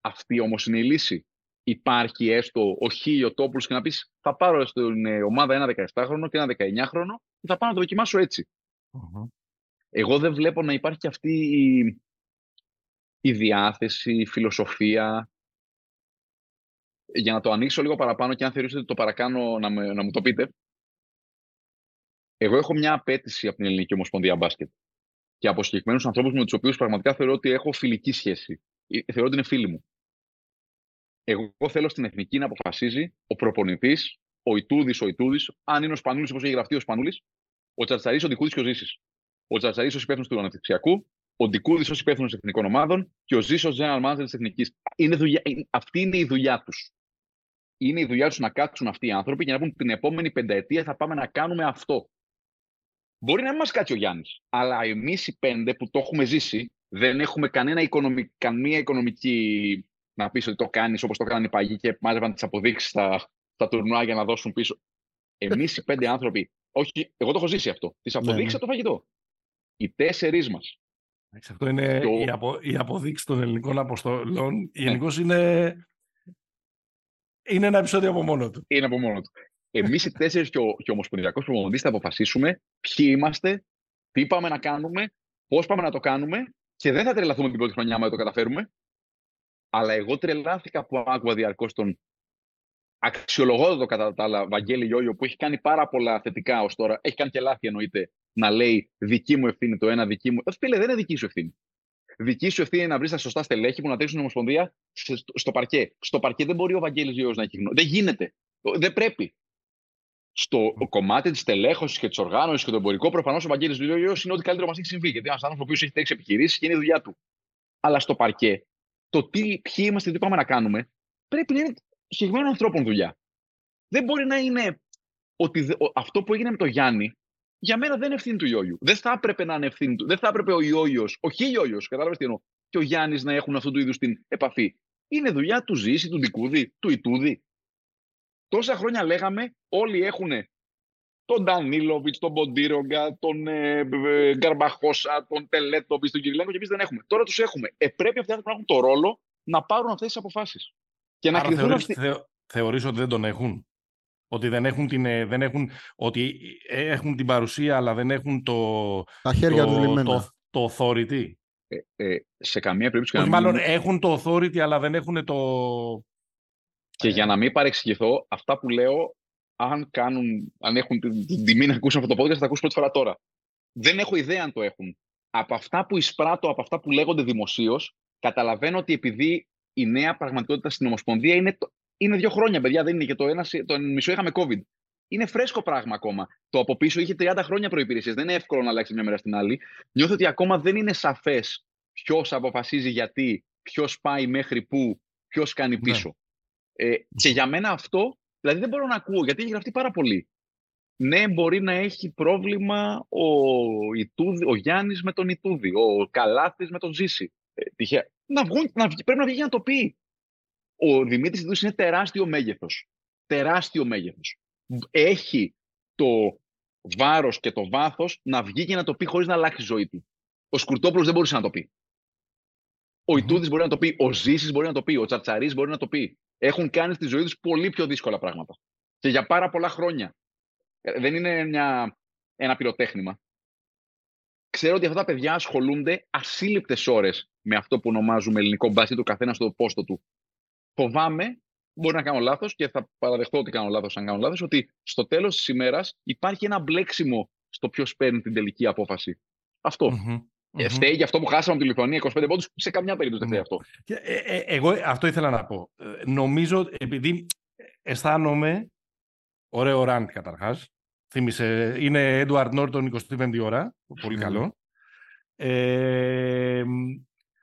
Αυτή όμως είναι η λύση. Υπάρχει έστω ο Χ Ιωτόπουλος και να πεις θα πάρω στην ε, ομάδα ένα 17χρονο και ένα 19χρονο και θα πάω να το δοκιμάσω Εγώ δεν βλέπω να υπάρχει και αυτή η, η διάθεση, η φιλοσοφία. Για να το ανοίξω λίγο παραπάνω και αν θεωρείτε ότι το παρακάνω να, με, να μου το πείτε. Εγώ έχω μια απέτηση από την Ελληνική Ομοσπονδία Μπάσκετ και από συγκεκριμένους ανθρώπους με τους οποίους πραγματικά θεωρώ ότι έχω φιλική σχέση. Ε, θεωρώ ότι είναι φίλοι μου. Εγώ θέλω στην εθνική να αποφασίζει ο προπονητής, ο Ιτούδης, ο Ιτούδης, αν είναι ο Σπανούλης όπω έχει γραφτεί ο Σπανούλης, ο Τσαρτσαρή, ο Ντικούδης και ο Ζήσης. Ο Τσαρτσαρή ω υπεύθυνο του αναπτυξιακού, ο Ντικούδης ω υπεύθυνο εθνικών ομάδων και ο Ζήση ως general manager της εθνικής. Αυτή είναι η δουλειά τους. Είναι η δουλειά τους να κάτσουν αυτοί οι άνθρωποι και να πούν την επόμενη πενταετία θα πάμε να κάνουμε αυτό. Μπορεί να μην μας κάτσει ο Γιάννης, αλλά εμείς οι πέντε που το έχουμε ζήσει δεν έχουμε κανένα οικονομική, καμία οικονομική να πεις ότι το κάνεις όπως το κάνανε οι παγιοί και μάζευαν τις αποδείξεις στα, στα τουρνουά για να δώσουν πίσω. Εμείς οι πέντε άνθρωποι, όχι, εγώ το έχω ζήσει αυτό. Τις αποδείξεις ναι, ναι. από το φαγητό. Οι τέσσερις μας. Αυτό είναι το... η, απο, η αποδείξη των ελληνικών αποστολών. Ναι. Γενικώς είναι, είναι ένα επεισόδιο από μόνο του. Είναι από μόνο του. Εμείς οι τέσσερις και ο, και ο Ομοσπονδιακός Προμονητή θα αποφασίσουμε ποιοι είμαστε, τι πάμε να κάνουμε, πώς πάμε να το κάνουμε και δεν θα τρελαθούμε την πρώτη χρονιά, μα το καταφέρουμε. Αλλά εγώ τρελάθηκα που άκουγα διαρκώς τον αξιολογόδοτο κατά τα άλλα Βαγγέλη Γιώργιο που έχει κάνει πάρα πολλά θετικά ως τώρα. Έχει κάνει και λάθη εννοείται να λέει δική μου ευθύνη το ένα, δική μου. Ε, φίλε, δεν είναι δική σου ευθύνη. Δική σου ευθύνη είναι να βρεις τα σωστά στελέχη που να τρέξουν την Ομοσπονδία στο παρκέ. Στο παρκέ δεν μπορεί ο Βαγγέλης Γιώργιο να έχει γνώμη. Δεν γίνεται. Δεν πρέπει. Στο κομμάτι της τελέχωσης και της οργάνωσης και το εμπορικό, προφανώς ο Βαγγέλης Γιώργιο είναι ό,τι καλύτερο μας έχει συμβεί. Γιατί ένας άνθρωπος που έχει τρέξει επιχειρήσει και είναι η δουλειά του. Αλλά στο παρκέ το τι, ποιοι είμαστε και τι πάμε να κάνουμε, πρέπει να είναι συγκεκριμένων ανθρώπων δουλειά. Δεν μπορεί να είναι ότι αυτό που έγινε με τον Γιάννη, για μένα δεν είναι ευθύνη του Ιόγιου. Δεν θα έπρεπε να είναι ευθύνη του. Δεν θα έπρεπε ο Ιόγιο, ο Ιόγιο, κατάλαβες τι εννοώ, και ο Γιάννης να έχουν αυτού του είδους την επαφή. Είναι δουλειά του Ζήση, του Δικούδη, του Ιτούδη. Τόσα χρόνια λέγαμε, όλοι έχουν τον Ντανίλοβιτς, τον Μποντίρογκα, τον ε, ε, Γκαρμπαχώσα, τον Τελέτοβιτς, τον Κυριλέγκο και εμείς δεν έχουμε. Τώρα τους έχουμε. Ε, πρέπει αυτοί να έχουν το ρόλο να πάρουν αυτές τις αποφάσεις. Και να κρυθούν θεωρείς, αυτοί. Θεω, θεωρείς ότι δεν τον έχουν; Ότι δεν έχουν την, ε, δεν έχουν, ότι έχουν την παρουσία αλλά δεν έχουν το, Τα χέρια το, του το, το, authority; Ε, ε, σε καμία περίπτωση. Όχι, μάλλον έχουν το authority αλλά δεν έχουν το... Και για να μην παρεξηγηθώ, αυτά που λέω αν, κάνουν, αν έχουν την τιμή να ακούσουν αυτό το podcast, θα τα ακούσουν πρώτη φορά τώρα. Δεν έχω ιδέα αν το έχουν. Από αυτά που εισπράττω, από αυτά που λέγονται δημοσίως, καταλαβαίνω ότι επειδή η νέα πραγματικότητα στην Ομοσπονδία είναι, είναι δύο χρόνια, παιδιά, δεν είναι και το, ένα, το μισό είχαμε COVID. Είναι φρέσκο πράγμα ακόμα. Το από πίσω είχε 30 χρόνια προπηρεσίε. Δεν είναι εύκολο να αλλάξει μια μέρα στην άλλη. Νιώθω ότι ακόμα δεν είναι σαφές ποιος αποφασίζει γιατί, ποιος πάει μέχρι πού, ποιος κάνει ναι. πίσω. Ναι. Ε, και για μένα αυτό Δηλαδή δεν μπορώ να ακούω, γιατί έχει γραφτεί πάρα πολύ. Ναι, μπορεί να έχει πρόβλημα ο, Ιτούδη, ο Γιάννης με τον Ιτούδη, ο Καλάθης με τον Ζήση. Ε, Να βγουν, να, πρέπει να βγει για να το πει. Ο Δημήτρης Ιτούδης είναι τεράστιο μέγεθος. Τεράστιο μέγεθος. Έχει το βάρος και το βάθος να βγει και να το πει χωρίς να αλλάξει η ζωή του. Ο Σκουρτόπουλος δεν μπορούσε να το πει. Ο Ιτούδης μπορεί να το πει, ο Ζήσης μπορεί να το πει, ο Τσαρτσαρής μπορεί να το πει έχουν κάνει στη ζωή τους πολύ πιο δύσκολα πράγματα. Και για πάρα πολλά χρόνια. Ε, δεν είναι μια, ένα πυροτέχνημα. Ξέρω ότι αυτά τα παιδιά ασχολούνται ασύλληπτες ώρες με αυτό που ονομάζουμε ελληνικό μπάσκετ, το καθένα στο πόστο του. Φοβάμαι μπορεί να κάνω λάθος και θα παραδεχτώ ότι κάνω λάθος αν κάνω λάθος, ότι στο τέλος της ημέρας υπάρχει ένα μπλέξιμο στο ποιος παίρνει την τελική απόφαση. Αυτό. Mm-hmm. Mm-hmm. Φταίει για αυτό που χάσαμε τη Λιθουανία 25 πόντους. Σε καμιά περίπτωση δεν φταίει αυτό. Ε, ε, εγώ αυτό ήθελα να πω. Ε, νομίζω, επειδή αισθάνομαι. Ωραίο ραντ καταρχάς. Θύμησε, είναι Edward Norton 25η ώρα. Πολύ καλό. Ε,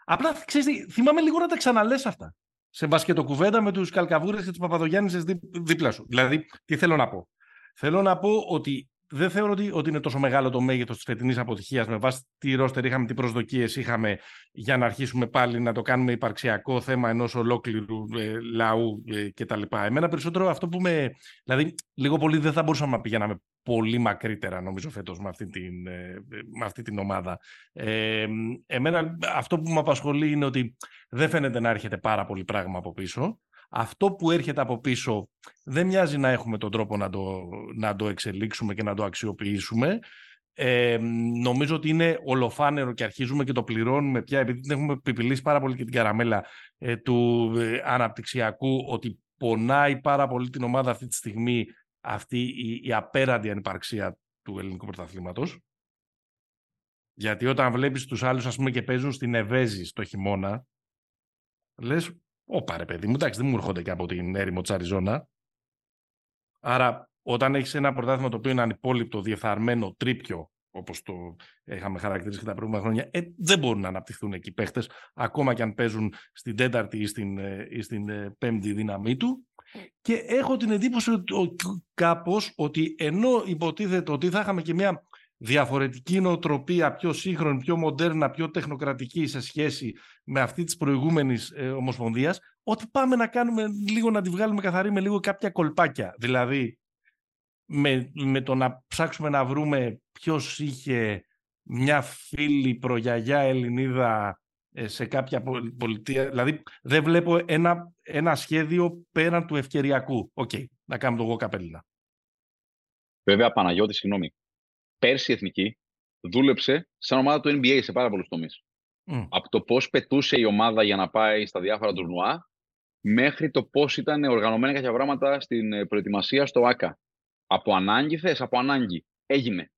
απλά ξέρεις, θυμάμαι λίγο να τα ξαναλές αυτά. Σε μπασκετοκουβέντα με τους Καλκαβούρες και τους Παπαδογιάννης δί, δίπλα σου. Δηλαδή, τι θέλω να πω. Θέλω να πω ότι δεν θεωρώ ότι, ότι είναι τόσο μεγάλο το μέγεθος της φετινής αποτυχίας με βάση τι ρόστερ είχαμε, τι προσδοκίες είχαμε για να αρχίσουμε πάλι να το κάνουμε υπαρξιακό θέμα ενός ολόκληρου ε, λαού ε, κτλ. Εμένα περισσότερο αυτό που με. Δηλαδή, λίγο πολύ δεν θα μπορούσαμε να πηγαίναμε πολύ μακρύτερα, νομίζω, φέτος με, αυτή την, ε, με αυτή την ομάδα. Ε, εμένα αυτό που με απασχολεί είναι ότι δεν φαίνεται να έρχεται πάρα πολύ πράγμα από πίσω αυτό που έρχεται από πίσω δεν μοιάζει να έχουμε τον τρόπο να το, να το εξελίξουμε και να το αξιοποιήσουμε. Ε, νομίζω ότι είναι ολοφάνερο και αρχίζουμε και το πληρώνουμε πια, επειδή την έχουμε επιπηλήσει πάρα πολύ και την καραμέλα ε, του ε, αναπτυξιακού, ότι πονάει πάρα πολύ την ομάδα αυτή τη στιγμή αυτή η, η απέραντη ανυπαρξία του ελληνικού πρωταθλήματος. Γιατί όταν βλέπεις τους άλλους ας πούμε και παίζουν στην Ευέζη το χειμώνα, λες Ωπα ρε παιδί μου, εντάξει, δεν μου έρχονται και από την έρημο της Αριζόνα. Άρα, όταν έχεις ένα πρωτάθλημα το οποίο είναι ανυπόλοιπτο, διεφθαρμένο, τρίπιο, όπως το είχαμε χαρακτηρίσει και τα προηγούμενα χρόνια, ε, δεν μπορούν να αναπτυχθούν εκεί παίχτες, ακόμα και αν παίζουν στην τέταρτη ή στην, ε, ή στην ε, πέμπτη δύναμή του. Και έχω την εντύπωση κάπως ότι ενώ υποτίθεται ότι θα είχαμε και μια διαφορετική νοοτροπία, πιο σύγχρονη, πιο μοντέρνα, πιο τεχνοκρατική σε σχέση με αυτή της προηγούμενης ε, Ομοσπονδίας, ότι πάμε να κάνουμε λίγο να τη βγάλουμε καθαρή με λίγο κάποια κολπάκια. Δηλαδή, με, με το να ψάξουμε να βρούμε ποιος είχε μια φίλη προγιαγιά Ελληνίδα ε, σε κάποια πολιτεία. Δηλαδή, δεν βλέπω ένα, ένα σχέδιο πέραν του ευκαιριακού. OK, okay, να κάνουμε το εγώ καπέλινα. Βέβαια, Παναγιώτη, συγγνώμη πέρσι η Εθνική δούλεψε σαν ομάδα του NBA σε πάρα πολλούς τομείς. Από το πώς πετούσε η ομάδα για να πάει στα διάφορα τουρνουά, μέχρι το πώς ήταν οργανωμένα κάποια πράγματα στην ε, προετοιμασία στο ΟΑΚΑ. Από ανάγκη θες, από ανάγκη. Έγινε.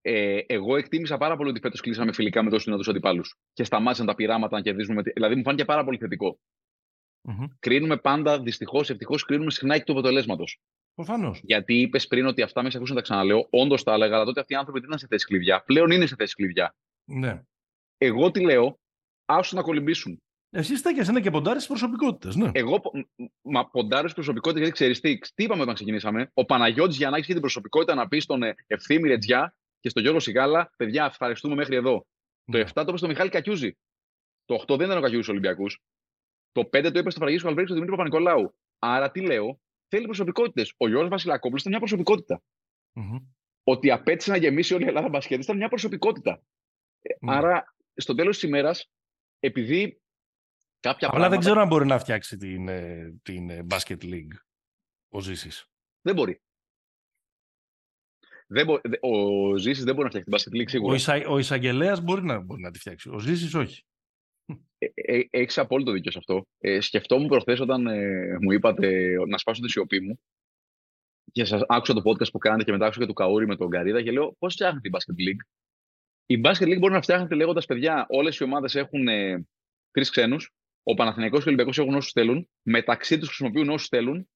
Ε, εγώ εκτίμησα πάρα πολύ ότι φέτος κλείσαμε φιλικά με τόσους δυνατούς αντιπάλους και σταμάτησαν τα πειράματα να κερδίζουμε. Δηλαδή, μου φάνηκε πάρα πολύ θετικό. Κρίνουμε πάντα, δυστυχώς, ευτυχώς, κρίνουμε συχνά εκ του αποτελέσματος. Προφανώς. Γιατί είπες πριν ότι αυτά μέσα ακούσαν τα ξαναλέω. Όντως τα έλεγα, αλλά τότε αυτοί οι άνθρωποι δεν ήταν σε θέση κλειδιά. Πλέον είναι σε θέση κλειδιά. Ναι. Εγώ τι λέω, άσου να κολυμπήσουν. Εσύ στέκεσαι ένα και ποντάρεις προσωπικότητε. Ναι. Εγώ μα ποντάρεις προσωπικότητας γιατί ξέρεις τι, τι είπαμε όταν ξεκινήσαμε. Ο Παναγιώτης Γιαννάκης είχε την προσωπικότητα να πει στον ε, Ευθύμη Ρετζιά και στον Γιώργο Σιγάλα, παιδιά, ευχαριστούμε μέχρι εδώ. Ναι. Το 7 το είπες στον Μιχάλη Κακιούζη. Το 8 δεν ήταν ο Κακιούζης Ολυμπιακούς. Το 5 το είπες στο Φραγίσιο Αλβέρη στον Δημήτρη Παπα-Νικολάου. Άρα τι λέω, θέλει προσωπικότητες. Ο Γιώργο Βασιλακόπουλος ήταν μια προσωπικοτητα Ότι απέτησε να γεμίσει όλη η Ελλάδα μπασκετ ήταν μια προσωπικότητα. Mm. Άρα, στο τέλος της ημέρας, επειδή κάποια Απλά δεν ξέρω αν μπορεί να φτιάξει την, ε, την ε, Basket League ο Ζήσης. Δεν μπορεί. Δεν μπο... Ο Ζήσης δεν μπορεί να φτιάξει την Basket League σίγουρα. Ο, Ισα... ο Εισαγγελέας μπορεί να, μπορεί να τη φτιάξει. Ο Ζήσης όχι. Ε, ε, έχεις απόλυτο δίκιο σε αυτό. Ε, σκεφτόμουν προχθές όταν ε, μου είπατε να σπάσω τη σιωπή μου και σας άκουσα το podcast που κάνετε και μετά άκουσα και του Καούρη με τον Καρίδα και λέω πώς φτιάχνετε η Basket League; Η Basket League μπορεί να φτιάχνετε λέγοντας παιδιά, όλες οι ομάδες έχουν ε, τρεις ξένους. Ο Παναθηναϊκός και ο Ολυμπιακός έχουν όσους θέλουν. Μεταξύ τους χρησιμοποιούν όσους θέλουν.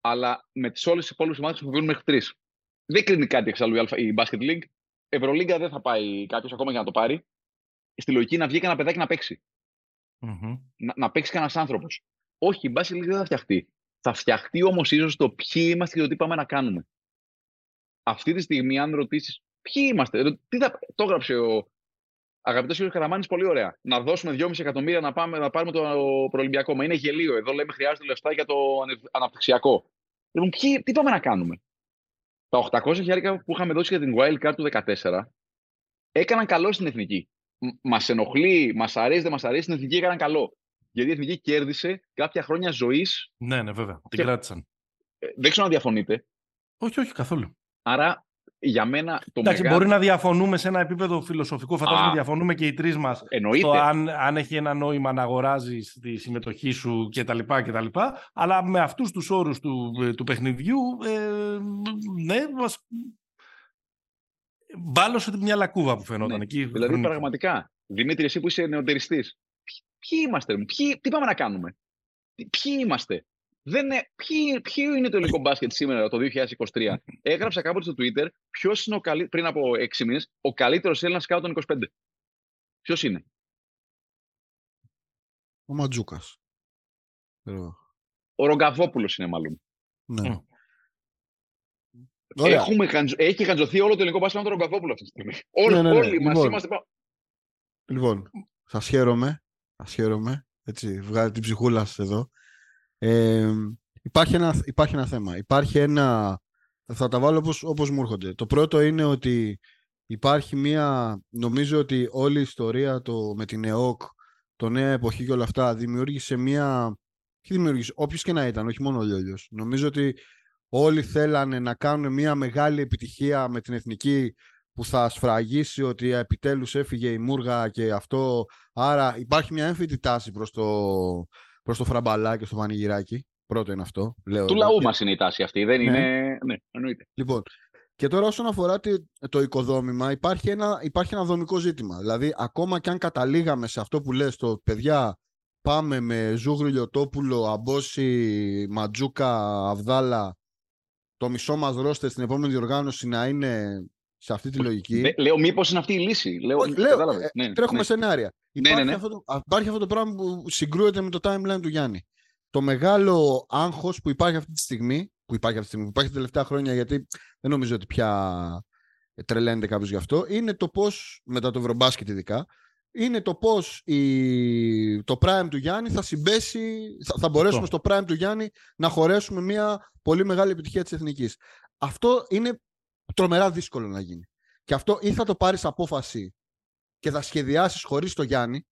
Αλλά με τις όλες τις υπόλοιπες ομάδες χρησιμοποιούν μέχρι τρεις. Δεν κρίνει κάτι εξάλλου η Basket League. Ευρωλίγκα δεν θα πάει κάποιος ακόμα για να το πάρει. Στη λογική να βγει και ένα παιδάκι να παίξει mm-hmm. να, να παίξει κανένας άνθρωπος. Όχι, η μπάση δεν θα φτιαχτεί. Θα φτιαχτεί όμως ίσως το ποιοι είμαστε και το τι πάμε να κάνουμε. Αυτή τη στιγμή, αν ρωτήσεις ποιοι είμαστε, τι θα, το έγραψε ο αγαπητός κ. Καραμάνης πολύ ωραία. Να δώσουμε 2,5 εκατομμύρια να, πάμε, να πάρουμε το προελμπιακό. Μα είναι γελίο. Εδώ λέμε χρειάζεται λεφτά για το αναπτυξιακό. Λοιπόν, ποιοι, τι πάμε να κάνουμε; Τα 800 χιλιάρικα που είχαμε δώσει για την Wildcard του 2014 έκαναν καλό στην εθνική μας ενοχλεί, μας αρέσει, δεν μας αρέσει, την εθνική έκαναν καλό. Γιατί η εθνική κέρδισε κάποια χρόνια ζωής. Ναι, ναι, βέβαια. Την κράτησαν. Ε, δεν ξέρω αν διαφωνείτε. Όχι, όχι, καθόλου. Άρα για μένα το Εντάξει, μπορεί να διαφωνούμε σε ένα επίπεδο φιλοσοφικό. Φαντάζομαι Α, διαφωνούμε και οι τρεις μας. Εννοείται. αν, αν έχει ένα νόημα να αγοράζεις τη συμμετοχή σου κτλ. κτλ αλλά με αυτούς τους όρους του, του παιχνιδιού, ε, ναι, μας... μπάλωσε μια λακκούβα που φαινόταν ναι. εκεί. Δηλαδή, πραγματικά, Δημήτρη, εσύ που είσαι νεοτεριστής, ποιοι είμαστε, ποιοι, τι πάμε να κάνουμε, ποιοι είμαστε; Δεν είναι, ποιο είναι το ελληνικό μπάσκετ σήμερα, το 2023. Έγραψα κάποτε στο Twitter ποιος είναι ο καλύ... πριν από 6 μήνες ο καλύτερος Έλληνας σκάου των 25. Ποιος είναι; Ο Ματζούκας. Ο Ρογκαβόπουλος είναι μάλλον. Ναι. Έχουμε, έχει χαντζωθεί όλο το ελληνικό μπάσκετ με τον Ρογκαβόπουλο αυτή τη στιγμή. Όλοι, ναι, ναι, ναι. όλοι λοιπόν, μας είμαστε. Λοιπόν, σας χαίρομαι. Σας χαίρομαι. Έτσι, βγάλει την ψυχούλα σας εδώ. Ε, υπάρχει, ένα, υπάρχει ένα θέμα. Υπάρχει ένα... Θα τα βάλω όπως, όπως μου έρχονται. Το πρώτο είναι ότι υπάρχει μία... Νομίζω ότι όλη η ιστορία το, με την ΕΟΚ, το νέα εποχή και όλα αυτά δημιούργησε μία... Τι δημιούργησε, όποιος και να ήταν, όχι μόνο ο Λιόλιος. Νομίζω ότι όλοι θέλανε να κάνουν μία μεγάλη επιτυχία με την εθνική που θα σφραγίσει ότι επιτέλους έφυγε η Μούργα και αυτό. Άρα υπάρχει μια έμφυτη τάση προς το, προς το φραμπαλά και στο πανηγυράκι. Πρώτο είναι αυτό. Λέω του λαού μας είναι η τάση αυτή, δεν ναι. είναι... Ναι, εννοείται. Λοιπόν, και τώρα όσον αφορά το οικοδόμημα υπάρχει ένα, υπάρχει ένα δομικό ζήτημα. Δηλαδή ακόμα και αν καταλήγαμε σε αυτό που λες το παιδιά πάμε με Ζούγρου Λιωτόπουλο, Αμπόση, Ματζούκα, Αβδάλα το μισό μας ρώστε στην επόμενη διοργάνωση να είναι σε αυτή τη λογική. Λέω, μήπως είναι αυτή η λύση. Λέω, Όχι, λέω ε, ναι, τρέχουμε ναι. σενάρια. Ναι, υπάρχει, ναι, αυτό το, υπάρχει αυτό το πράγμα που συγκρούεται με το timeline του Γιάννη. Το μεγάλο άγχος που υπάρχει αυτή τη στιγμή, που υπάρχει αυτή τη στιγμή, που υπάρχει τα τελευταία χρόνια, γιατί δεν νομίζω ότι πια τρελαίνεται κάποιος γι' αυτό, είναι το πώς, μετά το Ευρωμπάσκετ ειδικά, είναι το πώς το prime του Γιάννη θα συμπέσει, θα, θα μπορέσουμε στο prime του Γιάννη να χωρέσουμε μια πολύ μεγάλη επιτυχία της εθνικής. Αυτό είναι τρομερά δύσκολο να γίνει. Και αυτό ή θα το πάρεις απόφαση και θα σχεδιάσεις χωρίς το Γιάννη.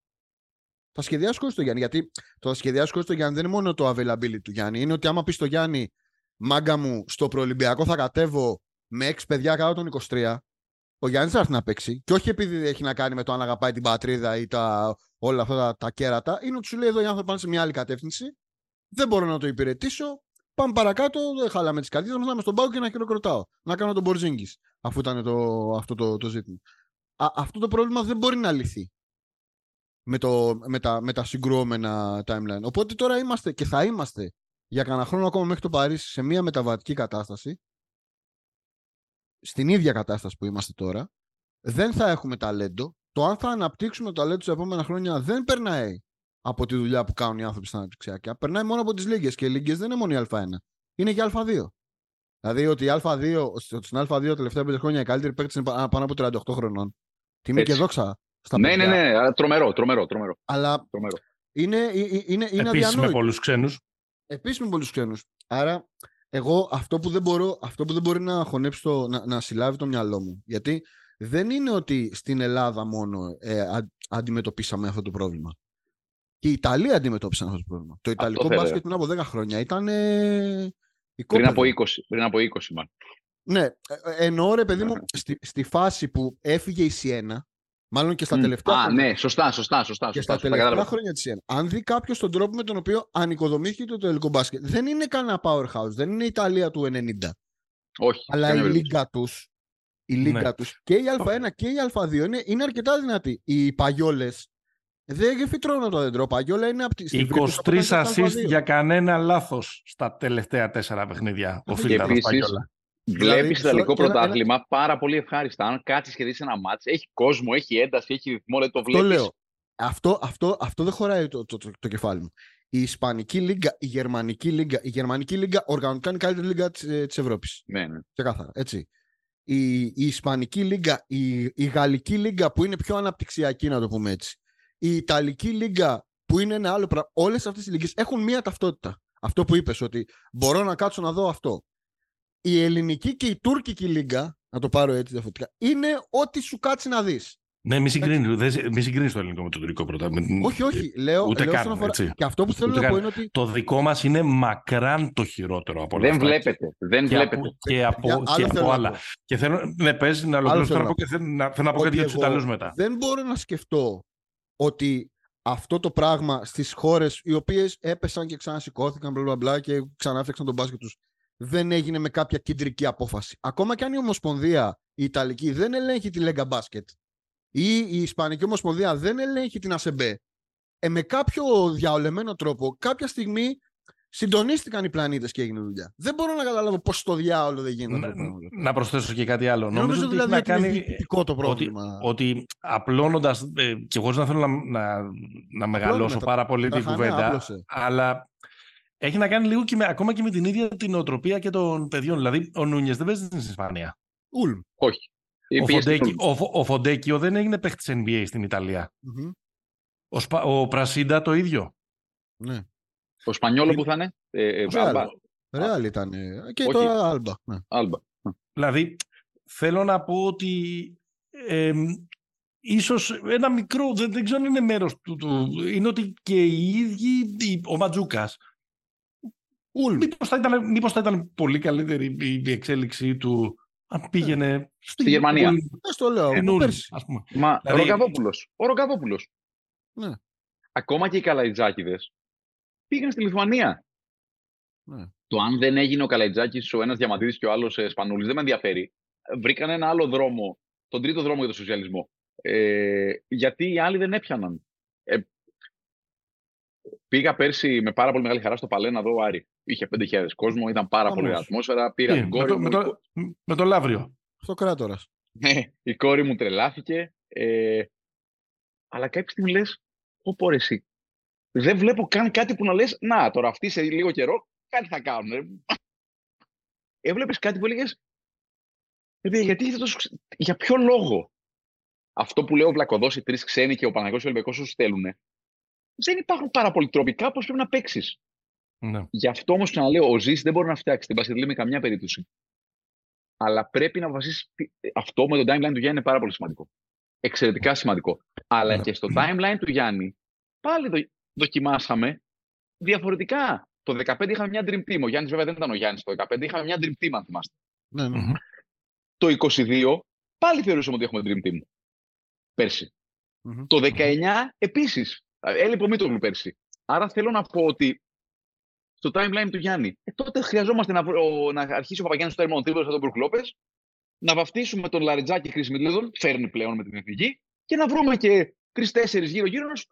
Θα σχεδιάσεις χωρίς το Γιάννη. Γιατί το θα σχεδιάσεις χωρίς το Γιάννη δεν είναι μόνο το availability του Γιάννη. Είναι ότι άμα πεις το Γιάννη, μάγκα μου, στο προολυμπιακό θα κατέβω με 6 παιδιά κάτω των 23. Ο Γιάννης θα έρθει να παίξει. Και όχι επειδή έχει να κάνει με το αν αγαπάει την πατρίδα ή τα, όλα αυτά τα, τα κέρατα. Είναι ότι σου λέει εδώ οι άνθρωποι πάνε σε μια άλλη κατεύθυνση. Δεν μπορώ να το υπηρετήσω. Πάμε παρακάτω, δεν χάλαμε τις καρδιέ μας, να είμαι στον πάγκο και να χειροκροτάω. Να κάνω τον Μπορζίνγκης, αφού ήταν το, αυτό το, το ζήτημα. Α, αυτό το πρόβλημα δεν μπορεί να λυθεί με, το, με, τα, με τα συγκρουόμενα timeline. Οπότε τώρα είμαστε και θα είμαστε για κανένα χρόνο ακόμα μέχρι το Παρίσι σε μια μεταβατική κατάσταση. Στην ίδια κατάσταση που είμαστε τώρα. Δεν θα έχουμε ταλέντο. Το αν θα αναπτύξουμε το ταλέντο τα επόμενα χρόνια δεν περνάει από τη δουλειά που κάνουν οι άνθρωποι στα αναπτυξιακά. Περνάει μόνο από τις λίγες. Και οι λίγες δεν είναι μόνο η Α1. Είναι και Α2. Δηλαδή ότι η Α2, στην Α2 τα τελευταία πέντε χρόνια οι καλύτεροι παίκτε είναι πάνω από 38 χρονών. Τιμή και δόξα στα ναι, ναι, ναι, τρομερό, τρομερό, τρομερό. Αλλά τρομερό. είναι, είναι, είναι Επίσης με πολλούς ξένους. Επίσης με πολλούς ξένους. Άρα, εγώ αυτό που δεν, μπορώ, αυτό που δεν μπορεί να χωνέψει, το, να, να συλλάβει το μυαλό μου. Γιατί δεν είναι ότι στην Ελλάδα μόνο ε, αντιμετωπίσαμε αυτό το πρόβλημα. Και η Ιταλία αντιμετώπισαν αυτό το πρόβλημα. Το Ιταλικό μπάσκετ πριν από 10 χρόνια ήταν. Ε, πριν από 20, πριν από 20 μάλλον. Ναι, ε, ε, εννοώ ρε παιδί μου, στη, στη φάση που έφυγε η Σιένα, μάλλον και στα mm. τελευταία Α, χρόνια. ναι, σωστά, σωστά, σωστά. Και στα τελευταία χρόνια της Σιένα. Αν δει κάποιος τον τρόπο με τον οποίο ανοικοδομήθηκε το τελικό μπάσκετ, δεν είναι κανένα powerhouse, δεν είναι η Ιταλία του 90. Όχι. Αλλά η λίγα τους. Η λίγα ναι. τους, και η Α1 και η Α2 είναι, είναι αρκετά δυνατή. Οι παγιόλες δεν φυτρώνω το δέντρο. Παγιόλα είναι από τη 23 assist για κανένα λάθος στα τελευταία τέσσερα παιχνίδια. Ο Φίλταρος Παγιόλα. Βλέπεις το Ιταλικό πρωτάθλημα πάρα πολύ ευχάριστα. Αν κάτσεις και δεις ένα μάτσο, έχει κόσμο, έχει ένταση, έχει ρυθμό, δεν το βλέπεις. λέω. Αυτό, αυτό, αυτό δεν χωράει το, το, το, το, κεφάλι μου. Η Ισπανική Λίγκα, η Γερμανική Λίγκα, η Γερμανική Λίγκα οργανωτικά είναι η καλύτερη Λίγκα της ε, Ευρώπης. Ναι, ναι. Ξεκάθαρα. Έτσι. Η, η Ισπανική Λίγκα, η, η Γαλλική Λίγκα που είναι πιο αναπτυξιακή, να το πούμε έτσι η Ιταλική Λίγκα που είναι ένα άλλο πράγμα. Όλες αυτές οι λίγε έχουν μία ταυτότητα. Αυτό που είπες, ότι μπορώ να κάτσω να δω αυτό. Η ελληνική και η τουρκική λίγκα, να το πάρω έτσι διαφορετικά, είναι ό,τι σου κάτσει να δεις. Ναι, μη συγκρίνεις το ελληνικό με το τουρκικό πρώτα. Όχι, όχι. Λέω, ούτε λέω καν, αφορά... έτσι. Και αυτό που θέλω Ούτε να πω καν. είναι ότι. Το δικό μας είναι μακράν το χειρότερο από όλα Δεν αυτά. βλέπετε. Δεν Και βλέπετε. από, και από, Για- και άλλο από θέλω να άλλα. πω. Και θέλω, ναι, πες, να ολοκληρώσω θέλω να να πω και θέλω να, θέλω να πω Ότι κάτι για τους εγώ Ιταλούς μετά. Δεν μπορώ να σκεφτώ ότι αυτό το πράγμα στις χώρες οι οποίες έπεσαν και ξανασηκώθηκαν μπλα, μπλα, μπλα, και ξανά φτιάξαν τον μπάσκετ τους δεν έγινε με κάποια κεντρική απόφαση. Ακόμα και αν η Ομοσπονδία η Ιταλική δεν ελέγχει τη Λέγκα Μπάσκετ ή η Ισπανική Ομοσπονδία δεν ελέγχει την ΑΣΕΜΠΕ ε, με κάποιο διαολεμένο τρόπο κάποια στιγμή συντονίστηκαν οι πλανήτες και έγινε δουλειά. Δεν μπορώ να καταλάβω πώς στο διάολο δεν γίνεται Να, αυτό το πράγμα. να προσθέσω και κάτι άλλο. Δεν νομίζω ότι δηλαδή έχει ότι να είναι κάνει διοικητικό το ότι, πρόβλημα. ότι απλώνοντας, ε, και χωρίς να θέλω να, να, να μεγαλώσω τα- πάρα πολύ τα την χανέα κουβέντα, άπλωσε. αλλά έχει να κάνει λίγο και με, ακόμα και με την ίδια την οτροπία και των παιδιών. Δηλαδή, ο Νούνιες δεν παίζει στην Ισπανία. Ουλμ. Όχι. Ο, Πήγε στην Φοντέκι, Ulm. ο, Φο- ο Φοντέκιο δεν έγινε παίχτης NBA στην Ιταλία. Μμμ. Ο, Σπα, ο Πρασίντα το ίδιο. Ναι. Ο Σπανιόλο που θα είναι; Ε, ε, Ρεάλ. Άλμπα. Ρεάλ ήταν. ε, Και Όχι. τώρα Άλμπα. Ναι. Άλμπα. Δηλαδή, θέλω να πω ότι ε, ίσως ένα μικρό, δεν, δεν ξέρω αν είναι μέρος του, του, είναι ότι και οι ίδιοι, οι- ο Ματζούκας, Ουλμ. μήπως θα, ήταν, μήπως θα ήταν πολύ καλύτερη η, η εξέλιξή του αν πήγαινε στη, Γερμανία. πολύ Δεν στο λέω. από καινούριο, πέρσι. ας πούμε. Μα Δηλαδή- ο Ροκαβόπουλος. Ο Ροκαβόπουλος. Ναι. Ακόμα και οι Καλαϊτζάκηδες πήγαν στη Λιθουανία. Ναι. Το αν δεν έγινε ο Καλαϊτζάκης, ο ένας Διαμαντίδης και ο άλλος ε, Σπανούλης, δεν με ενδιαφέρει. Βρήκαν ένα άλλο δρόμο, τον τρίτο δρόμο για τον σοσιαλισμό. Ε, γιατί οι άλλοι δεν έπιαναν. Ε, πήγα πέρσι με πάρα πολύ μεγάλη χαρά στο Παλέ να δω Άρη. Είχε 5.000 κόσμο, ήταν πάρα Χαμός. πολύ ατμόσφαιρα. Πήρα Τι, την με, κόρη το, μου. με, η το, με το Λαύριο. Στο κράτορας. ναι, η κόρη μου τρελάθηκε. Ε, αλλά κάποια στιγμή λες, πω ρε εσύ, δεν βλέπω καν κάτι που να λες, να τώρα αυτοί σε λίγο καιρό κάτι θα κάνουν. ρε». Έβλεπες κάτι που έλεγες, «Ρε παιδιά, γιατί έχετε τόσο... ξε- για ποιο λόγο αυτό που λέω ο Βλακοδός, οι τρεις ξένοι και ο Παναγιώτης ο Ολυμπιακός σου στέλνουν, δεν υπάρχουν πάρα πολλοί τρόποι, κάπως πρέπει να παίξεις. Ναι. Γι' αυτό όμως ξαναλέω, ο Ζή δεν μπορεί να φτιάξει την Πασχετλή με καμιά περίπτωση. Αλλά πρέπει να βασίσεις. Αυτό με το timeline του Γιάννη είναι πάρα πολύ σημαντικό. Εξαιρετικά σημαντικό. Αλλά Ναι. και στο timeline του Γιάννη πάλι δο, δοκιμάσαμε διαφορετικά. Το 2015 είχαμε μια dream team. Ο Γιάννης βέβαια δεν ήταν ο Γιάννης το 2015, είχαμε μια dream team, αν θυμάστε. Ναι, ναι. Μμμ. Το 22 πάλι θεωρούσαμε ότι έχουμε dream team. Πέρσι. Μμμ. Το 19 επίσης. Έλειπε ο Μίτογλου πέρσι. Άρα θέλω να πω ότι στο timeline του Γιάννη, ε, τότε χρειαζόμαστε να, βρω- ο- να αρχίσει ο Παπαγιάννης στο τέρμα τρίπλο σαν τον Μπρουκ Λόπες, να βαφτίσουμε τον Λαριτζάκη Χρυσ Μιτλέδον, φέρνει πλέον με την εθνική, και να βρούμε και τρει-τέσσερι γύρω-γύρω. να σου-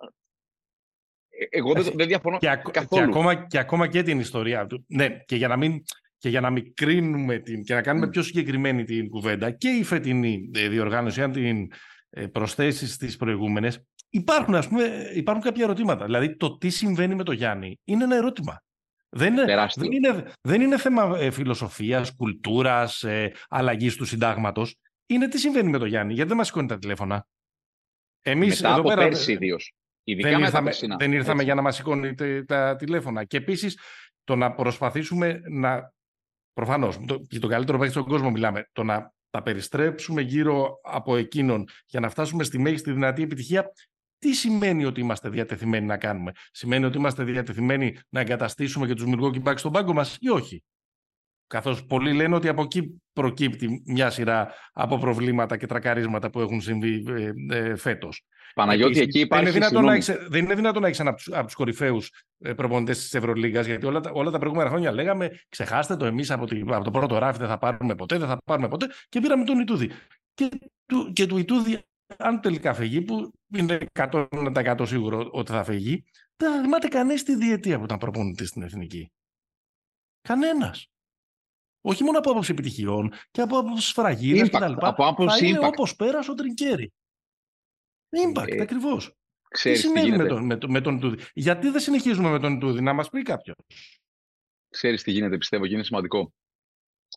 Ε, εγώ δεν, δεν διαφωνώ και, ακ- και, καθόλου. ακόμα, και ακόμα και την ιστορία του. Ναι, και για να μην και για να μικρύνουμε την, και να κάνουμε Μμ. πιο συγκεκριμένη την κουβέντα και η φετινή ε, διοργάνωση, αν την ε, προσθέσει στις προηγούμενες, υπάρχουν, ας πούμε, υπάρχουν κάποια ερωτήματα. Δηλαδή, το τι συμβαίνει με το Γιάννη είναι ένα ερώτημα. Δεν είναι, Τεράστιο. δεν είναι, δεν είναι θέμα ε, φιλοσοφίας, κουλτούρας, ε, αλλαγής του συντάγματος. Είναι τι συμβαίνει με το Γιάννη. Γιατί δεν μας σηκώνει τα τηλέφωνα. Εμείς Μετά εδώ από πέρα, πέρσι ιδίως. Ειδικά δεν μετά ήρθαμε, περσινά. δεν ήρθαμε Έτσι. για να μας σηκώνει τε- τα τηλέφωνα. Και επίσης το να προσπαθήσουμε να, προφανώς, το, και το καλύτερο παίκτη στον κόσμο μιλάμε, το να τα περιστρέψουμε γύρω από εκείνον για να φτάσουμε στη μέγιστη δυνατή επιτυχία, τι σημαίνει ότι είμαστε διατεθειμένοι να κάνουμε; Σημαίνει ότι είμαστε διατεθειμένοι να εγκαταστήσουμε και τους Milwaukee Bucks στον πάγκο μας ή όχι; Καθώς πολλοί λένε ότι από εκεί προκύπτει μια σειρά από προβλήματα και τρακαρίσματα που έχουν συμβεί ε, ε, φέτος. Παναγιώτη, Επίσης, εκεί υπάρχει. δεν, είναι δυνατόν να συγγνώμη. έχεις, δεν είναι δυνατόν να έχεις ένα από τους από τους κορυφαίους προπονητές της Ευρωλίγας, γιατί όλα, τα- όλα τα προηγούμενα χρόνια λέγαμε ξεχάστε το, εμείς από, τη- από το πρώτο ράφι δεν θα πάρουμε ποτέ, δεν θα πάρουμε ποτέ και πήραμε τον Ιτούδη. Και του, και του Ιτούδη, αν τελικά φύγει, που είναι 100% σίγουρο ότι θα φύγει, δεν θα θυμάται κανείς τη διετία που ήταν προπονητής στην εθνική. Κανένας. Όχι μόνο από άποψη επιτυχιών και από άποψη σφραγίδα Impact, κτλ. από άποψη Θα είναι impact. όπως πέρασε ο Τρινκέρι. Impact, Ε, ακριβώς. Τι Ξέρεις τι σημαίνει με γίνεται. τον, με, τον- με τον Ιτούδη. Γιατί δεν συνεχίζουμε με τον Ιτούδη, να μας πει κάποιος; Ξέρεις τι γίνεται, πιστεύω και είναι σημαντικό.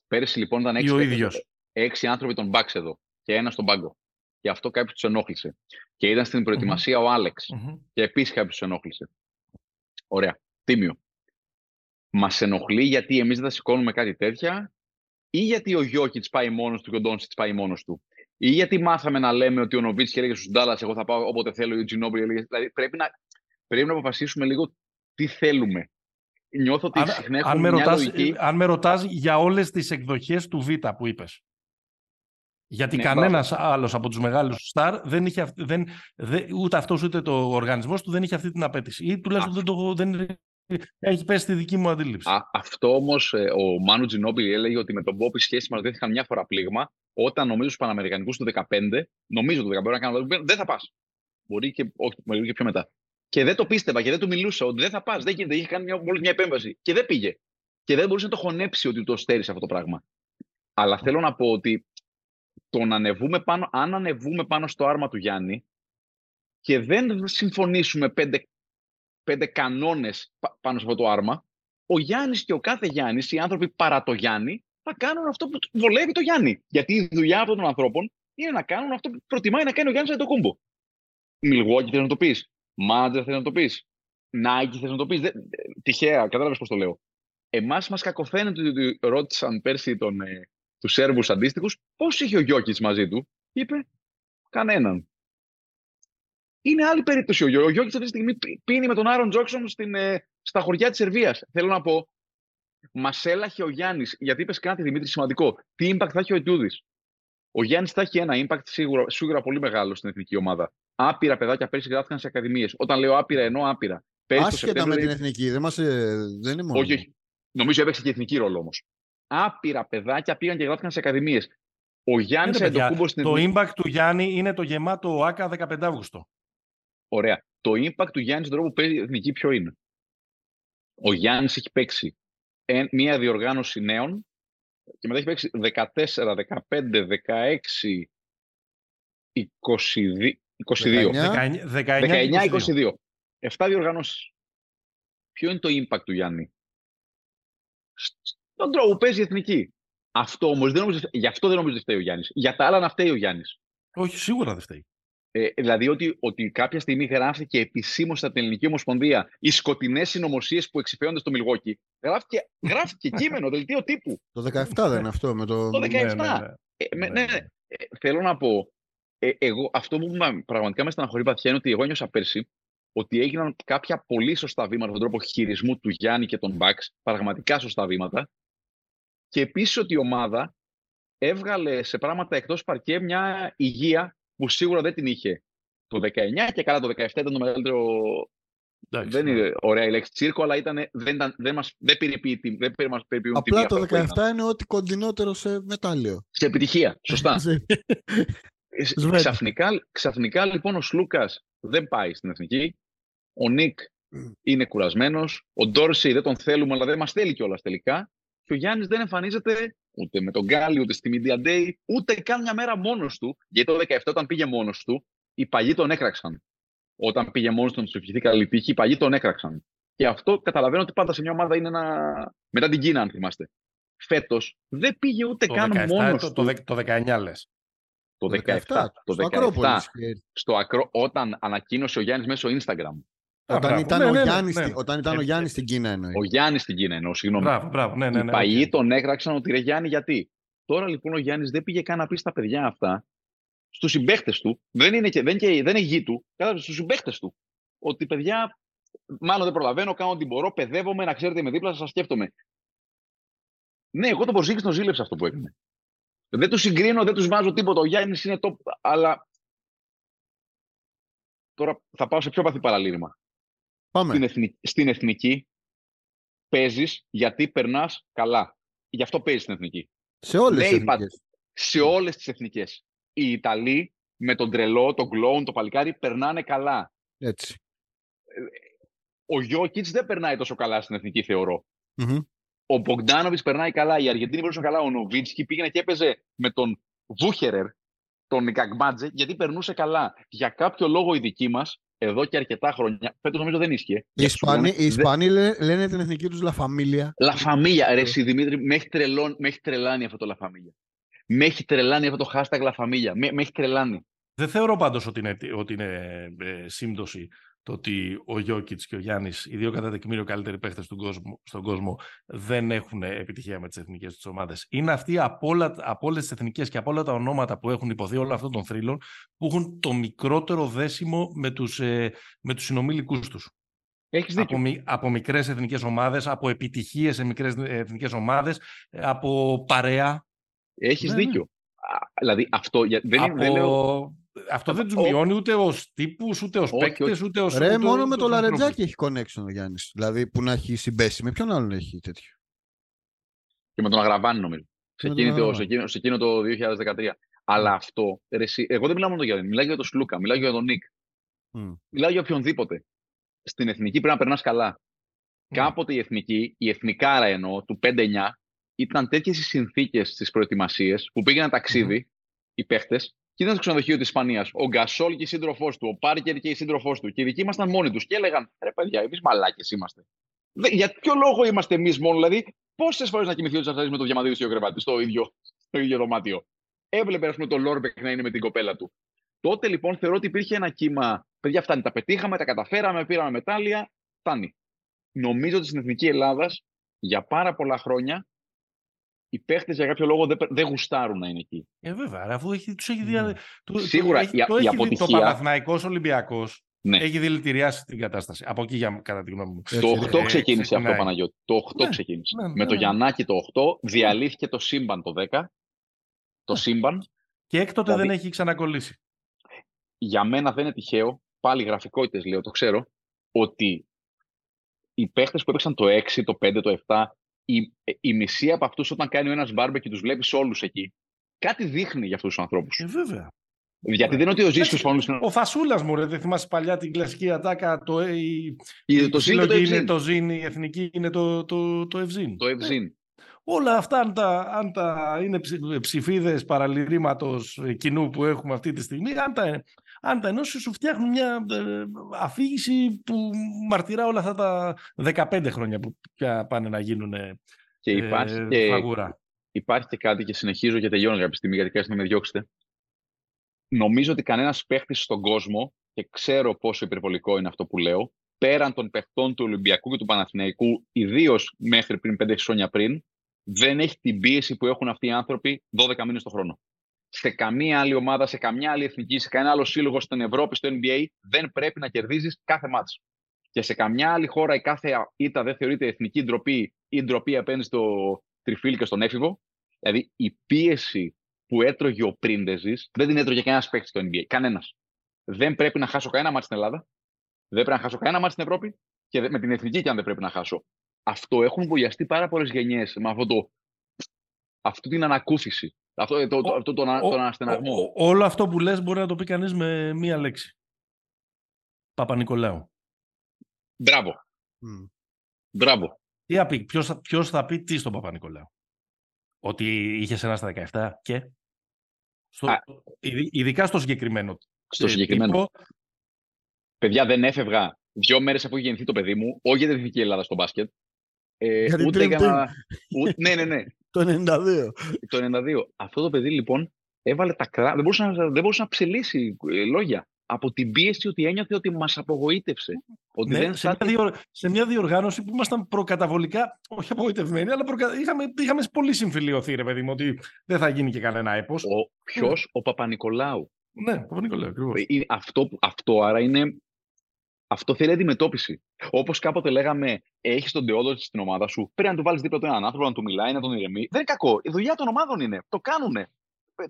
Πέρυσι λοιπόν ήταν Ή έξι, ο παίκτες- ίδιο. έξι άνθρωποι των Bucks εδώ και ένα στον πάγκο. Γι' αυτό κάποιος τους ενόχλησε. Και ήταν στην προετοιμασία ο Άλεξ. Και επίσης κάποιος τους ενόχλησε. Ωραία. Τίμιο. Μας ενοχλεί γιατί εμείς δεν θα σηκώνουμε κάτι τέτοια ή γιατί ο Γιώκητς πάει μόνος του και ο Ντόνσιτς πάει μόνος του; ή γιατί μάθαμε να λέμε ότι ο Νοβίτσκι έλεγε στους Ντάλλας, εγώ θα πάω όποτε θέλω, ή ο Τζινόμπιλ έλεγε. Δηλαδή πρέπει να, πρέπει να αποφασίσουμε λίγο τι θέλουμε. Νιώθω ότι αν, συχνά αν, με ρωτάς, λογική... αν με ρωτάς για όλες τις εκδοχές του Β που είπες. Γιατί ναι, κανένας άλλος από τους μεγάλους στάρ δεν είχε, δεν, δεν, ούτε αυτός ούτε το οργανισμός του δεν είχε αυτή την απέτηση. Ή τουλάχιστον δεν, το, δεν έχει πέσει στη δική μου αντίληψη. Α, αυτό όμως ε, ο Μάνου Τζινόμπιλ έλεγε ότι με τον Μπόπι σχέση μας δεν είχαν μια φορά πλήγμα. Όταν νομίζω στους Παναμερικανικούς του 2015, νομίζω το 2015 να κάνω, δεν θα πας. Μπορεί και, όχι, μπορεί και πιο μετά. Και δεν το πίστευα και δεν του μιλούσα ότι δεν θα πας. Δεν γίνεται. Είχε κάνει μια, μόλις μια επέμβαση και δεν πήγε. Και δεν μπορούσε να το χωνέψει ότι το στέρισε αυτό το πράγμα. Αλλά θέλω να πω ότι το να ανεβούμε πάνω, αν ανεβούμε πάνω στο άρμα του Γιάννη και δεν συμφωνήσουμε πέντε, πέντε κανόνες πάνω σε αυτό το άρμα, ο Γιάννης και ο κάθε Γιάννης, οι άνθρωποι παρά το Γιάννη, θα κάνουν αυτό που βολεύει το Γιάννη. Γιατί η δουλειά αυτών των ανθρώπων είναι να κάνουν αυτό που προτιμάει να κάνει ο Γιάννης το κούμπο. Μιλγόκι θέλει να το πεις. Μάντζερ θέλει να το πεις. Νάικη θέλει να το πεις. Τυχαία, κατάλαβες πώς το λέω. Εμάς μας κακοφαίνεται ότι ρώτησαν πέρσι τον, ε, τους Σέρβους αντίστοιχους, πώς είχε ο Γιώκη μαζί του, είπε κανέναν. Είναι άλλη περίπτωση. Ο Γιώκη αυτή τη στιγμή πίνει με τον Άρον Τζόξον στην, ε, στα χωριά της Σερβίας. Θέλω να πω, μας έλαχε ο Γιάννης, γιατί είπες κάτι Δημήτρη σημαντικό. Τι impact θα έχει ο Ετούδη. Ο Γιάννης θα έχει ένα impact σίγουρα, σίγουρα πολύ μεγάλο στην εθνική ομάδα. Άπειρα παιδάκια πέρσι γράφτηκαν σε ακαδημίες. Όταν λέω άπειρα, εννοώ άπειρα. Άσχετα με την εθνική, δεν, μας, ε, δεν είναι μόνο. Όχι, όχι. Νομίζω έπαιξε και εθνική ρόλο όμως άπειρα παιδάκια πήγαν και γράφτηκαν σε ακαδημίες. Ο Γιάννης Αντοκούμπο στην Το impact του Γιάννη είναι το γεμάτο ΆΚΑ 15 Αύγουστο. Ωραία. Το impact του Γιάννη στον τρόπο που παίζει η εθνική ποιο είναι; Ο Γιάννης έχει παίξει μία διοργάνωση νέων και μετά έχει παίξει 14, 15, 16, 22. 22. 19, 22. 7 διοργανώσεις. Ποιο είναι το impact του Γιάννη; Τον τρόπο που παίζει η εθνική. Αυτό όμως δεν νομίζω, γι' αυτό δεν νομίζω ότι φταίει ο Γιάννης. Για τα άλλα να φταίει ο Γιάννης. Όχι, σίγουρα δεν φταίει. Ε, δηλαδή ότι, ότι κάποια στιγμή γράφτηκε επισήμως στην Ελληνική Ομοσπονδία οι σκοτεινές συνωμοσίες που εξηφαίονται στο Μιλγόκι. Γράφτηκε, γράφτηκε κείμενο, δελτίο τύπου. Το 17 δεν είναι αυτό. Με το... το 17. Ναι, ναι, ναι. Ε, ναι, ναι. Ε, θέλω να πω, ε, εγώ, αυτό που πραγματικά με στεναχωρεί βαθιά είναι ότι εγώ νιώσα πέρσι ότι έγιναν κάποια πολύ σωστά βήματα στον τρόπο χειρισμού του Γιάννη και των Μπαξ, πραγματικά σωστά βήματα, και επίσης ότι η ομάδα έβγαλε σε πράγματα εκτός παρκέ μια υγεία που σίγουρα δεν την είχε το 19 και καλά το 17 ήταν το μεγαλύτερο. δεν είναι ναι. ωραία η λέξη τσίρκο, αλλά ήταν, δεν, ήταν, δεν, μας, δεν περιποιούν δεν μας περιποιούν Απλά το 17 είναι ό,τι κοντινότερο σε μετάλλιο. Σε επιτυχία, σωστά. Ε, ξαφνικά, ξαφνικά λοιπόν ο Σλούκας δεν πάει στην εθνική. Ο Νίκ είναι κουρασμένος. Ο Ντόρσι δεν τον θέλουμε, αλλά δεν μας θέλει κιόλας τελικά και ο Γιάννης δεν εμφανίζεται ούτε με τον Γκάλι, ούτε στη Media Day, ούτε καν μια μέρα μόνος του. Γιατί το 17 όταν πήγε μόνος του, οι παλιοί τον έκραξαν. Όταν πήγε μόνος του να τους ευχηθεί καλή τύχη, οι παλιοί τον έκραξαν. Και αυτό καταλαβαίνω ότι πάντα σε μια ομάδα είναι ένα. μετά την Κίνα, αν θυμάστε. Φέτος δεν πήγε ούτε το καν μόνος του. Το, το 19 λες. Το 17. Το 17. Το 17 στο ακρό, όταν ανακοίνωσε ο Γιάννης μέσω Instagram όταν ήταν, ναι, ο, ναι, Γιάννης, ναι, όταν ήταν ο Γιάννης στην Κίνα εννοείς. Ο Γιάννης στην Κίνα εννοώ, συγγνώμη. Μπράβο, μπράβο, ναι, ναι, Οι παλιοί τον έκραξαν ότι ρε Γιάννη γιατί. Τώρα λοιπόν ο Γιάννης δεν πήγε καν να πει στα παιδιά αυτά, στους συμπαίχτες του, δεν είναι, και, δεν, και, δεν είναι γη του, κατάλαβε στους συμπαίχτες του, ότι παιδιά, μάλλον δεν προλαβαίνω, κάνω ό,τι μπορώ, παιδεύομαι, να ξέρετε με δίπλα σας σκέφτομαι. Ναι, εγώ τον Ποrzingis τον ζήλεψα αυτό που έκανε. Δεν τους συγκρίνω, δεν τους βάζω τίποτα. Ο Γιάννης είναι το. Αλλά. Τώρα θα πάω σε πιο βαθύ παραλήρημα. Πάμε. Στην, εθνική, στην εθνική παίζεις γιατί περνάς καλά. Γι' αυτό παίζεις στην εθνική. Σε όλες τις εθνικές. Σε όλες τις εθνικές. Οι Ιταλοί με τον τρελό, τον κλόουν, το παλικάρι περνάνε καλά. Έτσι. Ο Γιώκητς δεν περνάει τόσο καλά στην εθνική, Ο Μπογκδάνοβιτς περνάει καλά. Η Αργεντίνη περνούσε καλά. Ο Νοβίτσκι πήγαινε και έπαιζε με τον Βούχερερ, τον Γκαγκμάτζε, γιατί περνούσε καλά. Για κάποιο λόγο οι δικοί μας εδώ και αρκετά χρόνια. Φέτος νομίζω δεν ίσχυε. Οι Ισπανοί, οι Ισπανοί λένε την εθνική τους Λαφαμίλια. Λαφαμίλια. Ρε, εσύ Δημήτρη, με έχει, τρελών, με έχει τρελάνει αυτό το Λαφαμίλια. Με έχει τρελάνει αυτό το hashtag Λαφαμίλια. Με, με έχει τρελάνει. Δεν θεωρώ πάντως ότι είναι, ότι είναι ε, σύμπτωση το ότι ο Γιώκητς και ο Γιάννης, οι δύο κατά τεκμήριο καλύτεροι παίχτες στον κόσμο, δεν έχουν επιτυχία με τις εθνικές τους ομάδες. Είναι αυτοί από, από όλες τις εθνικές και από όλα τα ονόματα που έχουν υποθεί όλων αυτών των θρύλων που έχουν το μικρότερο δέσιμο με τους ε, με τους συνομήλικου τους. Έχεις δίκιο. Από, από μικρές εθνικές ομάδες, από επιτυχίες σε μικρές εθνικές ομάδες, από παρέα. Έχεις ναι, ναι. δίκιο. Δηλαδή αυτό δεν, από... δεν λέω... Αυτό δεν τους μειώνει ούτε ως τύπους, ούτε ως παίκτες, ούτε ως. Ρε, μόνο με το Λαρετζάκι έχει connection ο Γιάννης. Δηλαδή που να έχει συμπέσει. Με ποιον άλλον έχει τέτοιο. Και με τον Αγραβάνη, νομίζω. Σε εκείνο, το, σε, εκείνο, το 2013. Αλλά αυτό. Ρε, εγώ δεν μιλάω μόνο για τον Γιάννη. Μιλάω για τον Σλούκα, μιλάω για τον Νικ. Mm. Μιλάω για οποιονδήποτε στην εθνική πρέπει να περνάς καλά. Mm. Κάποτε η εθνική, η εθνικάρα εννοώ, του 5-9, ήταν τέτοιες οι συνθήκες στις προετοιμασίες που πήγαιναν ταξίδι mm. οι παίχτες και ήταν στο ξενοδοχείο της Ισπανίας. Ο Γκασόλ και η σύντροφός του, ο Πάρκερ και η σύντροφός του. Και οι δικοί ήμασταν μόνοι τους και έλεγαν: Ρε παιδιά, εμείς μαλάκες είμαστε. Για ποιο λόγο είμαστε εμείς μόνο, δηλαδή, πόσες φορές να κοιμηθεί ο Τσαρτσαρή με το Διαμαντίδη στο κρεβάτι, στο ίδιο, στο ίδιο δωμάτιο. Έβλεπε, ας πούμε, τον Λόρμπεκ να είναι με την κοπέλα του. Τότε λοιπόν θεωρώ ότι υπήρχε ένα κύμα. Παιδιά, φτάνει. Τα πετύχαμε, τα καταφέραμε, πήραμε μετάλλια. Φτάνει. Νομίζω ότι στην εθνική Ελλάδας για πάρα πολλά χρόνια οι παίχτες για κάποιο λόγο δεν, δεν γουστάρουν να είναι εκεί. Ε, βέβαια, αφού έχει, τους έχει δια... Mm. Σίγουρα το, η, το, η, αποτυχία... Το Παναθηναϊκός Ολυμπιακός ναι. έχει δηλητηριάσει την κατάσταση. Από εκεί, για, κατά τη γνώμη μου. Το 8 ε, ξεκίνησε αυτό, ναι. Παναγιώτη. Το 8 ναι, ξεκίνησε. Ναι, Με το ναι. Γιαννάκη το 8 διαλύθηκε το σύμπαν το 10. Το σύμπαν. Και έκτοτε δηλαδή... δεν έχει ξανακολλήσει για μένα δεν είναι τυχαίο, πάλι γραφικότητες λέω, το ξέρω, ότι οι παίχτες που έπαιξαν το 6, το 5, το 7, η, η μισή από αυτούς όταν κάνει ο ένας μπάρμπε και τους βλέπεις όλους εκεί, κάτι δείχνει για αυτούς τους ανθρώπους. Ε, βέβαια. Γιατί δεν είναι ότι ο Ζήσιος πάνω Ο Φασούλας μου, ρε, δεν θυμάσαι παλιά την κλασική ατάκα. Το, η, η, το, το, το είναι το Ζήν, η εθνική είναι το, το, το Ευζήν. Το Ευζήν. Όλα αυτά, αν τα, αν τα είναι ψηφίδες παραλυρήματος κοινού που έχουμε αυτή τη στιγμή, αν τα, αν τα ενώσεις σου φτιάχνουν μια ε, αφήγηση που μαρτυρά όλα αυτά τα 15 χρόνια που πια πάνε να γίνουν και υπάρχει ε, και, φαγούρα. Υπάρχει και κάτι και συνεχίζω και τελειώνω κάποια στιγμή γιατί να με διώξετε. Νομίζω ότι κανένας παίχτης στον κόσμο και ξέρω πόσο υπερβολικό είναι αυτό που λέω, πέραν των παιχτών του Ολυμπιακού και του Παναθηναϊκού, ιδίως μέχρι πριν 5-6 χρόνια πριν, δεν έχει την πίεση που έχουν αυτοί οι άνθρωποι 12 μήνες το χρόνο σε καμία άλλη ομάδα, σε καμιά άλλη εθνική, σε κανένα άλλο σύλλογο στην Ευρώπη, στο NBA, δεν πρέπει να κερδίζεις κάθε μάτς. Και σε καμιά άλλη χώρα η κάθε ήττα δεν θεωρείται εθνική ντροπή ή ντροπή απέναντι στο τριφύλι και στον έφηβο. Δηλαδή η πίεση που έτρωγε ο Πρίντεζης δεν την έτρωγε κανένας παίκτης στο NBA. Κανένας. Δεν πρέπει να χάσω κανένα μάτι στην Ελλάδα. Δεν πρέπει να χάσω κανένα μάτι στην Ευρώπη. Και με την εθνική και αν δεν πρέπει να χάσω. Αυτό έχουν βοηθιαστεί πάρα πολλές γενιές με αυτό το, αυτή την ανακούφιση. Αυτό, ε, το, το, αυτό τον, τον αναστεναγμό. Όλο αυτό που λες μπορεί να το πει κανείς με μία λέξη. Παπα-Νικολάου. Μπράβο. Mm. Μπράβο. Τι θα πει, ποιος, ποιος θα πει τι στον Παπα-Νικολάου; Ότι είχες ένα στα 17 και. Στο, Α, ειδικά στο συγκεκριμένο. Στο συγκεκριμένο. Τύπο, Παιδιά, δεν έφευγα δύο μέρες αφού είχε γεννηθεί το παιδί μου, όχι για την Εθνική Ελλάδα στο μπάσκετ. Ε, ούτε για να. ναι, ναι, ναι. Το 92. Το 92. Αυτό το παιδί λοιπόν έβαλε τα κράτη. Δεν μπορούσε να, δεν μπορούσε να ψελίσει ε, λόγια από την πίεση ότι ένιωθε ότι μας απογοήτευσε. Ότι ναι, δεν σε, μια διορ... σε μια διοργάνωση που ήμασταν προκαταβολικά, όχι απογοητευμένοι, αλλά προκα... είχαμε, είχαμε πολύ συμφιλειωθεί, ρε παιδί μου, ότι δεν θα γίνει και κανένα έπος. Ποιο, ναι. ο Παπα-Νικολάου. Ναι, Παπα-Νικολάου, ακριβώς. Ε, αυτό, αυτό άρα είναι αυτό θέλει αντιμετώπιση. Όπως κάποτε λέγαμε, έχεις τον Τεόδο στην ομάδα σου, πρέπει να του βάλεις δίπλα του έναν άνθρωπο, να του μιλάει, να τον ηρεμεί. Δεν είναι κακό. Η δουλειά των ομάδων είναι. Το κάνουν. Ε,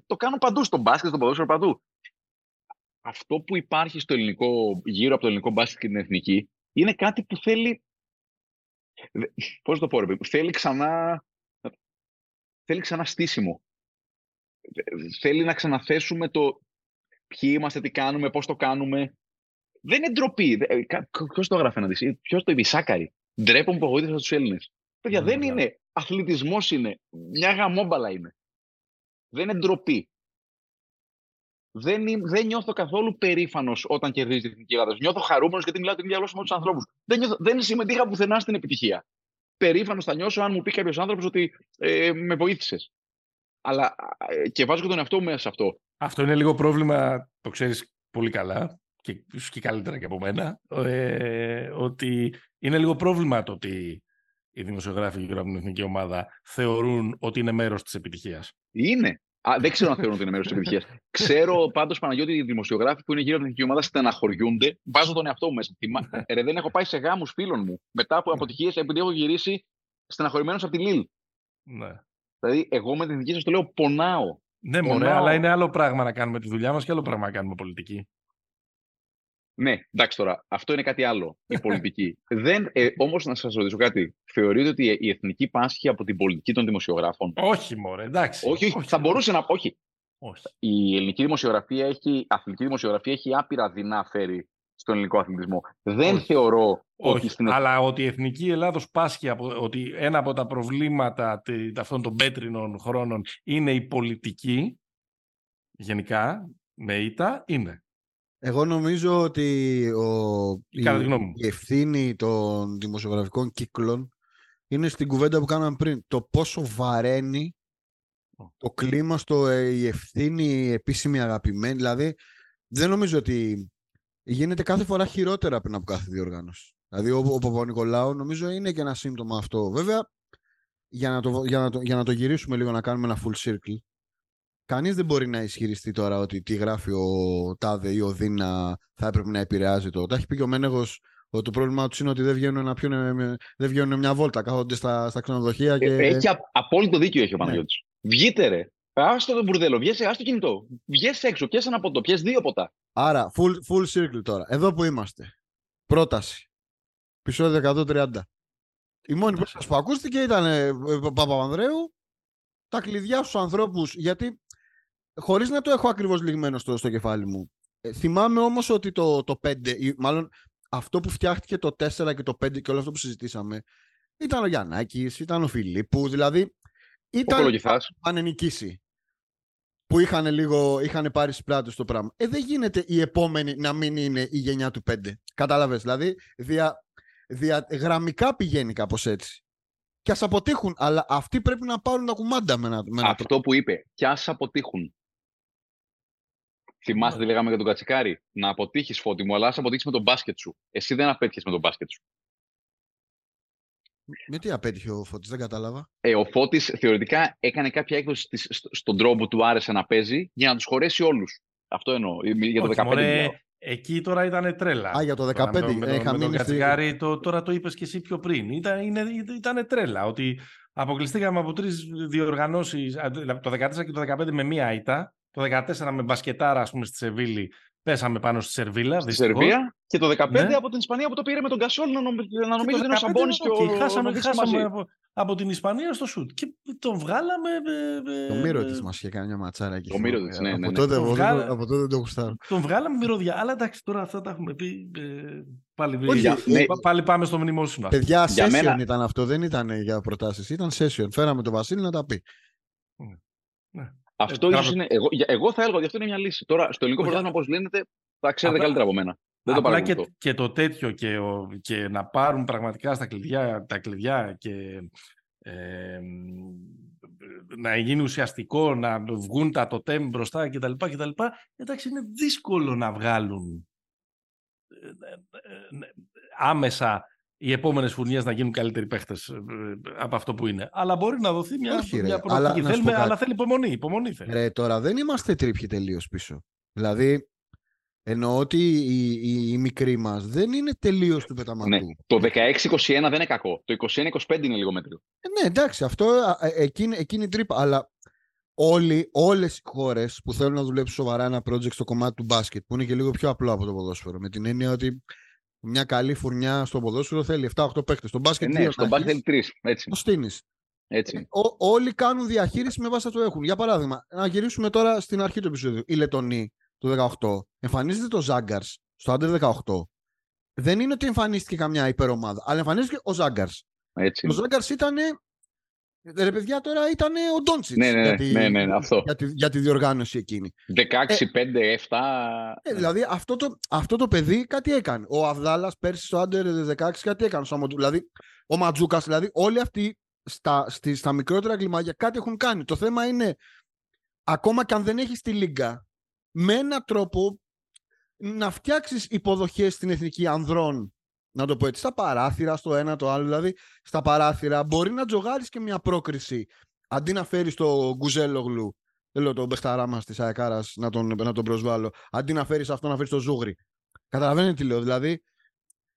το κάνουν παντού, στον μπάσκετ, στον ποδόσφαιρο, παντού. Αυτό που υπάρχει στο ελληνικό, γύρω από το ελληνικό μπάσκετ και την εθνική, είναι κάτι που θέλει. Πώς το πω, ρε, θέλει ξανά. Θέλει ξανά στήσιμο. Θέλει να ξαναθέσουμε το ποιοι είμαστε, τι κάνουμε, πώς το κάνουμε. Δεν είναι ντροπή. Ε, Ποιος το έγραφε να δεις, Ποιος το είπε, Σάκαρη. Ντρέπομαι που αγωγήθησα του Έλληνες. Παιδιά, δεν είναι. Αθλητισμός είναι. Μια γαμόμπαλα είναι. Δεν είναι ντροπή. Δεν, δεν νιώθω καθόλου περήφανος όταν κερδίζει την Εθνική Ελλάδα. Νιώθω χαρούμενος γιατί μιλάω την ίδια γλώσσα με τους ανθρώπους. Δεν, δεν συμμετείχα πουθενά στην επιτυχία. Περήφανος θα νιώσω αν μου πει κάποιος άνθρωπος ότι ε, με βοήθησες. Αλλά ε, και βάζω και τον εαυτό μου μέσα σε αυτό. Αυτό είναι λίγο πρόβλημα, το ξέρεις πολύ καλά, και, και καλύτερα και από μένα, ε, ότι είναι λίγο πρόβλημα το ότι οι δημοσιογράφοι γύρω από την εθνική ομάδα θεωρούν ότι είναι μέρος της επιτυχίας. Είναι. Α, δεν ξέρω αν θεωρούν ότι είναι μέρος της επιτυχίας. ξέρω πάντως, Παναγιώτη, οι δημοσιογράφοι που είναι γύρω από την εθνική ομάδα στεναχωριούνται. Βάζω τον εαυτό μου μέσα. Ρε, δεν έχω πάει σε γάμους φίλων μου μετά από αποτυχίες επειδή έχω γυρίσει στεναχωρημένος από τη Λίλ. Ναι. Δηλαδή, εγώ με την εθνική σας το λέω, πονάω. Ναι, μωρέ, αλλά είναι άλλο πράγμα να κάνουμε τη δουλειά μας και άλλο πράγμα να κάνουμε πολιτική. Ναι, εντάξει τώρα, αυτό είναι κάτι άλλο, η πολιτική. Δεν, ε, όμως να σας ρωτήσω κάτι. Θεωρείτε ότι η εθνική πάσχει από την πολιτική των δημοσιογράφων. Όχι, μωρέ, εντάξει. Όχι, όχι, θα μπορούσε να... Όχι. όχι. Η ελληνική δημοσιογραφία έχει, αθλητική δημοσιογραφία έχει άπειρα δεινά φέρει στον ελληνικό αθλητισμό. Δεν θεωρώ όχι, ότι Αλλά ότι η Εθνική Ελλάδος πάσχει από ότι ένα από τα προβλήματα αυτών των πέτρινων χρόνων είναι η πολιτική, γενικά, με ήττα, είναι. Εγώ νομίζω ότι ο, η, η, ευθύνη των δημοσιογραφικών κύκλων είναι στην κουβέντα που κάναμε πριν. Το πόσο βαραίνει το κλίμα στο ε, η ευθύνη επίσημη αγαπημένη. Δηλαδή, δεν νομίζω ότι γίνεται κάθε φορά χειρότερα πριν από κάθε διοργάνωση. Δηλαδή, ο, ο Παπα-Νικολάου νομίζω είναι και ένα σύμπτωμα αυτό. Βέβαια, για να, το, για, να το, για να το γυρίσουμε λίγο, να κάνουμε ένα full circle, Κανείς δεν μπορεί να ισχυριστεί τώρα ότι τι γράφει ο Τάδε ή ο Δίνα θα έπρεπε να επηρεάζει το. Τα έχει πει και ο Μένεγος ότι το πρόβλημά τους είναι ότι δεν βγαίνουν, να πιούν, δεν βγαίνουν μια βόλτα, κάθονται στα, στα ξενοδοχεία. Και... Ε, έχει απόλυτο δίκιο έχει ο ναι. Παναγιώτης. Ναι. Βγείτε ρε. Άστο το μπουρδέλο, βγες, το κινητό. Βγες έξω, πιες ένα ποτό, πιες δύο ποτά. Άρα, full, full circle τώρα. Εδώ που είμαστε. Πρόταση. Επισόδιο 130. Η μόνη πρόταση που ακούστηκε ήταν ε, Παπαπανδρέου, τα κλειδιά στους ανθρώπους, γιατί χωρίς να το έχω ακριβώς λιγμένο στο, στο κεφάλι μου. Ε, θυμάμαι όμως ότι το, το 5, ή, μάλλον αυτό που φτιάχτηκε το 4 και το 5 και όλο αυτό που συζητήσαμε, ήταν ο Γιαννάκης, ήταν ο Φιλίππου, δηλαδή ήταν ο νικήσει. Που είχαν λίγο, είχαν πάρει στις πλάτες το πράγμα. Ε, δεν γίνεται η επόμενη να μην είναι η γενιά του 5. Κατάλαβες, δηλαδή, δια, δια, γραμμικά πηγαίνει κάπως έτσι. Και ας αποτύχουν, αλλά αυτοί πρέπει να πάρουν τα κουμάντα με ένα, με Αυτό που είπε, και ας αποτύχουν. Θυμάστε τι λέγαμε για τον Κατσικάρη; Να αποτύχεις φώτη μου, αλλά ας αποτύχεις με τον μπάσκετ σου. Εσύ δεν απέτυχες με τον μπάσκετ σου. Με τι απέτυχε ο Φώτης, δεν κατάλαβα. Ε, ο Φώτης θεωρητικά έκανε κάποια έκδοση της, στον τρόπο που του άρεσε να παίζει για να τους χωρέσει όλους. Αυτό εννοώ. Για το Όχι, 15 μωρέ, Εκεί τώρα ήταν τρέλα. Α, για το 15 με, με, με τον Κατσικάρη, το, τώρα το είπες και εσύ πιο πριν. Ήταν, είναι, ήταν τρέλα, ότι αποκλειστήκαμε από τρεις διοργανώσεις, το 14 και το 15 με μία ήττα, το 14 με μπασκετάρα, ας πούμε, στη Σεβίλη, πέσαμε πάνω στη Σερβίλα. Στη Σερβία και το 15 ναι. από την Ισπανία που το πήρε με τον Κασόλ να, νομι... να νομίζει ότι είναι ο Σαμπόνι και ο Χάσαμε, χάσαμε από, από, την Ισπανία στο σουτ. Και τον βγάλαμε. Ε, το μύρο της μας είχε κάνει μια ματσάρα εκεί. Το μύρο της, ναι, ναι, ναι. Από τότε, από, βγάλα... από τότε δεν το γουστάρω. Τον βγάλαμε μυρωδιά. Αλλά εντάξει, τώρα αυτά τα έχουμε πει. Ε, πάλι, Όχι, ναι. πάλι πάμε στο μνημόσυνο. Παιδιά, session μένα... ήταν αυτό, δεν ήταν για προτάσεις. Ήταν session. Φέραμε τον Βασίλη να τα πει. Ναι. Αυτό ε, ίσως είναι. Εγώ, εγώ θα έλεγα ότι αυτό είναι μια λύση. Τώρα, στο ελληνικό πρωτάθλημα, όπως λένε, θα ξέρετε Απλά... καλύτερα από μένα. Δεν Απλά το και, και το τέτοιο και, ο, και να πάρουν πραγματικά στα κλειδιά, τα κλειδιά και ε, να γίνει ουσιαστικό, να βγουν τα τοτέμ μπροστά κτλ. κτλ. Εντάξει, είναι δύσκολο να βγάλουν ε, ε, άμεσα οι επόμενες φουρνιέ να γίνουν καλύτεροι παίχτες από αυτό που είναι. Αλλά μπορεί να δοθεί μια, Όχι, μια αλλά, Θέλουμε, αλλά θέλει υπομονή. υπομονή θέλει. Ρε, τώρα δεν είμαστε τρίπιοι τελείως πίσω. Δηλαδή, Εννοώ ότι οι, οι, οι μικροί μας δεν είναι τελείως του πεταματού. Ναι. Το 16-21 δεν είναι κακό. Το 21-25 είναι λίγο μέτριο. Ε, ναι, εντάξει, αυτό ε, εκείνη, εκείνη η τρύπα. Αλλά όλοι, όλες οι χώρες που θέλουν να δουλέψουν σοβαρά ένα project στο κομμάτι του μπάσκετ, που είναι και λίγο πιο απλό από το ποδόσφαιρο, με την έννοια ότι μια καλή φουρνιά στο ποδόσφαιρο θέλει 7-8 παίχτε. Στο μπάσκετ, ε, ναι, στο μπάσκετ θέλει 3. Έτσι. Το στείνεις; Έτσι. Ε, όλοι κάνουν διαχείριση με βάση αυτό που έχουν. Για παράδειγμα, να γυρίσουμε τώρα στην αρχή του επεισόδου. Οι Λετωνοί το 18, εμφανίζεται το Ζάγκαρς στο Άντερ 18. Δεν είναι ότι εμφανίστηκε καμιά υπερομάδα, αλλά εμφανίστηκε ο Ζάγκαρς. Ο Ζάγκαρς ήταν. Ρε παιδιά, τώρα ήταν ο Ντόντσιτς ναι, ναι, για, τη, ναι, ναι, αυτό. Για, τη, για τη διοργάνωση εκείνη. 16, 5, 7. Ε, δηλαδή αυτό το, αυτό το παιδί κάτι έκανε. Ο Αβδάλας πέρσι στο Άντερ 16 κάτι έκανε. Δηλαδή ο Ματζούκας, δηλαδή όλοι αυτοί στα, στη, στα μικρότερα κλιμάκια κάτι έχουν κάνει. Το θέμα είναι ακόμα και αν δεν έχεις τη λίγκα με έναν τρόπο να φτιάξεις υποδοχές στην εθνική ανδρών. Να το πω έτσι, στα παράθυρα, στο ένα το άλλο. Δηλαδή, στα παράθυρα μπορεί να τζογάρεις και μια πρόκριση. Αντί να φέρεις το Γκουζέλογλου, δεν λέω τον Μπεχταρά μας της Αεκάρα να τον, να τον προσβάλλω, αντί να φέρεις αυτό να φέρεις το Ζούγρι. Καταλαβαίνετε τι λέω. Δηλαδή,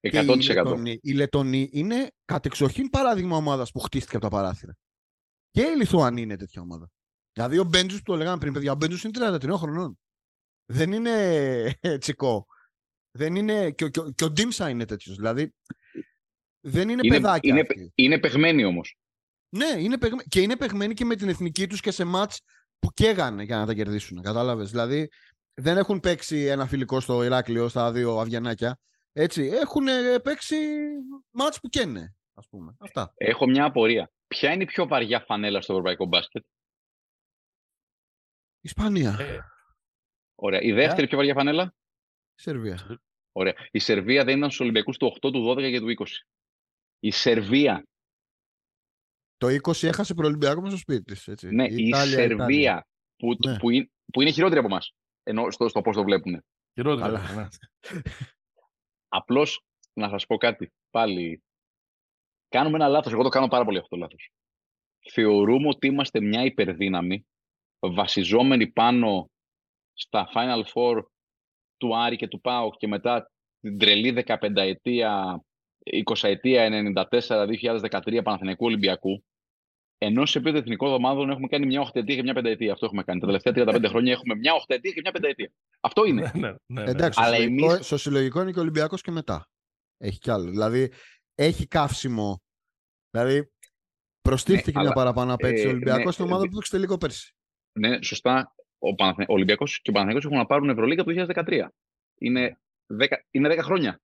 100%. Η Λετωνή, είναι κατεξοχήν παράδειγμα ομάδας που χτίστηκε από τα παράθυρα. Και η Λιθουανή είναι τέτοια ομάδα. Δηλαδή ο Μπέντζους που το λέγαμε πριν, παιδιά, ο Μπέντζους είναι 33 χρονών. Δεν είναι ε, τσικό. Δεν είναι... Και, και, και ο Ντίμσα είναι τέτοιος. Δηλαδή δεν είναι, είναι παιδάκι. Είναι, είναι παιγμένοι όμως. Ναι, είναι παιγμένοι. Και είναι παιγμένοι και με την εθνική τους και σε μάτς που καίγανε για να τα κερδίσουν. Κατάλαβες. Δηλαδή δεν έχουν παίξει ένα φιλικό στο Ηράκλειο στα δύο Αβγιανάκια. Έτσι, έχουν παίξει μάτς που καίνε, ας πούμε. Αυτά. Έχω μια απορία. Ποια είναι η πιο βαριά φανέλα στο ευρωπαϊκό μπάσκετ; Ισπανία. Ε, ωραία. Η δεύτερη πιο βαριά φανέλα; Η Σερβία. Ωραία. Η Σερβία δεν ήταν στους Ολυμπιακούς του 8, του 12 και του 20. Η Σερβία. Το 20 έχασε προολυμπιακό με στο σπίτι της. Έτσι. Ναι, η, η Σερβία που, ναι. που, είναι, που είναι χειρότερη από εμάς. Ενώ στο, στο πώς το βλέπουν. Χειρότερη. Ναι. Απλώς να σας πω κάτι. Πάλι κάνουμε ένα λάθος. Εγώ το κάνω πάρα πολύ αυτό το λάθος. Θεωρούμε ότι είμαστε μια υπερδύναμη βασιζόμενοι πάνω στα Final Four του Άρη και του ΠΑΟΚ και μετά την τρελή 15 ετία, 20 ετία, 94-2013 Παναθηναϊκού Ολυμπιακού, ενώ σε επίπεδο εθνικών ομάδων έχουμε κάνει μια οχτετία και μια πενταετία. Αυτό έχουμε κάνει. Τα τελευταία 35 χρόνια έχουμε μια οχτετία και μια πενταετία. Αυτό είναι. ναι, ναι, ναι, Εντάξει, Αλλά στο, συλλογικό, εμείς... στο συλλογικό είναι και ο Ολυμπιακός και μετά. Έχει κι άλλο. Δηλαδή έχει καύσιμο. Δηλαδή προστίθηκε ναι, μια αλλά, παραπάνω απέτηση. Ε, ο Ολυμπιακός ναι, στην ομάδα ε, που έπαιξε τελικό πέρσι. Ναι, σωστά. Ο, Παναθε... ο Ολυμπιακός και ο Παναθηναϊκός έχουν να πάρουν Ευρωλίγα το 2013. Είναι 10, είναι 10 χρόνια.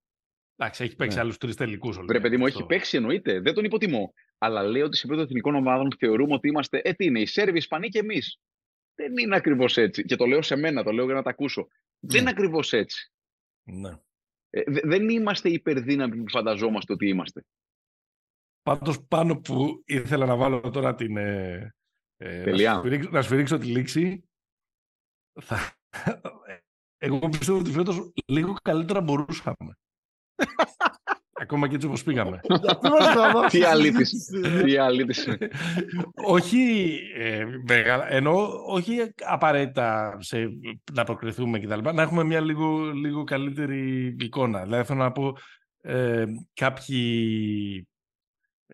Εντάξει, έχει παίξει ναι. άλλους τρεις τελικούς. Πρέπει, παιδί μου, έχει παίξει εννοείται. Δεν τον υποτιμώ. Αλλά λέω ότι σε επίπεδο εθνικών ομάδων θεωρούμε ότι είμαστε. Ε, τι είναι, οι Σέρβοι, οι Ισπανοί και εμείς. Δεν είναι ακριβώς έτσι. Και το λέω σε μένα, το λέω για να τα ακούσω. Δεν είναι ναι. ακριβώς έτσι. Ναι. Ε, δεν είμαστε υπερδύναμοι που φανταζόμαστε ότι είμαστε. Πάντως πάνω που ήθελα να βάλω τώρα την... Ε, ε να, σφυρίξω, να σφυρίξω τη λήξη. Θα, εγώ πιστεύω ότι φέτος λίγο καλύτερα μπορούσαμε. Ακόμα και έτσι όπως πήγαμε. Τι αλήθεια. Τι αλήθεια. όχι, ε, ενώ όχι απαραίτητα σε, να προκριθούμε και τα λοιπά, να έχουμε μια λίγο, λίγο καλύτερη εικόνα. Δηλαδή θέλω να πω ε, κάποιοι,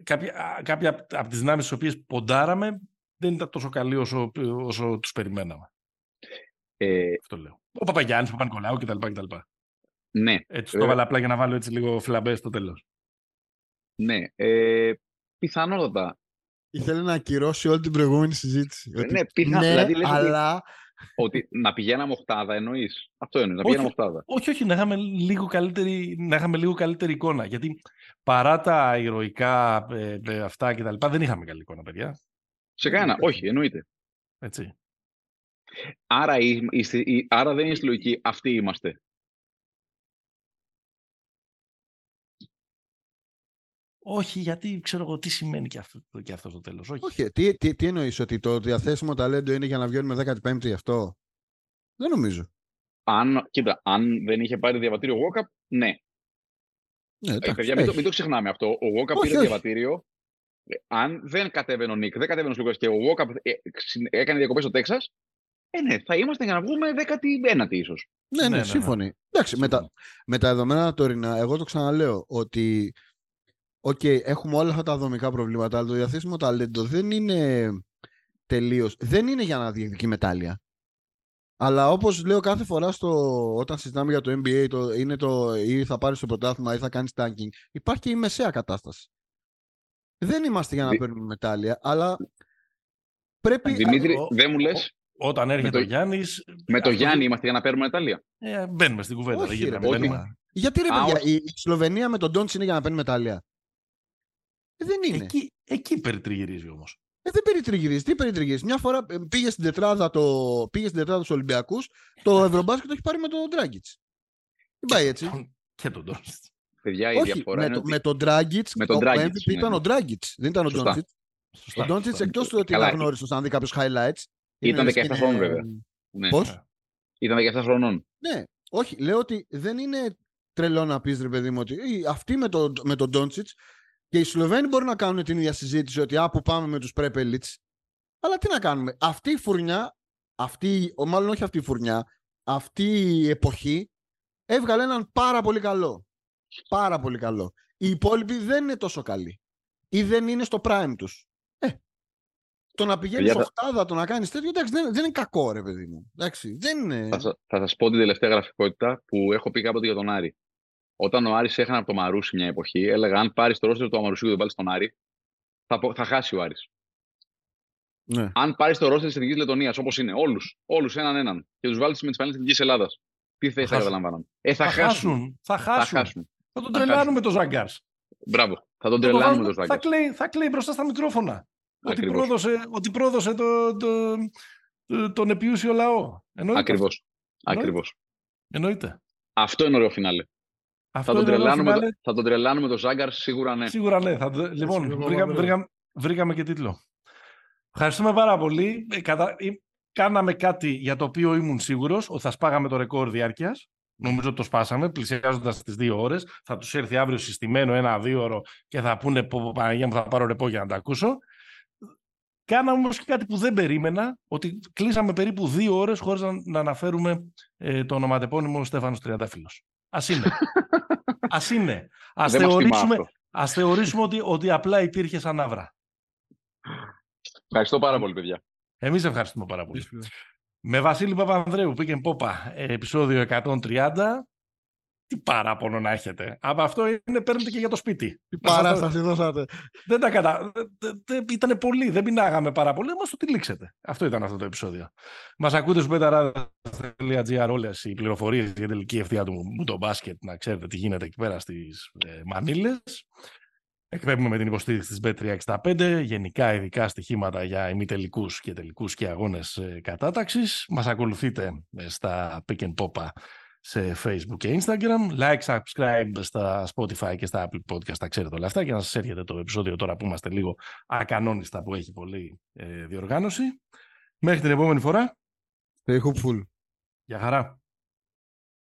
κάποια, κάποια από τις δυνάμεις τις οποίες ποντάραμε δεν ήταν τόσο καλοί όσο, όσο τους περιμέναμε. Ε, Αυτό λέω. Ο Παπαγιάννης, ο Παπα-Νικολάου κτλ. Ναι. Έτσι το ε, έβαλα απλά για να βάλω έτσι λίγο φλαμπές στο τέλος. Ναι. Ε, πιθανότατα. Ήθελε να ακυρώσει όλη την προηγούμενη συζήτηση. Ε, ναι, πιθα... ναι, δηλαδή, αλλά... Ότι, να πηγαίναμε οχτάδα εννοείς. Αυτό εννοείς, να πηγαίναμε οχτάδα. Όχι, όχι, να είχαμε, λίγο καλύτερη, να είχαμε λίγο καλύτερη εικόνα. Γιατί παρά τα ηρωικά ε, ε, αυτά και τα λοιπά, δεν είχαμε καλή εικόνα, παιδιά. Σε κανένα, όχι, εννοείται. Έτσι. Άρα, άρα δεν είναι στη λογική αυτοί είμαστε. Όχι, γιατί ξέρω εγώ τι σημαίνει και αυτό, και αυτό το τέλος. Όχι, Όχι τι, τι, τι εννοείς, ότι το διαθέσιμο ταλέντο είναι για να βγαίνουμε 15η αυτό; Δεν νομίζω. Αν, κοίτα, αν δεν είχε πάρει διαβατήριο ο Walkup, ναι. Ναι, ε, παιδιά, μην, το, μην το ξεχνάμε αυτό. Ο Walkup πήρε όχι. διαβατήριο. Ε, αν δεν κατέβαινε ο Νικ, δεν κατέβαινε ο Λούκα και ο Walkup ε, έκανε διακοπές στο Τέξας, ε, ναι, θα είμαστε για να βγούμε 19η ίσως. Ναι, ναι, ναι, ναι, σύμφωνοι. Ναι. Εντάξει, με τα, με τα δεδομένα τωρινά, εγώ το ξαναλέω ότι OK, okay, έχουμε όλα αυτά τα δομικά προβλήματα, αλλά το διαθέσιμο ταλέντο δεν είναι τελείως, δεν είναι για να διεκδικεί μετάλλια. Αλλά όπως λέω κάθε φορά στο, όταν συζητάμε για το NBA, το, είναι το ή θα πάρεις το πρωτάθλημα ή θα κάνεις tanking, υπάρχει και η μεσαία κατάσταση. Δεν είμαστε για να Δη... παίρνουμε μετάλλια, αλλά πρέπει. Δημήτρη, δεν μου λες; Όταν έρχεται το... ο Γιάννης. Με το Γιάννη είμαστε για να παίρνουμε μετάλλια. Ε, μπαίνουμε στην κουβέντα. Όχι, ρε, Γιατί ρε, παιδιά, η, η Σλοβενία με τον Ντόντ είναι για να παίρνει μετάλλια. Ε, δεν είναι. Εκεί, εκεί περιτριγυρίζει όμως. Ε, δεν περιτριγυρίζει. Τι περιτριγυρίζει; Μια φορά ε, πήγε στην τετράδα, το... πήγε στην τετράδα του Ολυμπιακούς, το Ευρωμπάσκετ το έχει πάρει με τον Ντράγκητς. Δεν πάει έτσι. Και τον Ντόντζιτ. Παιδιά, η Όχι, διαφορά με, είναι το, ότι... με τον Ντράγκητς, με τον Dragic, ναι. ήταν ο Ντράγκητς. Δεν ήταν ο Ντόντζιτ. Ο Ντόντζιτ εκτός του ότι ήταν γνώριστο, αν δει κάποιο highlights. Ήταν 17 χρόνων βέβαια. Ναι. Πώς; Ήταν 17 χρονών. Ναι. Όχι, λέω ότι δεν είναι τρελό να πεις ρε παιδί μου ότι αυτοί με, το, με τον Ντόντσιτς και οι Σλοβαίνοι μπορούν να κάνουν την ίδια συζήτηση ότι άπου πάμε με τους Πρέπελιτ. Αλλά τι να κάνουμε. Αυτή η φουρνιά, αυτή, μάλλον όχι αυτή η φουρνιά, αυτή η εποχή έβγαλε έναν πάρα πολύ καλό. Πάρα πολύ καλό. Οι υπόλοιποι δεν είναι τόσο καλοί. Ή δεν είναι στο prime τους. Ε, το να πηγαίνεις στο οχτάδα, το να κάνεις τέτοιο, εντάξει, δεν, δεν είναι κακό, ρε παιδί μου. Εντάξει, δεν είναι... Θα, θα σας πω την τελευταία γραφικότητα που έχω πει κάποτε για τον Άρη. Όταν ο Άρης έχανε από το Μαρούσι μια εποχή, έλεγα αν πάρεις το ρόστερ του Αμαρουσίου και τον βάλεις στον Άρη, θα, θα χάσει ο Άρης. Ναι. Αν πάρεις το ρόστερ της Εθνικής Λετωνίας όπως είναι, όλους, όλους έναν έναν, και τους βάλεις με τι φανέλε της Εθνικής Ελλάδας, τι θέση θα καταλαμβάνουν. Ε, θα, θα, χάσουν. Θα χάσουν. Θα, χάσουν. θα τον τρελάνουμε το Ζαγκάρς. Μπράβο. Θα τον τρελάνουμε το Ζαγκάρς. Θα κλαίει, θα κλαίει μπροστά στα μικρόφωνα. Ότι πρόδωσε, ότι πρόδωσε το, το, το, τον επιούσιο λαό. Ακριβώς. Ακριβώς. Εννοείται. Αυτό είναι ωραίο φινάλε. Αυτό θα, τον τρελάνουμε, φινάλε... θα τον τρελάνουμε το Ζάγκαρ, σίγουρα ναι. Σίγουρα ναι. Θα, λοιπόν, βρήκα, βρήκα, βρήκαμε και τίτλο. Ευχαριστούμε πάρα πολύ. Ε, κατα... Κάναμε κάτι για το οποίο ήμουν σίγουρος ότι θα σπάγαμε το ρεκόρ διάρκειας. Νομίζω ότι το σπάσαμε, πλησιάζοντας τις δύο ώρες. Θα τους έρθει αύριο συστημένο ένα-δύο ώρο και θα πούνε: Παναγία μου, θα πάρω ρεπό για να τα ακούσω. Κάναμε όμως και κάτι που δεν περίμενα, ότι κλείσαμε περίπου δύο ώρες χωρίς να, να αναφέρουμε ε, το ονοματεπώνυμο Στέφανος Τριανταφύλλος. Α είναι. Α είναι. Α θεωρήσουμε, ας θεωρήσουμε ότι, ότι απλά υπήρχε σαν άβρα. Ευχαριστώ πάρα πολύ, παιδιά. Εμείς ευχαριστούμε πάρα πολύ. Με Βασίλη Παπανδρέου, πήγαινε πόπα, επεισόδιο 130. Τι παράπονο να έχετε. Από αυτό είναι, παίρνετε και για το σπίτι. Τι παράσταση δώσατε. Δεν τα κατα... Ήταν πολύ, δεν πεινάγαμε πάρα πολύ, μας το τυλίξετε. Αυτό ήταν αυτό το επεισόδιο. Μας ακούτε στο πέταρα.gr όλες οι πληροφορίες για την τελική ευθεία του μου το μπάσκετ, να ξέρετε τι γίνεται εκεί πέρα στις ε, Μανίλες. Εκπέμπουμε με την υποστήριξη της Bet365, γενικά ειδικά στοιχήματα για ημιτελικούς και τελικούς και αγώνες ε, κατάταξης. Μας ακολουθείτε ε, στα Pick and Popa σε Facebook και Instagram. Like, subscribe στα Spotify και στα Apple Podcast, τα ξέρετε όλα αυτά και να σας έρχεται το επεισόδιο τώρα που είμαστε λίγο ακανόνιστα που έχει πολύ ε, διοργάνωση. Μέχρι την επόμενη φορά. Stay hopeful. Γεια χαρά.